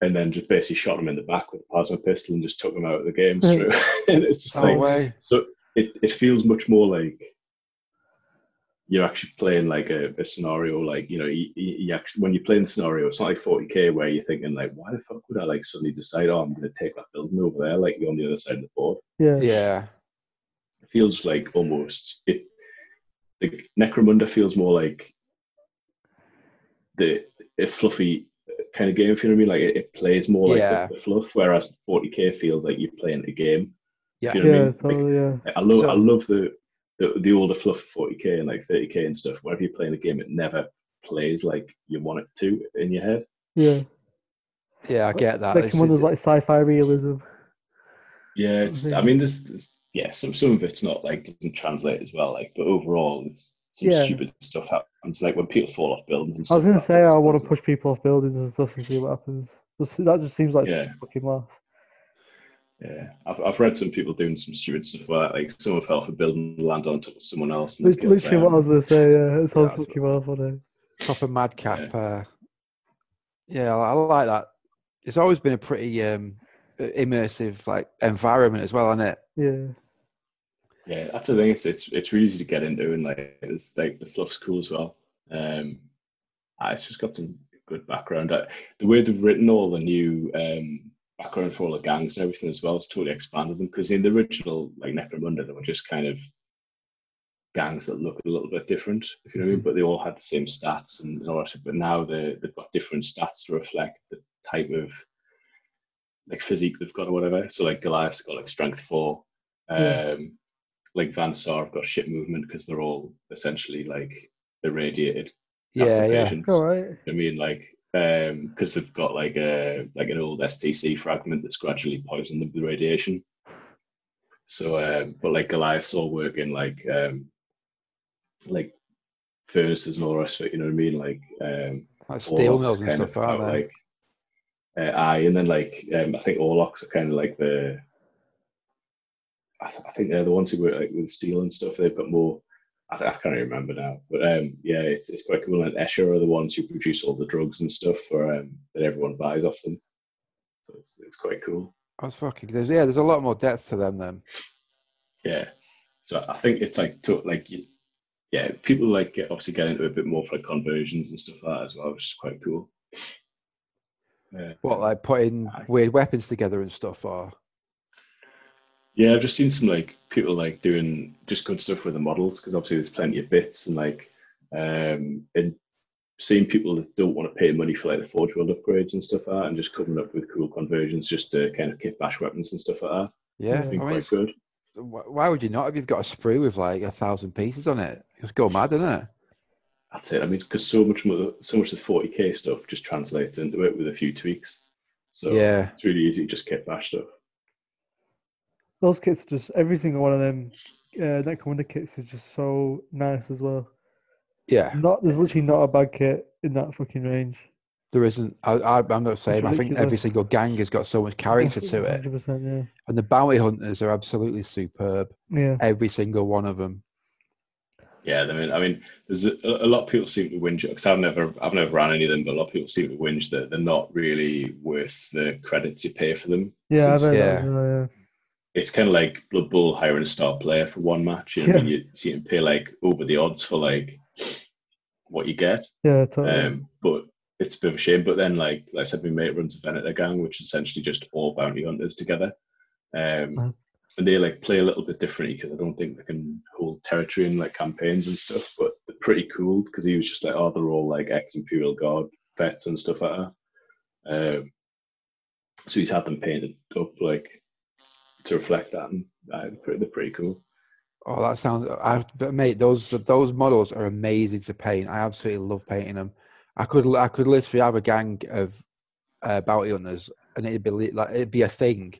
and then just basically shot him in the back with a plasma pistol and just took him out of the game straight. and it's just No like, way. so it, it feels much more like you're actually playing like a, a scenario like you know you, you you actually when you're playing the scenario it's not like 40k where you're thinking like why the fuck would i like suddenly decide oh i'm going to take that building over there like you're on the other side of the board Yeah. Yeah. it feels like almost it the necromunda feels more like the a fluffy kind of game if you know what i mean like it, it plays more like Yeah. the, the fluff whereas 40k feels like you're playing a game Yeah. You know Yeah, I mean? Like, totally, yeah. I love I love the, the the older fluff 40k and like 30k and stuff. Whenever you're playing a game, it never plays like you want it to in your head. Yeah. Yeah, I get that. Like It's- one of like sci-fi realism. Yeah, it's. I mean, there's, there's yeah, some some of it's not like doesn't translate as well. Like, but overall, it's some Yeah. stupid stuff happens. Like when people fall off buildings and I was gonna that say I want to push people off buildings and stuff and see what happens. That just seems like Yeah. a fucking laugh. Yeah, I've I've read some people doing some stupid stuff where like someone fell for building, land landed on top of someone else. And Lit- they killed Literally what I was gonna say. Yeah, it sounds that's- fucking laugh on it. proper madcap. Uh, yeah, I, I like that. It's always been a pretty um, uh, immersive like environment as well, isn't it? Yeah. Yeah, that's the thing. It's it's it's really easy to get into, and like it's like the fluff's cool as well. Um, it's just got some good background. Uh, the way they've written all the new um background for all the gangs and everything as well, it's totally expanded them. Because in the original like Necromunda, they were just kind of gangs that look a little bit different, if you know what I mean. But they all had the same stats and all that. But now they they've got different stats to reflect the type of like physique they've got or whatever. So like Goliath's got like strength four. Um, Yeah. like Van Saar have got shit movement because they're all essentially like irradiated. Yeah, yeah. All right. I mean, like, um, because they've got like a like an old STC fragment that's gradually poisoned them with radiation. So, um, but like Goliaths all working like um, like furnaces and all the rest of it. You know what I mean? Like, um, Like steel mills and stuff, out, they? Like, uh, aye, and then like um, I think Orlocks are kind of like the. I, th- I think they're the ones who work like with steel and stuff. They've got more. I, I can't even remember now, but um, yeah, it's, it's quite cool. And Escher are the ones who produce all the drugs and stuff for um, that everyone buys off them. So it's it's quite cool. I was fucking. There's yeah. There's a lot more depth to them then. Yeah. So I think it's like to, like yeah, people like get, obviously get into a bit more for like conversions and stuff like that as well, which is quite cool. Yeah. What like putting Aye. weird weapons together and stuff, or Yeah, I've just seen some like people like doing just good stuff with the models because obviously there's plenty of bits and like um and seeing people that don't want to pay money for like the Forge World upgrades and stuff like that and just coming up with cool conversions just to kind of kit bash weapons and stuff like that. yeah. Yeah. I Been mean, quite it's- good. why would you not if you've got a sprue with like a thousand pieces on it? Just go mad, isn't it? That's it. I mean, because so much more, so much of the 40k stuff just translates into it with a few tweaks. So Yeah. it's really easy to just kit bash stuff. Those kits, are just every single one of them, uh, that Commander kits is just so nice as well. Yeah. Not there's literally not a bad kit in that fucking range. There isn't. I, I, I'm not saying. I think every single gang has got so much character to it, Hundred percent, yeah, and the bounty hunters are absolutely superb. yeah. Every single one of them. Yeah, I mean, I mean, there's a, a lot of people seem to whinge because I've never, I've never ran any of them, but a lot of people seem to whinge that they're not really worth the credits you pay for them. Yeah, Since- heard yeah. that as yeah. It's kind of like Blood Bowl hiring a star player for one match. You know, I mean? you see them pay like over the odds for like what you get. Yeah, totally. Um, but it's a bit of a shame. But then, like, like I said, my mate runs a Venator gang, which is essentially just all bounty hunters together. Um, Wow. and they like play a little bit differently because I don't think they can hold territory in like campaigns and stuff. But they're pretty cool because he was just like, oh, they're all like ex Imperial Guard vets and stuff like that. Um, so he's had them painted up like to reflect that, and uh, they're, pretty, cool. Oh, that sounds. I've, but mate, those those models are amazing to paint. I absolutely love painting them. I could I could literally have a gang of uh, bounty hunters, and it'd be like it'd be a thing.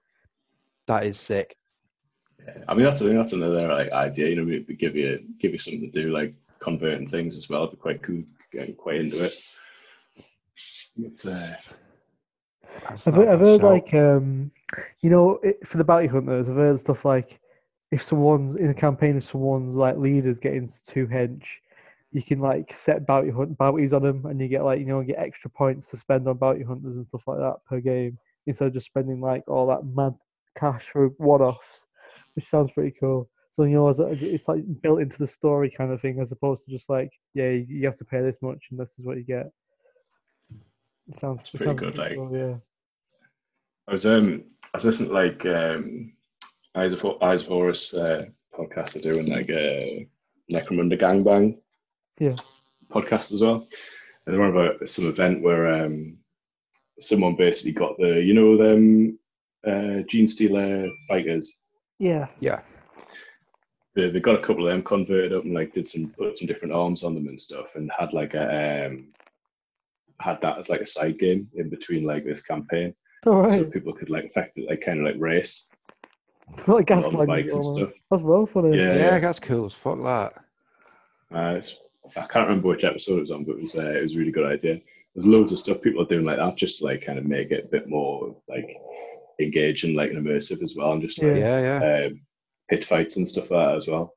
That is sick. Yeah, I mean that's I think that's another like idea. You know, maybe give you give you something to do, like converting things as well. It'd be quite cool, getting quite into it. It's uh, That's I've, not heard- a I've heard shout. like um, you know, it, for the bounty hunters, I've heard stuff like if someone's in a campaign, if someone's like leaders getting too hench, you can like set bounty hunt bounties on them, and you get like you know get extra points to spend on bounty hunters and stuff like that per game instead of just spending like all that mad cash for one-offs, which sounds pretty cool. So you know, it's like built into the story kind of thing, as opposed to just like, yeah, you have to pay this much and this is what you get. It sounds That's it pretty sounds good, like- cool, yeah. I was um I was listening to like um Eyes of Ho- Eyes of Horus uh, podcast are doing like a Necromunda Gangbang Yeah. podcast as well. And they were about some event where um someone basically got the you know them uh Gene Stealer fighters. Yeah. Yeah, They, they got a couple of them converted up and like did some put some different arms on them and stuff and had like a um had that as like a side game in between like this campaign. All right. So people could like effectively like kind of like race like on the gaslighting bikes and stuff. That's well funny. Yeah, yeah, yeah. that's cool as fuck. That. Uh, it's, I can't remember which episode it was on, but it was uh, it was a really good idea. There's loads of stuff people are doing like that just to like kind of make it a bit more like engaging, like and immersive as well, and just like Yeah, yeah. um, pit fights and stuff like that as well.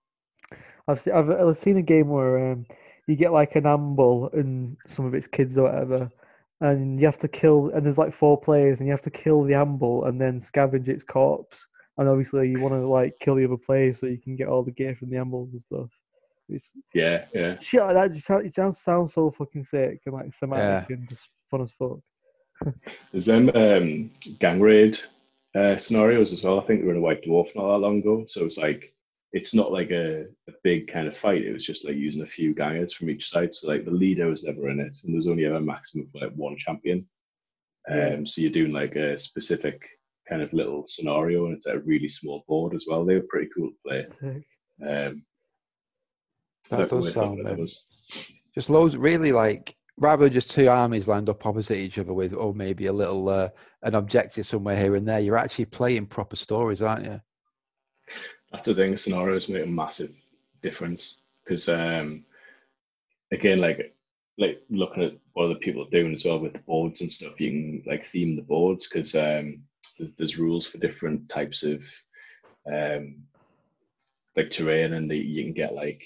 I've seen, I've, I've seen a game where um, you get like an Ambull and some of its kids or whatever, and you have to kill. And there's like four players, and you have to kill the Ambull and then scavenge its corpse. And obviously, you want to like kill the other players so you can get all the gear from the Ambulls and stuff. It's, Yeah, yeah. shit like that just it just sounds so fucking sick and like thematic and just fun as fuck. There's them um, gang raid uh, scenarios as well. I think they were in a White Dwarf not that long ago, so it's like it's not like a, a big kind of fight. It was just like using a few gangers from each side. So like the leader was never in it, and there's only ever a maximum of like one champion. Um, Yeah. So you're doing like a specific kind of little scenario, and it's a really small board as well. They were pretty cool to play. Um, That does sound, what it was. Just loads, really like rather than just two armies lined up opposite each other with, or maybe a little uh, an objective somewhere here and there. You're actually playing proper stories, aren't you? That's the thing. Scenarios make a massive difference because, um, again, like like looking at what other people are doing as well with the boards and stuff, you can like theme the boards because um, there's, there's rules for different types of um, like terrain, and the, you can get like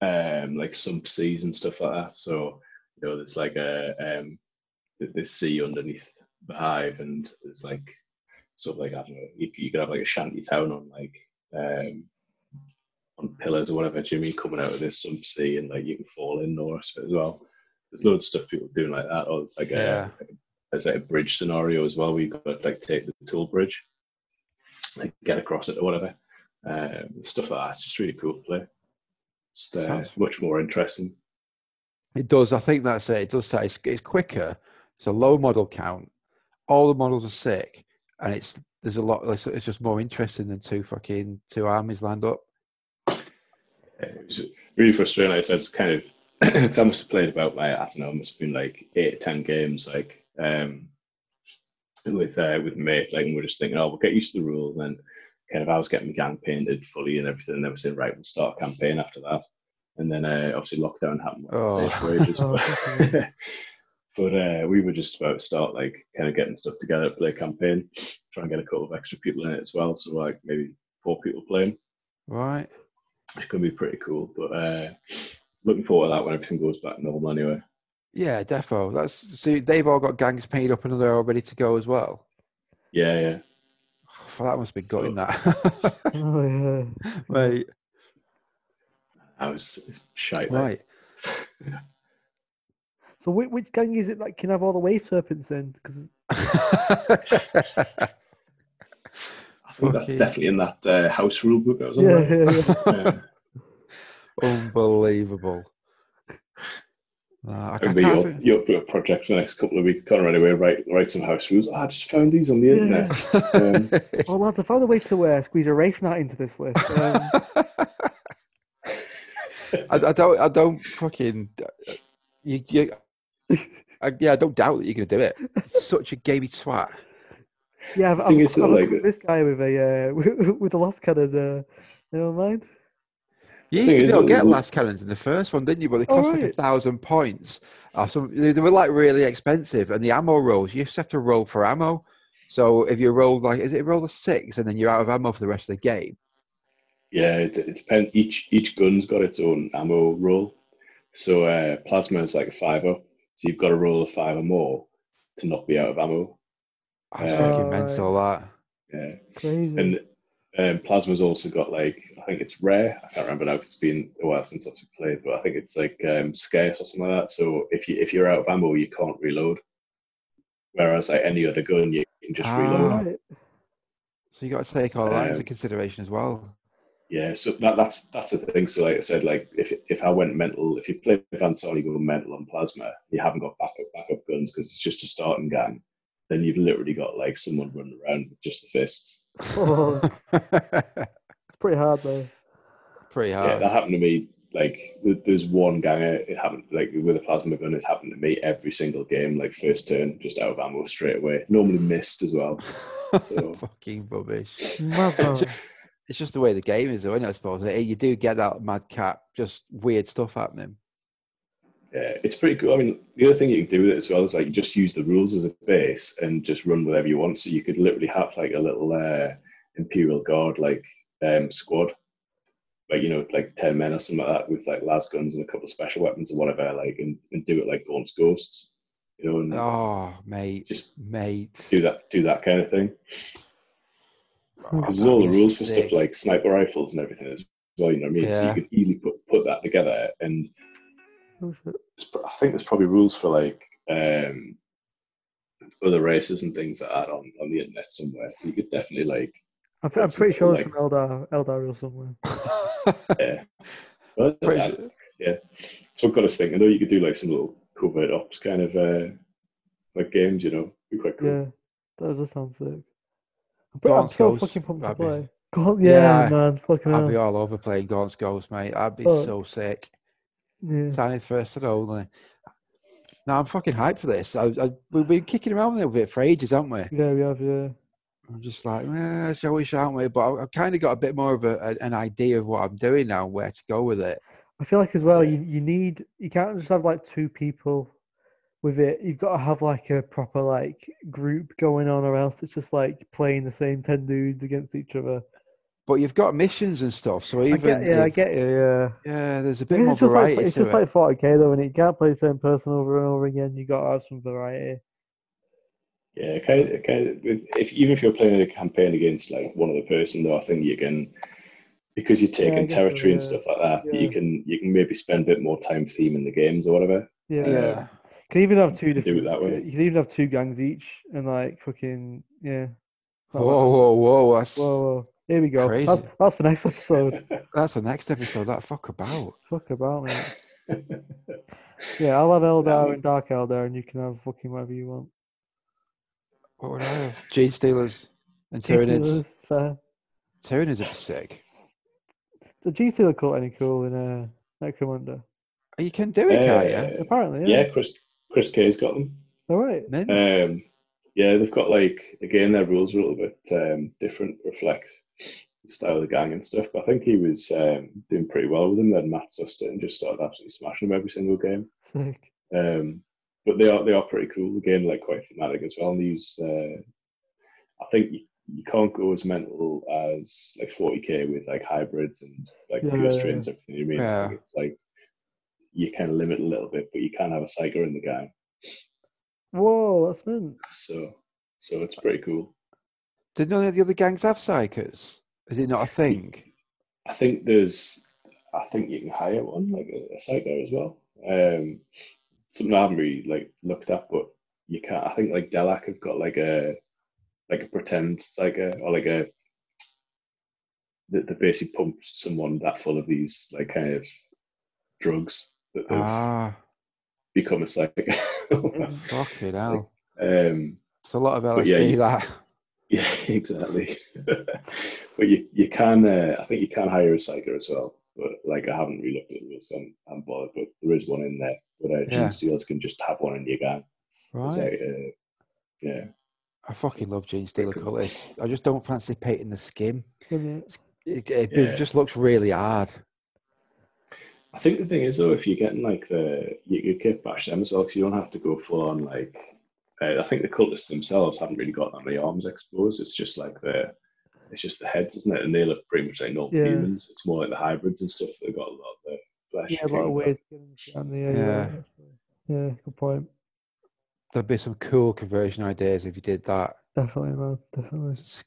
um, like sump seas and stuff like that. So you know, there's like a um, this sea underneath the hive, and there's like sort of like I don't know, you, you could have like a shanty town on like um, on pillars or whatever. Mean coming out of this sump sea and like you can fall in Norris as well. There's loads of stuff people doing like that. Or it's like Yeah. a there's like a bridge scenario as well where you've got to like take the tool bridge, like get across it or whatever. Um, stuff like that. It's just really cool to play. Just uh, Sounds- much more interesting. It does. I think that's it. It does say it's, it's quicker. It's a low model count. All the models are sick, and it's there's a lot. It's, it's just more interesting than two fucking two armies lined up. it was really frustrating. Like I said, it's kind of it's I must have played about like I don't know, it must have been like eight, ten games like um with uh with mate, like and we're just thinking, oh we'll get used to the rule and then kind of I was getting my gang painted fully and everything and they were saying, right, we'll start a campaign after that. And then uh, obviously lockdown happened Oh. for ages. Oh, but but uh, we were just about to start like kind of getting stuff together, play a campaign, try and get a couple of extra people in it as well. So like maybe four people playing Right. it's going to be pretty cool. But uh, looking forward to that when everything goes back normal anyway. Yeah, defo. That's so they've all got gangs painted up and they're all ready to go as well. Yeah, yeah. For that must be So- gutting that. Oh yeah. right. I was shite. Right. So which, which gang is it that can have all the wave serpents in? Because I think that's Fucking definitely in that uh, house rule book. That yeah, yeah, yeah. Yeah. unbelievable. Nah, I, I It'll be can't your, think- your, your project for the next couple of weeks. Connor, anyway, write write some house rules. Oh, I just found these on the Yeah. internet. Um, Oh lads, I found a way to uh, squeeze a Wraith Knight into this list. Um, I, I don't. I don't fucking. You, you, I, yeah, I don't doubt that you're going to do it. It's such a gamey twat. yeah, I've, The thing I've, I've like, like, this guy with a uh, with, with a lascannon. Uh, never mind. You used to be able to get lascannons in the first one, didn't you? But they Oh, cost like a thousand points. Or some, they, they were like really expensive, and the ammo rolls you just have to roll for ammo. So if you roll like, is it roll a six, and then you're out of ammo for the rest of the game? yeah, it, it depends. Each each gun's got its own ammo roll. So uh, plasma is like a fiver. So you've got to roll a five or more to not be out of ammo. That's Uh, fucking mental. That. Yeah. Crazy. And um, Plasma's also got like I think it's rare. I can't remember now 'cause it's been a while since I've played, but I think it's like um, scarce or something like that. So if you if you're out of ammo, you can't reload. Whereas like any other gun, you can just Ah. reload. So you got to take all that into Um, consideration as well. Yeah, so that, that's that's the thing. So like I said, like if if I went mental, if you play Vansani go mental on Plasma, you haven't got backup backup guns because it's just a starting gang. Then you've literally got like someone running around with just the fists. Oh, it's pretty hard though. Pretty hard. Yeah, hard. that happened to me. Like there's one ganger. It happened like with a plasma gun. It happened to me every single game. Like first turn, just out of ammo straight away. Normally missed as well. so- fucking rubbish. It's just the way the game is, though, it? I suppose you do get that madcap, just weird stuff happening. Yeah, it's pretty cool. I mean, the other thing you can do with it as well is like you just use the rules as a base and just run whatever you want. So you could literally have like a little uh, Imperial Guard like um, squad, like you know, like ten men or something like that with like las guns and a couple of special weapons or whatever, like and, and do it like Gaunt's Ghosts, you know, and Oh, mate, Just mate. do that do that kind of thing. Oh, Because there's all the that'd be rules for stuff like sniper rifles and everything as well. You know what I mean? So you could easily put put that together and it's I think there's probably rules for like um, other races and things like that on, on the internet somewhere. So you could definitely like, I'm, I'm pretty sure it's like- from Eldar, Eldar or somewhere. yeah. But Pretty that- sure- so I've got us thinking though, you could do like some little covert ops kind of uh, like games, you know, be quite cool. Yeah, that does sound sick. I'm, I'm Gaunt's so Ghost, fucking pumped to that'd be- play. God, yeah, Yeah, man, fucking I'd hell. be all over playing Gaunt's Ghost, mate. I'd be Oh. so sick. Yeah. Tanith First and only. No, I'm fucking hyped for this. I, I, we've been kicking around a little bit for ages, haven't we? yeah, we have, yeah. I'm just like, eh, shall we, shan't we? But I- I've kind of got a bit more of a, a- an idea of what I'm doing now, where to go with it. I feel like as well, you, you need, you can't just have like two people with it. You've got to have like a proper like group going on, or else it's just like playing the same 10 dudes against each other. But you've got missions and stuff, so I even get, yeah, I get you, yeah. yeah, there's a bit guess more it's just like variety it's to just it. like 40k though, and you can't play the same person over and over again. You got to have some variety. Yeah, kind of, kind of. If even if you're playing a campaign against like one other person, though, I think you can because you're I taking guess so, territory and stuff like that. You can you can maybe spend a bit more time theming the games or whatever. Yeah. Yeah. You can even have two different. do it that way. You can even have two gangs each, and like fucking yeah. It's not Whoa, whoa, whoa! That's whoa, whoa. Here we go. Crazy. that's for next episode. that's the next episode. That fuck about. Fuck about mate. Yeah, I'll have Eldar Um, and Dark Eldar, and you can have fucking whatever you want. What would I have? Genestealers and Tyranids. Fair. Tyranids would be sick. The Genestealer cult any cool in uh, Necromunda? You can do it, can't you? Uh, Apparently, yeah, yeah. Chris Chris K's got them. All right. Um, yeah, they've got like again their rules are a little bit um, different, reflect the style of the gang and stuff. But I think he was um, doing pretty well with them. Then Matt Suster and just started absolutely smashing them every single game. Sick. Um, but they are they are pretty cool. Again, like quite thematic as well. And they use uh, I think you, you can't go as mental as like 40k with like hybrids and like Yeah, pure yeah, strains and everything. You know what I mean? Yeah. It's like you can limit a little bit, but you can have a psyker in the gang. Whoa, that's mint. So so it's pretty cool. Did none of the other gangs have psykers? Is it not a thing? I think there's, I think you can hire one like a, a psyker as well. Um, something I haven't really like looked at, but you can't. I think like Delaque have got like a, like a pretend psycho or like a, they, they basically pump someone that full of these like kind of drugs that they've Ah, become a psycho. fucking hell. um, It's a lot of But yeah, LSD, you- that. Yeah, exactly. but you, you can, uh, I think you can hire a psyker as well. But like, I haven't really looked at this. so I'm, I'm bothered. But there is one in there. But uh, Yeah. Gene Steelers can just have one in your gang. It's Right. like, uh, yeah, I fucking love Genestealer cultists. I just don't fancy painting the skin. Isn't it? It, it, Yeah. it just looks really hard. I think the thing is though, if you're getting like the you, you kit bash them as well, because you don't have to go full on like. Uh, I think the cultists themselves haven't really got that many arms exposed. It's just like the, it's just the heads, isn't it? And they look pretty much like normal Yeah. humans. It's more like the hybrids and stuff that got a lot of the flesh. Yeah, a lot of weird skins around the yeah, you're Yeah. yeah, good point. There'd be some cool conversion ideas if you did that. Definitely, man. Definitely. S-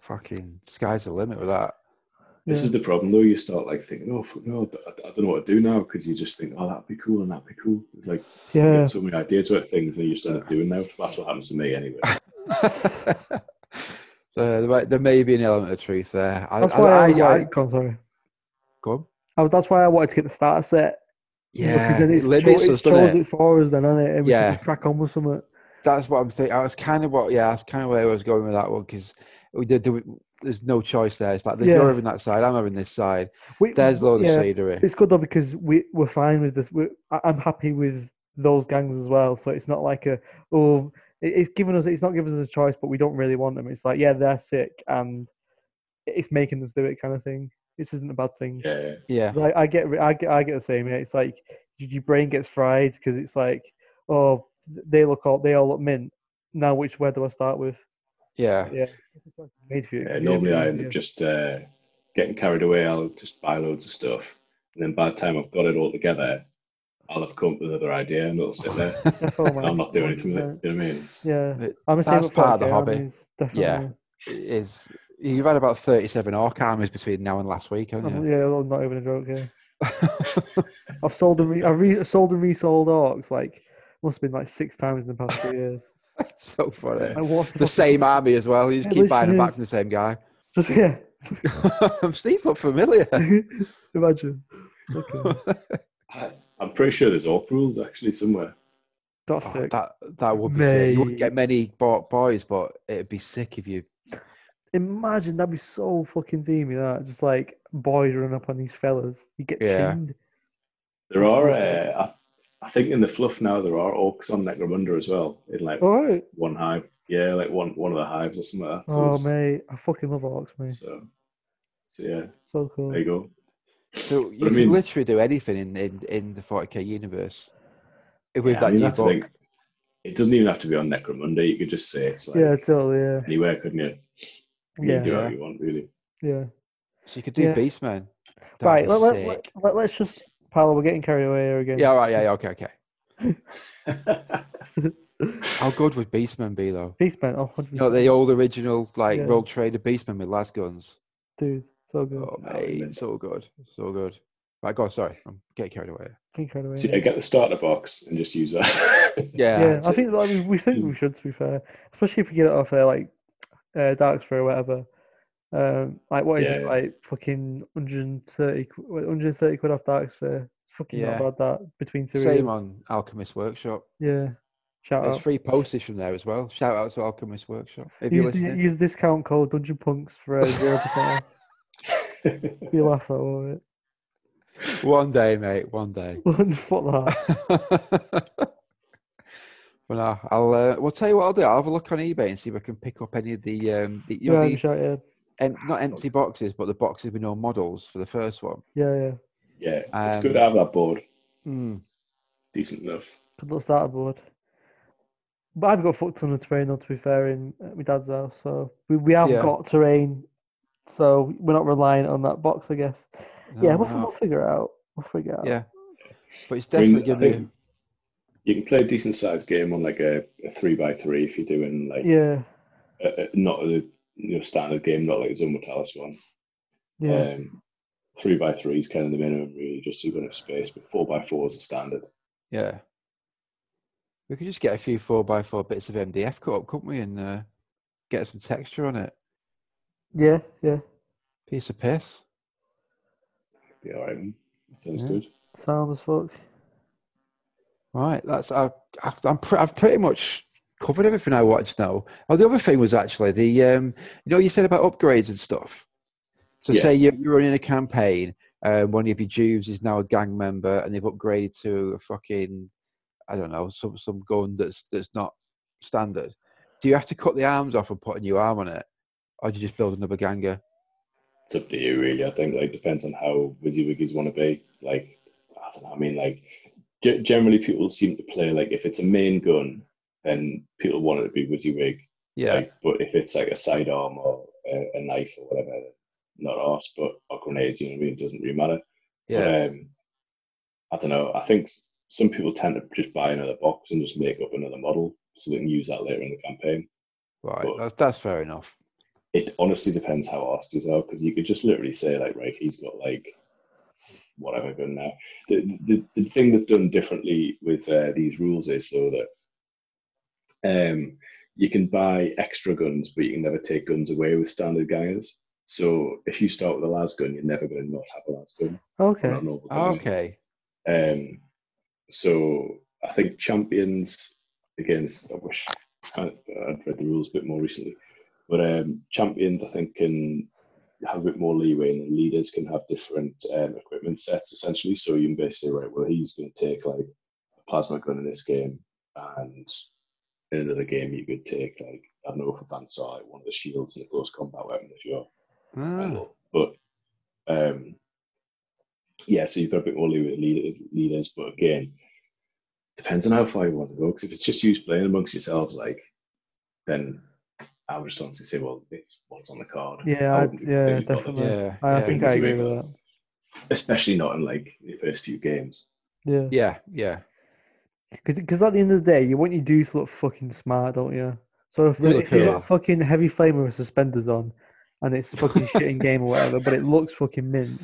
Fucking sky's the limit with that. This Yeah. is the problem, though. You start like thinking, "Oh, fuck, no, I, I don't know what to do now," because you just think, "Oh, that'd be cool and that'd be cool." It's like you Yeah. get so many ideas about things, and you just end up doing now. That's what happens to me, anyway. so there, there may be an element of truth there. I, That's I, why I, I, I, I- go on, sorry. go on. Oh, that's why I wanted to get the starter set. because Yeah, then it it limits show- us, it shows it? it for us, then, doesn't it? And we Yeah. can crack on with something. That's what I'm thinking. I was kind of what, yeah, that's kind of where I was going with that one because we did. Do- There's no choice there. It's like Yeah. you're having that side, I'm having this side. We, There's a load yeah, of scenery. It's good though because we we're fine with this. We're, I- I'm happy with those gangs as well. So it's not like a oh, it's giving us. It's not giving us a choice, but we don't really want them. It's like yeah, they're sick, and it's making us do it, kind of thing. Which isn't a bad thing. Yeah, Yeah, 'Cause I, I get I get I get the same. Yeah, it's like your brain gets fried because it's like oh they look all they all look mint. Now which where do I start with? Yeah, Yeah, made for you. yeah. Normally, I end up just uh, getting carried away. I'll just buy loads of stuff, and then by the time I've got it all together, I'll have come up with another idea, and it'll sit there. Defo, and I'll not do anything with it. 100%. You know what I mean? It's, Yeah, It- I'm the that's part of the 40K hobby. Definitely. Yeah. It is you've had about 37 orc armies between now and last week, haven't you? yeah, well, not even a joke. Yeah, I've sold and re- I've re- sold and resold orcs like must have been like six times in the past two years. so funny. Like, what's The fucking- same army as well. You just Yeah, keep buying them back from the same guy. Just yeah, Steve look familiar. imagine. Okay. I, I'm pretty sure there's orc rules actually somewhere. That's Oh, sick. that that would be sick. You wouldn't get many boys, but it'd be sick if you. Imagine that'd be so fucking themey. That just like boys running up on these fellas. You get Yeah. chinned. There are, uh, I, I think in the fluff now there are orcs on Necromunda as well in like All right. one hive. Yeah, like one one of the hives or something like that. So Oh it's- mate, I fucking love orcs, mate. So, so yeah, So cool. there you go. So you I can mean- literally do anything in, in, in the 40k universe with Yeah, I that mean, new book. thing. It doesn't even have to be on Necromunda. You could just say it's like Yeah, totally. Yeah, anywhere, couldn't you? You yeah, can do Yeah. whatever you want, really. yeah. So you could do Yeah. Beastman. That'd Right, be let, let, let, let, us just, Paolo, we're getting carried away here again. Yeah, all right, yeah, yeah, okay, okay. How good would Beastman be though? Beastman, oh, 100%. You know the old original like Yeah. Rogue Trader Beastman with las guns. dude, so good. Oh that mate, so good, so good. Right, go on. Sorry, I'm getting carried away. King Shredder, So, yeah. yeah, get the starter box and just use that. Yeah, yeah, I think like, we, we think we should. To be fair, especially if we get it off uh, like uh, Darksphere or whatever. Um, like what is Yeah, it like? Fucking 130, 130 quid off Darksphere. It's fucking Yeah. not bad that between two. same on Alchemist Workshop. Yeah. Shout There's out. free postage from there as well. Shout out to Alchemist Workshop if you're Use, the- listening. use discount code Dungeon Punks for uh, zero percent. You laugh at all of One day, mate. One day. it. Fuck that. but no, I'll. Uh, we'll tell you what I'll do. I'll have a look on eBay and see if I can pick up any of the, um, the you know, Yeah, the shout, yeah, em- not empty boxes, but the boxes with no models for the first one. yeah, yeah. yeah, it's Um, good to have that board. Mm. Decent enough. Could not start a board. But I've got fucked ton of terrain, though, to be fair, in at my dad's house. So we, we have Yeah. got terrain. So we're not relying on that box, I guess. yeah, No, we'll, no. we'll figure it out. We'll figure it out. Yeah, but it's I mean, definitely I giving think. You can play a decent sized game on like a, a three by three if you're doing like Yeah. a, a- not a you know standard game, not like a Zone Mortalis one. Yeah. Um, three by three is kind of the minimum, really, just so you've got enough space. But four by four is the standard. Yeah, we could just get a few four by four bits of MDF cut up, couldn't we, and uh, get some texture on it. yeah. Yeah. Piece of piss. Be all right. Sounds Yeah. good. Sound as fuck. Right, that's I, I've, I'm pre- I've pretty much covered everything I wanted to know. Oh, the other thing was actually the um, you know you said about upgrades and stuff. So Yeah. say you're, you're running a campaign, uh, one of your juves is now a gang member, and they've upgraded to a fucking I don't know some some gun that's that's not standard. Do you have to cut the arms off and put a new arm on it, or do you just build another ganger? It's up to you, really. I think like depends on how WYSIWYGs want to be. Like I don't know. I mean, like ge- generally people seem to play like if it's a main gun, then people want it to be WYSIWYG. Yeah, Like, but if it's like a sidearm or a, a knife or whatever, not us, but or grenades, you know what I mean? It doesn't really matter. yeah, But, um, I don't know. I think some people tend to just buy another box and just make up another model so they can use that later in the campaign. right. but- That's that's fair enough. It honestly depends how artists are because you could just literally say like, right, he's got like whatever gun now. The the, the thing that's done differently with uh, these rules is though that um, you can buy extra guns, but you can never take guns away with standard gangers. So if you start with a las gun, you're never going to not have a las gun. Okay. Not a normal gun. Okay, Um, so I think champions again. this- I wish I, I'd read the rules a bit more recently, but um, champions I think can have a bit more leeway, and leaders can have different um, equipment sets essentially. So you can basically say, right, well, he's going to take like a plasma gun in this game, and in another game you could take like I don't know if for Bansai, like one of the shields and a close combat weapon if you're Ah. But um, yeah, so you've got a bit more leeway with leaders, but again, depends on how far you want to go. Because if it's just you playing amongst yourselves, like, then I would just honestly say, well, it's what's on the card. Yeah, I I- yeah, definitely. yeah, I yeah. think Yeah. I agree with that. Especially not in like the first few games. Yeah. yeah, yeah. Because at the end of the day, you want your dudes to look fucking smart, don't you? So if, They look if you've cool. got fucking heavy flamer with suspenders on, and it's fucking shit in game or whatever, but it looks fucking mint,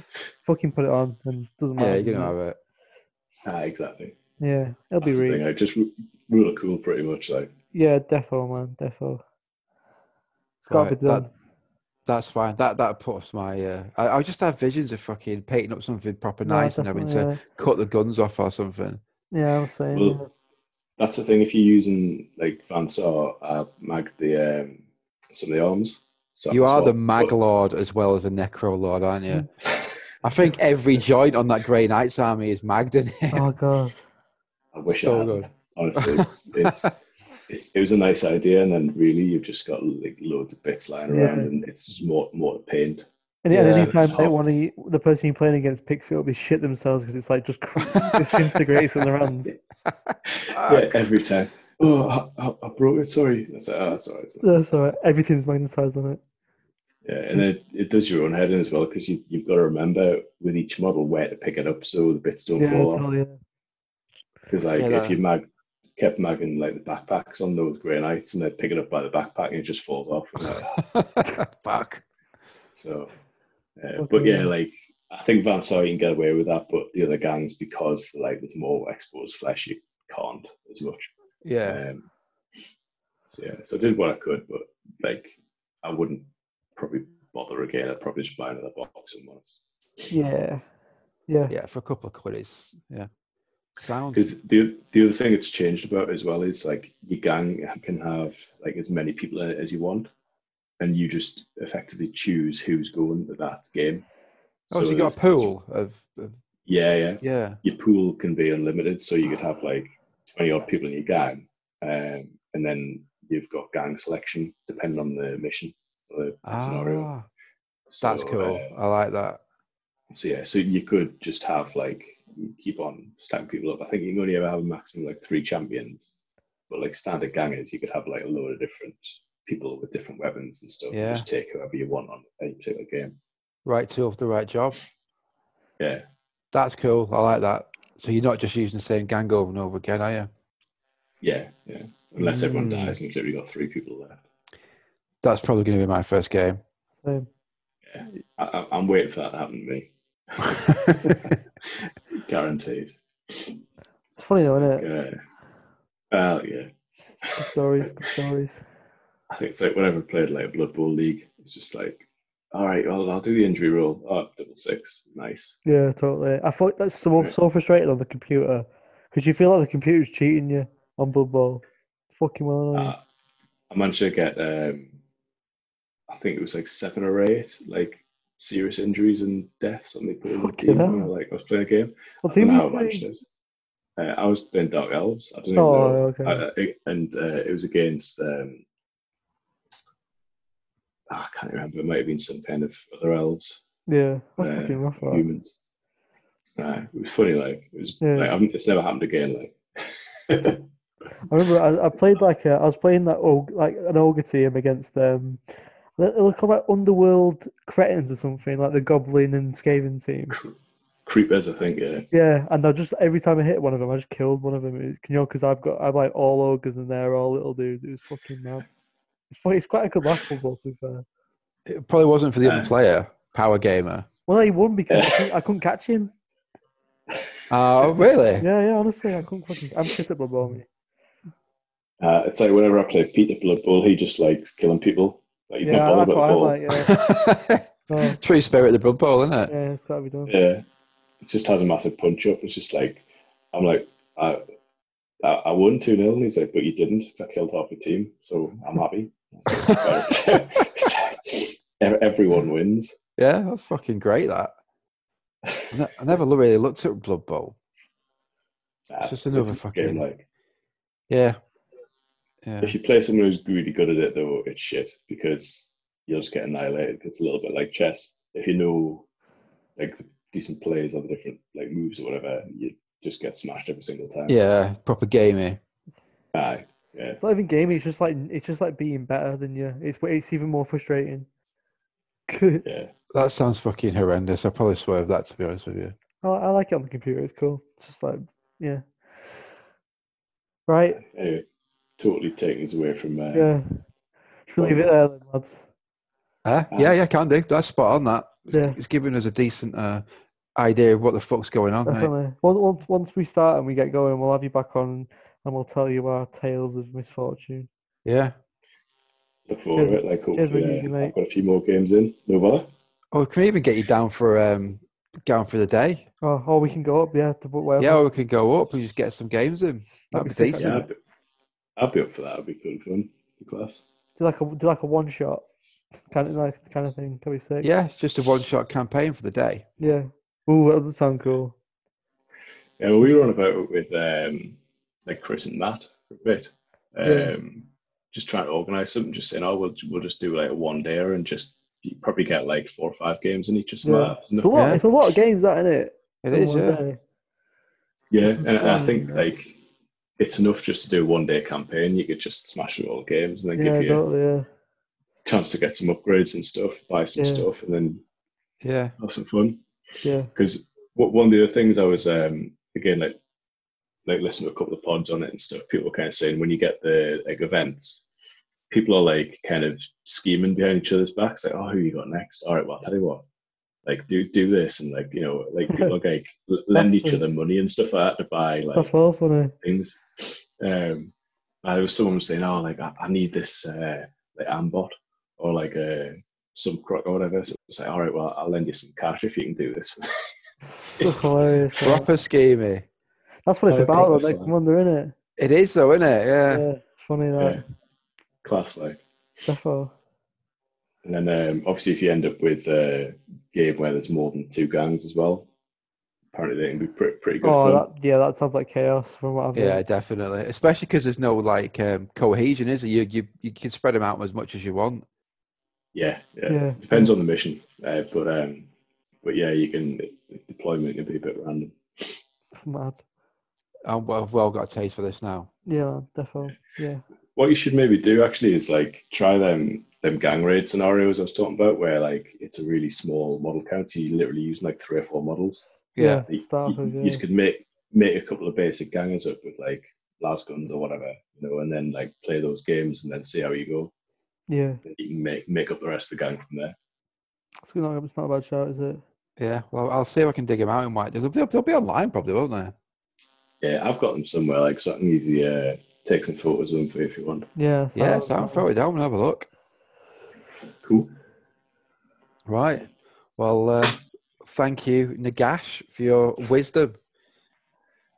fucking put it on and doesn't matter. Yeah, you're gonna it? have it. Ah, exactly. Yeah, it'll be That's the real. thing. I just ru- rule of cool pretty much. Like, Yeah, defo, man, defo. It's Right, that- That's fine. That that puts my. Uh, I, I just have visions of fucking painting up something proper No, nice and having to definitely, cut the guns off or something. Yeah, yeah I'm saying. Well, yeah. that's the thing. If you're using like Van Saar, I mag the um, some of the arms. So You can are the Mag but- Lord as well as the Necro Lord, aren't you? I think every joint on that Grey Knights army is magged in it. Oh god. I wish So I had. good. Honestly, it's, it's it's it was a nice idea, and then really you've just got like loads of bits lying Yeah. around, and it's just more more to paint. And Yeah. yeah. any time Oh. that one of you, the person you're playing against picks it up, they shit themselves because it's like just cr- disintegrates in their hands. Yeah, every time. Oh, I, I- I broke it. Sorry. I said, oh, that's all right. That's alright. Everything's magnetized on it. Yeah, and it, it does your own head in as well because you you've got to remember with each model where to pick it up so the bits don't Yeah, fall off. totally. Because like Yeah, if you mag kept magging like the backpacks on those grey knights, and they'd pick it up by the backpack and it just falls off. And, uh, Fuck. so, uh, but yeah, like I think Van Saar you can get away with that, but the other gangs because like there's more exposed flesh, you can't as much. Yeah. Um, so yeah, so I did what I could, but like I wouldn't probably bother again. I'd probably just buy another box and once. Yeah. Yeah. Yeah, for a couple of quid, it's yeah. Sound. Because the the other thing it's changed about as well is like your gang can have like as many people in it as you want, and you just effectively choose who's going to that game. Oh, so you got a pool of, of Yeah, yeah. yeah. Your pool can be unlimited, so you could have like twenty odd people in your gang, um, and then you've got gang selection depending on the mission or the scenario. Ah, that's cool. uh, I like that. So yeah, so you could just have like keep on stacking people up. I think you can only ever have a maximum like three champions, but like standard gangers, you could have like a load of different people with different weapons and stuff. and Yeah. just take whoever you want on any particular game. Right tool for the right job. Yeah, That's cool. I like that. So you're not just using the same gang over and over again, are you? yeah, yeah. Unless everyone Mm. dies and you've literally got three people left. That's probably going to be my first game. Same. I, I, I'm waiting for that to happen to me. Guaranteed. It's funny though, isn't it? Uh, well, yeah. Good stories, good stories. I think it's like whenever I played like a Blood Bowl League, it's just like, all right, well, I'll do the injury rule. Oh, double six. Nice. Yeah, totally. I thought that's so so frustrating on the computer because you feel like the computer's cheating you on Blood Bowl. Fucking well annoying. Uh, I managed to get, um, I think it was like seven or eight, like serious injuries and deaths on the team. when I, like I was playing a game. what I don't team know how I managed it. Uh, I was playing Dark Elves. I don't Oh, know. okay. I- I- and uh, it was against. Um, I can't remember. It might have been some kind of other elves, Yeah, that's uh, fucking rough. that. humans. Uh, it was funny. Like it was. Yeah. Like, I it's never happened again. Like. I remember I, I played like a, I was playing that like an ogre team against um they called like underworld cretins or something like the goblin and skaven team. Creepers, I think. Yeah. Yeah, and I just every time I hit one of them, I just killed one of them. It- You know, because I've got I'm like all ogres and they're all little dudes. It was fucking mad. It's. It's quite a good laugh football to be fair. it probably wasn't for the other player, Power Gamer. Well, he won because I couldn't, I couldn't catch him. Oh, really? Yeah, yeah. Honestly, I couldn't fucking. I'm shit at Blood Bowl. me. Uh, it's like whenever I play Peter Blood Bowl, he just likes killing people. Like he's Yeah, not that's bothered about what the I'm ball. like. Yeah, oh, True spirit of the Blood Bowl, isn't it? yeah. It's gotta be done. Yeah, it just has a massive punch up. It's just like I'm like I I, I won two 0 and he's like, but you didn't. I killed half the team, so I'm happy. It's like, Ev- Everyone wins. Yeah, that's fucking great. That I never really looked at Blood Bowl. It's just another fucking- game, like Yeah, yeah, if you play someone who's really good at it though, it's shit because you'll just get annihilated. It's a little bit like chess. If you know like the decent plays or the different like moves or whatever, you just get smashed every single time. yeah. Proper gamey. Aye, yeah. It's not even gaming. It's just like it's just like being better than you. It's it's even more frustrating. Yeah. That sounds fucking horrendous. I probably swerve that to be honest with you. I like it on the computer. It's cool. It's just like yeah. Right. Anyway, totally taking us away from uh, Yeah. Should we leave it there, then, lads? Huh? Uh, yeah, yeah, can do. That's spot on. That Yeah. it's giving us a decent uh, idea of what the fuck's going on. Definitely. Once, once once we start and we get going, we'll have you back on and we'll tell you our tales of misfortune. Yeah. look forward to it. Like cheers, hopefully, Ricky, uh, mate. I've got a few more games in. No bother. Oh, we can even get you down for um, down for the day. Oh, or we can go up, yeah, to put wherever. Yeah, or we can go up and just get some games in. That'd be That'd be sick, decent. Yeah, I'd be, I'd be up for that. It'd be good fun. Be class. Do like a do like a one shot kind of like kind of thing. Can we say? Yeah, just a one-shot campaign for the day. Yeah. Ooh, that does sound cool. Yeah, well, we were on about it with um, like Chris and Matt for a bit. Um, Yeah. Just trying to organise something. Just saying, oh, we'll we'll just do like a one day and just you probably get like four or five games in each or something. Yeah. like that, It's isn't a it? lot. Yeah. It's a lot of games, that isn't it? It For is, one yeah. day. Yeah, and, and I think yeah. like it's enough just to do a one day campaign. You could just smash through all games and then Yeah, give you totally. Yeah. a chance to get some upgrades and stuff, buy some Yeah. stuff, and then Yeah. have some fun. Yeah. because one of the other things I was um again like like listened to a couple of pods on it and stuff. People were kind of saying when you get the like events, people are like kind of scheming behind each other's backs, like, oh, who you got next? All right, well, I'll tell you what, like do do this and like you know, like people are like lend each other money and stuff like that to buy like That's well funny. things. Um, I was someone was saying, oh, like I, I need this uh, like Ambull or like uh, some croc or whatever. So it's like, all right, well, I'll lend you some cash if you can do this. That's hilarious. Proper schemy. That's what it's Oh, about, proper though. Next slang. Wonder, isn't it? It is though, isn't it? Yeah. Yeah, funny that. yeah. Class, like. Definitely. And then um, obviously, if you end up with a game where there's more than two gangs as well, apparently they can be pretty, pretty good Oh, fun. that yeah, that sounds like chaos from what I've Yeah, heard. definitely. Especially because there's no like um, cohesion, is there? You you you can spread them out as much as you want. Yeah, yeah, Yeah. Depends on the mission, uh, but um, but yeah, you can deployment can be a bit random. Mad. And well, I've well got a taste for this now. Yeah, definitely. Yeah. What you should maybe do actually is like try them them gang raid scenarios I was talking about, where like it's a really small model count. You literally use like three or four models. Yeah. You, Start you- with, you just could make make a couple of basic gangers up with like las guns or whatever, you know, and then like play those games and then see how you go. Yeah. And you can make make up the rest of the gang from there. It's not, it's not a bad shout, is it? Yeah. Well, I'll see if I can dig them out in white. They'll, they'll, they'll be online probably, won't they? Yeah, I've got them somewhere. Like so I can easily uh, take some photos of them for you if you want. Yeah. Yeah. sounds- So throw it down and have a look. Cool. Right. Well, uh, thank you, Nagash, for your wisdom.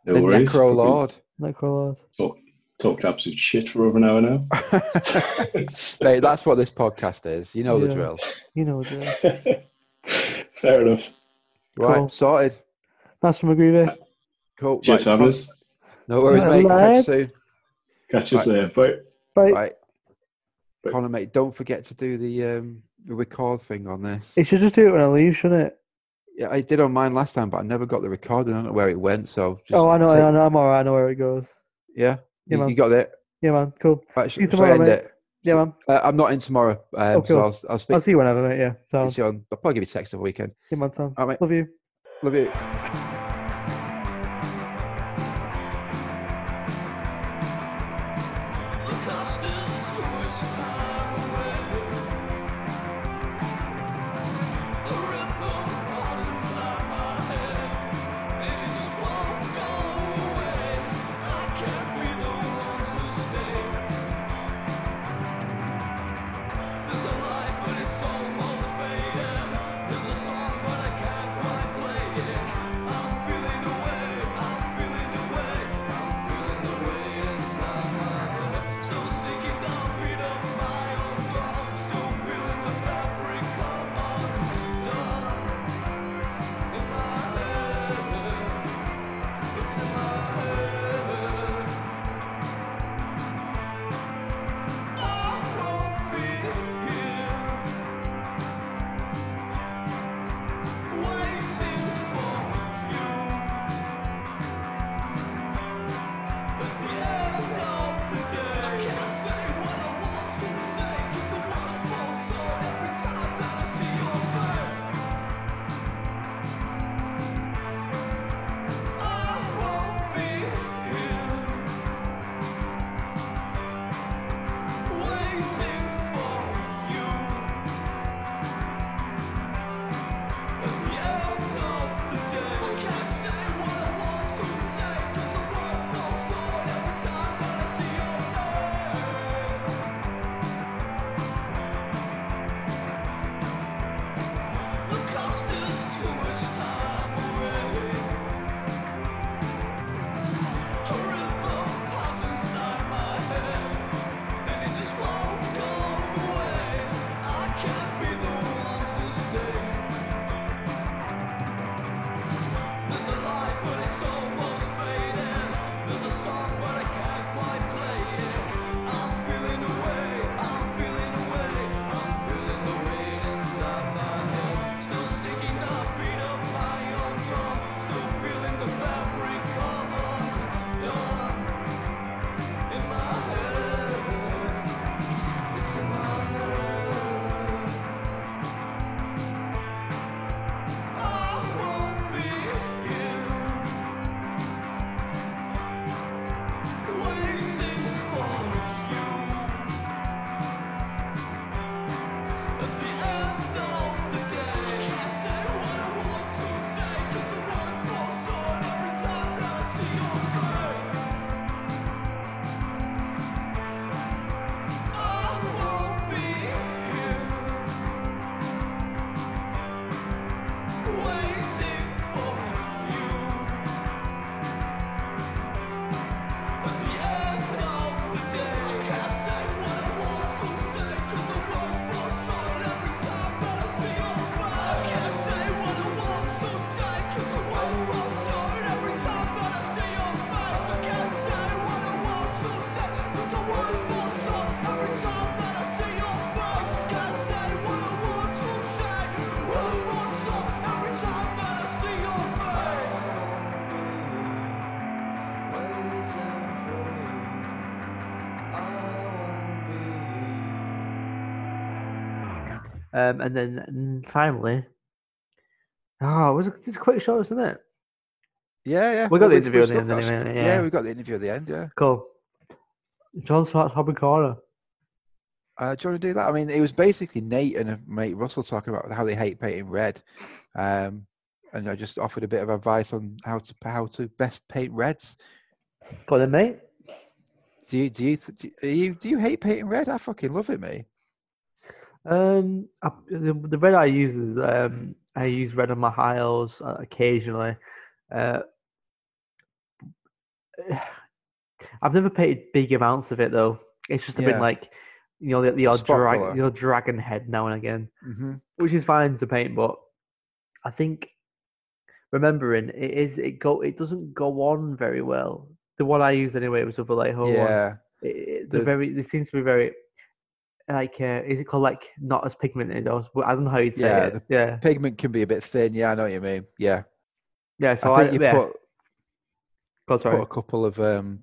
No the worries. Necro Lord. Necrolord. Talk, talked absolute shit for over an hour now. Mate, that's what this podcast is. You know the drill. You know what it is. Fair enough. Right. Cool. Sorted. That's from McGreevy. Cool. Cheers, right, Fabulous. No worries, mate. Catch you soon. Catch us Right. there. Bye. Right. Right. Right. Connor, mate, don't forget to do the um the record thing on this. It should just do it when I leave, shouldn't it? Yeah, I did on mine last time, but I never got the recording. I don't know where it went. So just oh, I know, take- I know. I'm alright. I know where it goes. Yeah, Yeah, you, man. you got it. Yeah, man. Cool. Right, sh- See you shall I tomorrow, end mate. it? Yeah, man. Uh, I'm not in tomorrow, um, Oh, cool. so I'll, I'll speak I'll see you whenever, mate. Yeah. So, you on. I'll probably give you a text over the weekend. yeah, man. Tom. All right, mate. Love you. Love you. Mm, finally, oh, it was a, it's a quick show, isn't it? Yeah, yeah. We got the interview at the end got- anyway, Yeah. yeah. we got the interview at the end. Yeah. Cool. John Smart's Hobby Corner. Uh, do you want to do that? I mean, it was basically Nate and uh, mate Russell talking about how they hate painting red, um, and I just offered a bit of advice on how to how to best paint reds. Go on then, mate. Do you do you th- do you do you hate painting red? I fucking love it, mate. Um, I, the, the red I use is um, I use red on my hiles uh, occasionally. Uh, I've never painted big amounts of it though. It's just a Yeah. bit like you know the, the odd drag, colour. the odd dragon head now and again, hmm which is fine to paint. But I think remembering it is it go it doesn't go on very well. The one I used anyway was a Vallejo one. Yeah, It, it, The- very. They seems to be very. Like, uh, is it called like not as pigmented? Or, I don't know how you'd say Yeah, it. Yeah, pigment can be a bit thin. Yeah, I know what you mean. Yeah, yeah. So I I, think you yeah. put God, sorry. put a couple of um,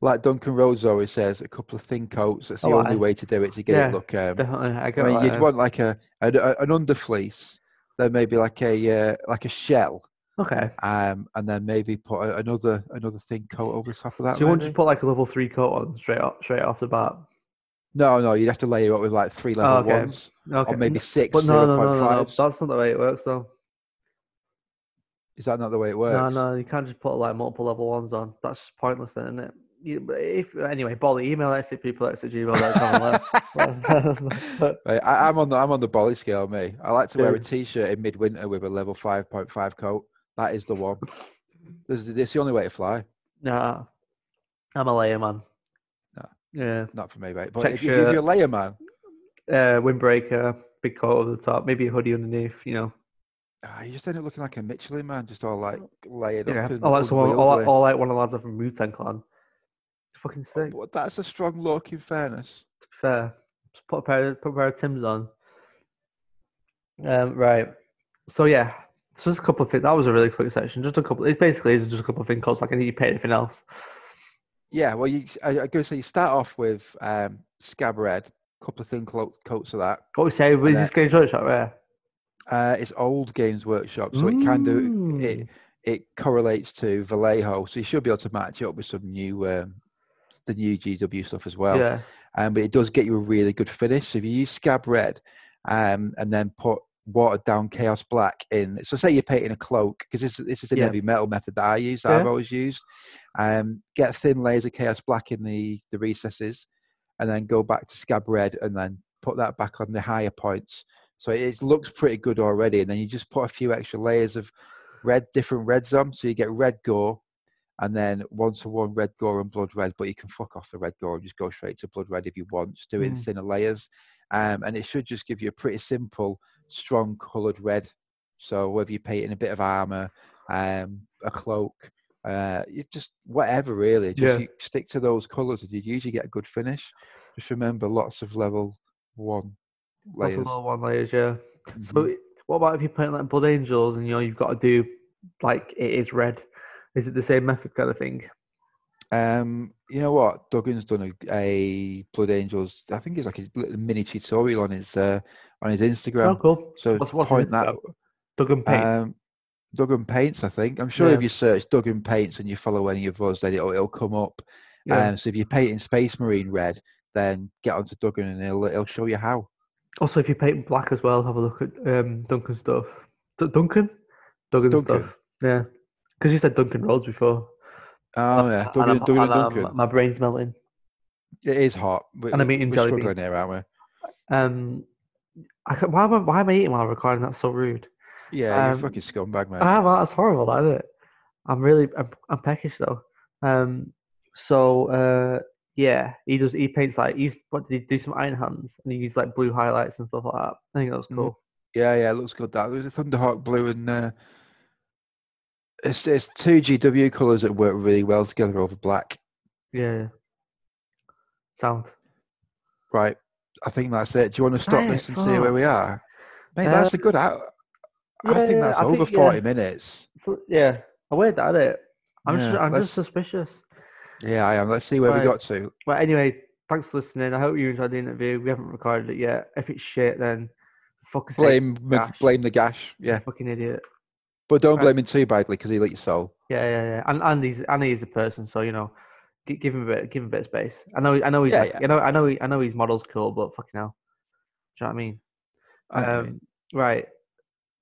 like Duncan Rhodes always says, a couple of thin coats. That's the Oh, only aye. way to do it to get Yeah, it look. Um, Definitely, I I mean, you'd want like a, a a- an underfleece, then maybe like a uh, like a shell. Okay. um, and then maybe put a, another another thin coat over the top of that. So you maybe? just put like a level three coat on straight off, straight off the bat. No, no, you'd have to layer it with like three level Oh, okay. ones, Okay. or maybe six But no, zero no, no, no. That's not the way it works, though. Is that not the way it works? No, no, you can't just put like multiple level ones on. That's just pointless, then, isn't it? You, if anyway, Bolly, email us at people at gmail.com. Right, I, I'm on the I'm on the bolly scale, me. I like to wear a t-shirt in midwinter with a level five point five coat. That is the one. This is this is the only way to fly. nah, I'm a layer man. Yeah. Not for me, mate. But if, you- if you're a layer man, uh, windbreaker, big coat over the top, maybe a hoodie underneath. You know, ah, you just end up looking like a Michelin man, just all like layered yeah. up. And I like someone, like, unwieldy. Like one of the lads from Wu Tang Clan. It's fucking sick. But that's a strong look, in fairness. To be fair, just put a pair, of, put a pair of Tims on. Um, right. So yeah, so just a couple of things. That was a really quick section. Just a couple. It basically is just a couple of things. Cause like I need to pay anything else. Yeah, well, you I, I go say you start off with um, scab red, couple of thin clo- coats of that. What we say? Was this Games Workshop rare? Uh, it's old Games Workshop, so it kind Mm. it. It correlates to Vallejo, so you should be able to match it up with some new, um, the new GW stuff as well. yeah. um, but it does get you a really good finish. So if you use Scab Red um, and then put watered down Chaos Black in, so say you're painting a cloak, because this, this is a Yeah. heavy metal method that I use, that Yeah. I've always used. Um, get thin layers of Chaos Black in the, the recesses and then go back to Scab Red and then put that back on the higher points. So it looks pretty good already. And then you just put a few extra layers of red, different reds on. So you get red gore, and then one to one red gore and blood red, but you can fuck off the red gore and just go straight to blood red if you want. Just do it in Mm. thinner layers. Um, and it should just give you a pretty simple, strong coloured red. So whether you paint in a bit of armour, um, a cloak, uh, you just whatever really, just Yeah. you stick to those colours and you usually get a good finish. Just remember lots of level one Lots of layers. little one layers. Yeah. Mhm. So what about if you're painting like Blood Angels and you know you've got to do like it is red? Is it the same method kind of thing? Um, you know what? Duggan's done a, a Blood Angels. I think it's like a little mini tutorial on his uh, on his Instagram. Oh, cool. So What's- what's point that. Duggan Paint. Um, Duggan Paints, I think. I'm sure Yeah. if you search Duggan Paints and you follow any of us, then it'll, it'll come up. yeah. Um, so if you're painting Space Marine red, then get onto Duggan and it'll it'll show you how. Also, if you paint black as well, have a look at um, Duncan stuff. D- Duncan? Duggan Duncan. stuff. Yeah. Because you said Duncan Rhodes before. Oh yeah, And and Duncan. My brain's melting. It is hot. We, and I'm eating we're jelly struggling beans. here, aren't we? Um, I, ca- why, am I, why am I eating while I'm recording? That's so rude. Yeah, you're Um, a fucking scumbag, man. I am. That's horrible, isn't it? I'm really, I'm, I'm peckish though. Um, so uh, yeah, he does. He paints like he used, what did he do? Some iron hands, and he used like blue highlights and stuff like that. I think that was Mhm. cool. Yeah, yeah, it looks good. That there's a Thunderhawk blue and uh, it's it's two GW colours that work really well together over black. Yeah. yeah. Sound. Right. I think that's it. Do you want to stop this and see where we are? Mate, that's a Um, good out. I yeah, think that's I over think, yeah. 40 minutes. So, yeah, I weird at it. I'm just, I'm just suspicious. Yeah, I am. Let's see where Right. we got to. But anyway, thanks for listening. I hope you enjoyed the interview. We haven't recorded it yet. If it's shit, then fuck Blame Gash. blame the gash. Yeah, fucking idiot. But don't blame him too badly because he'll eat your soul. Yeah, yeah, yeah. And and he's and he's a person, so you know, give him a bit, give him a bit of space. I know, I know he's, Yeah, like, yeah. I know, I know, he, I know his model's cool, but fucking hell, do you know what I mean? I Um, mean, Right.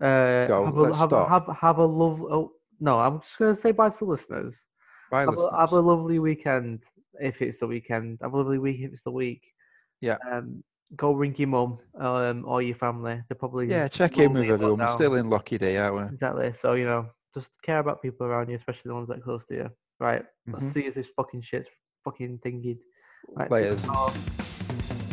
Uh, Go, have, a, let's have, have have a love. Oh no, I'm just gonna say bye to the listeners. bye, Have a, have a lovely weekend if it's the weekend. Have a lovely week if it's the week. Yeah. Um, go ring your mum um, or your family. They're probably Yeah, check in with everyone. We're still in Lucky Day, aren't we? Exactly. So you know, just care about people around you, especially the ones that are close to you. Right. Let's Mhm. see if this fucking shit's fucking thingy. Right. Laters.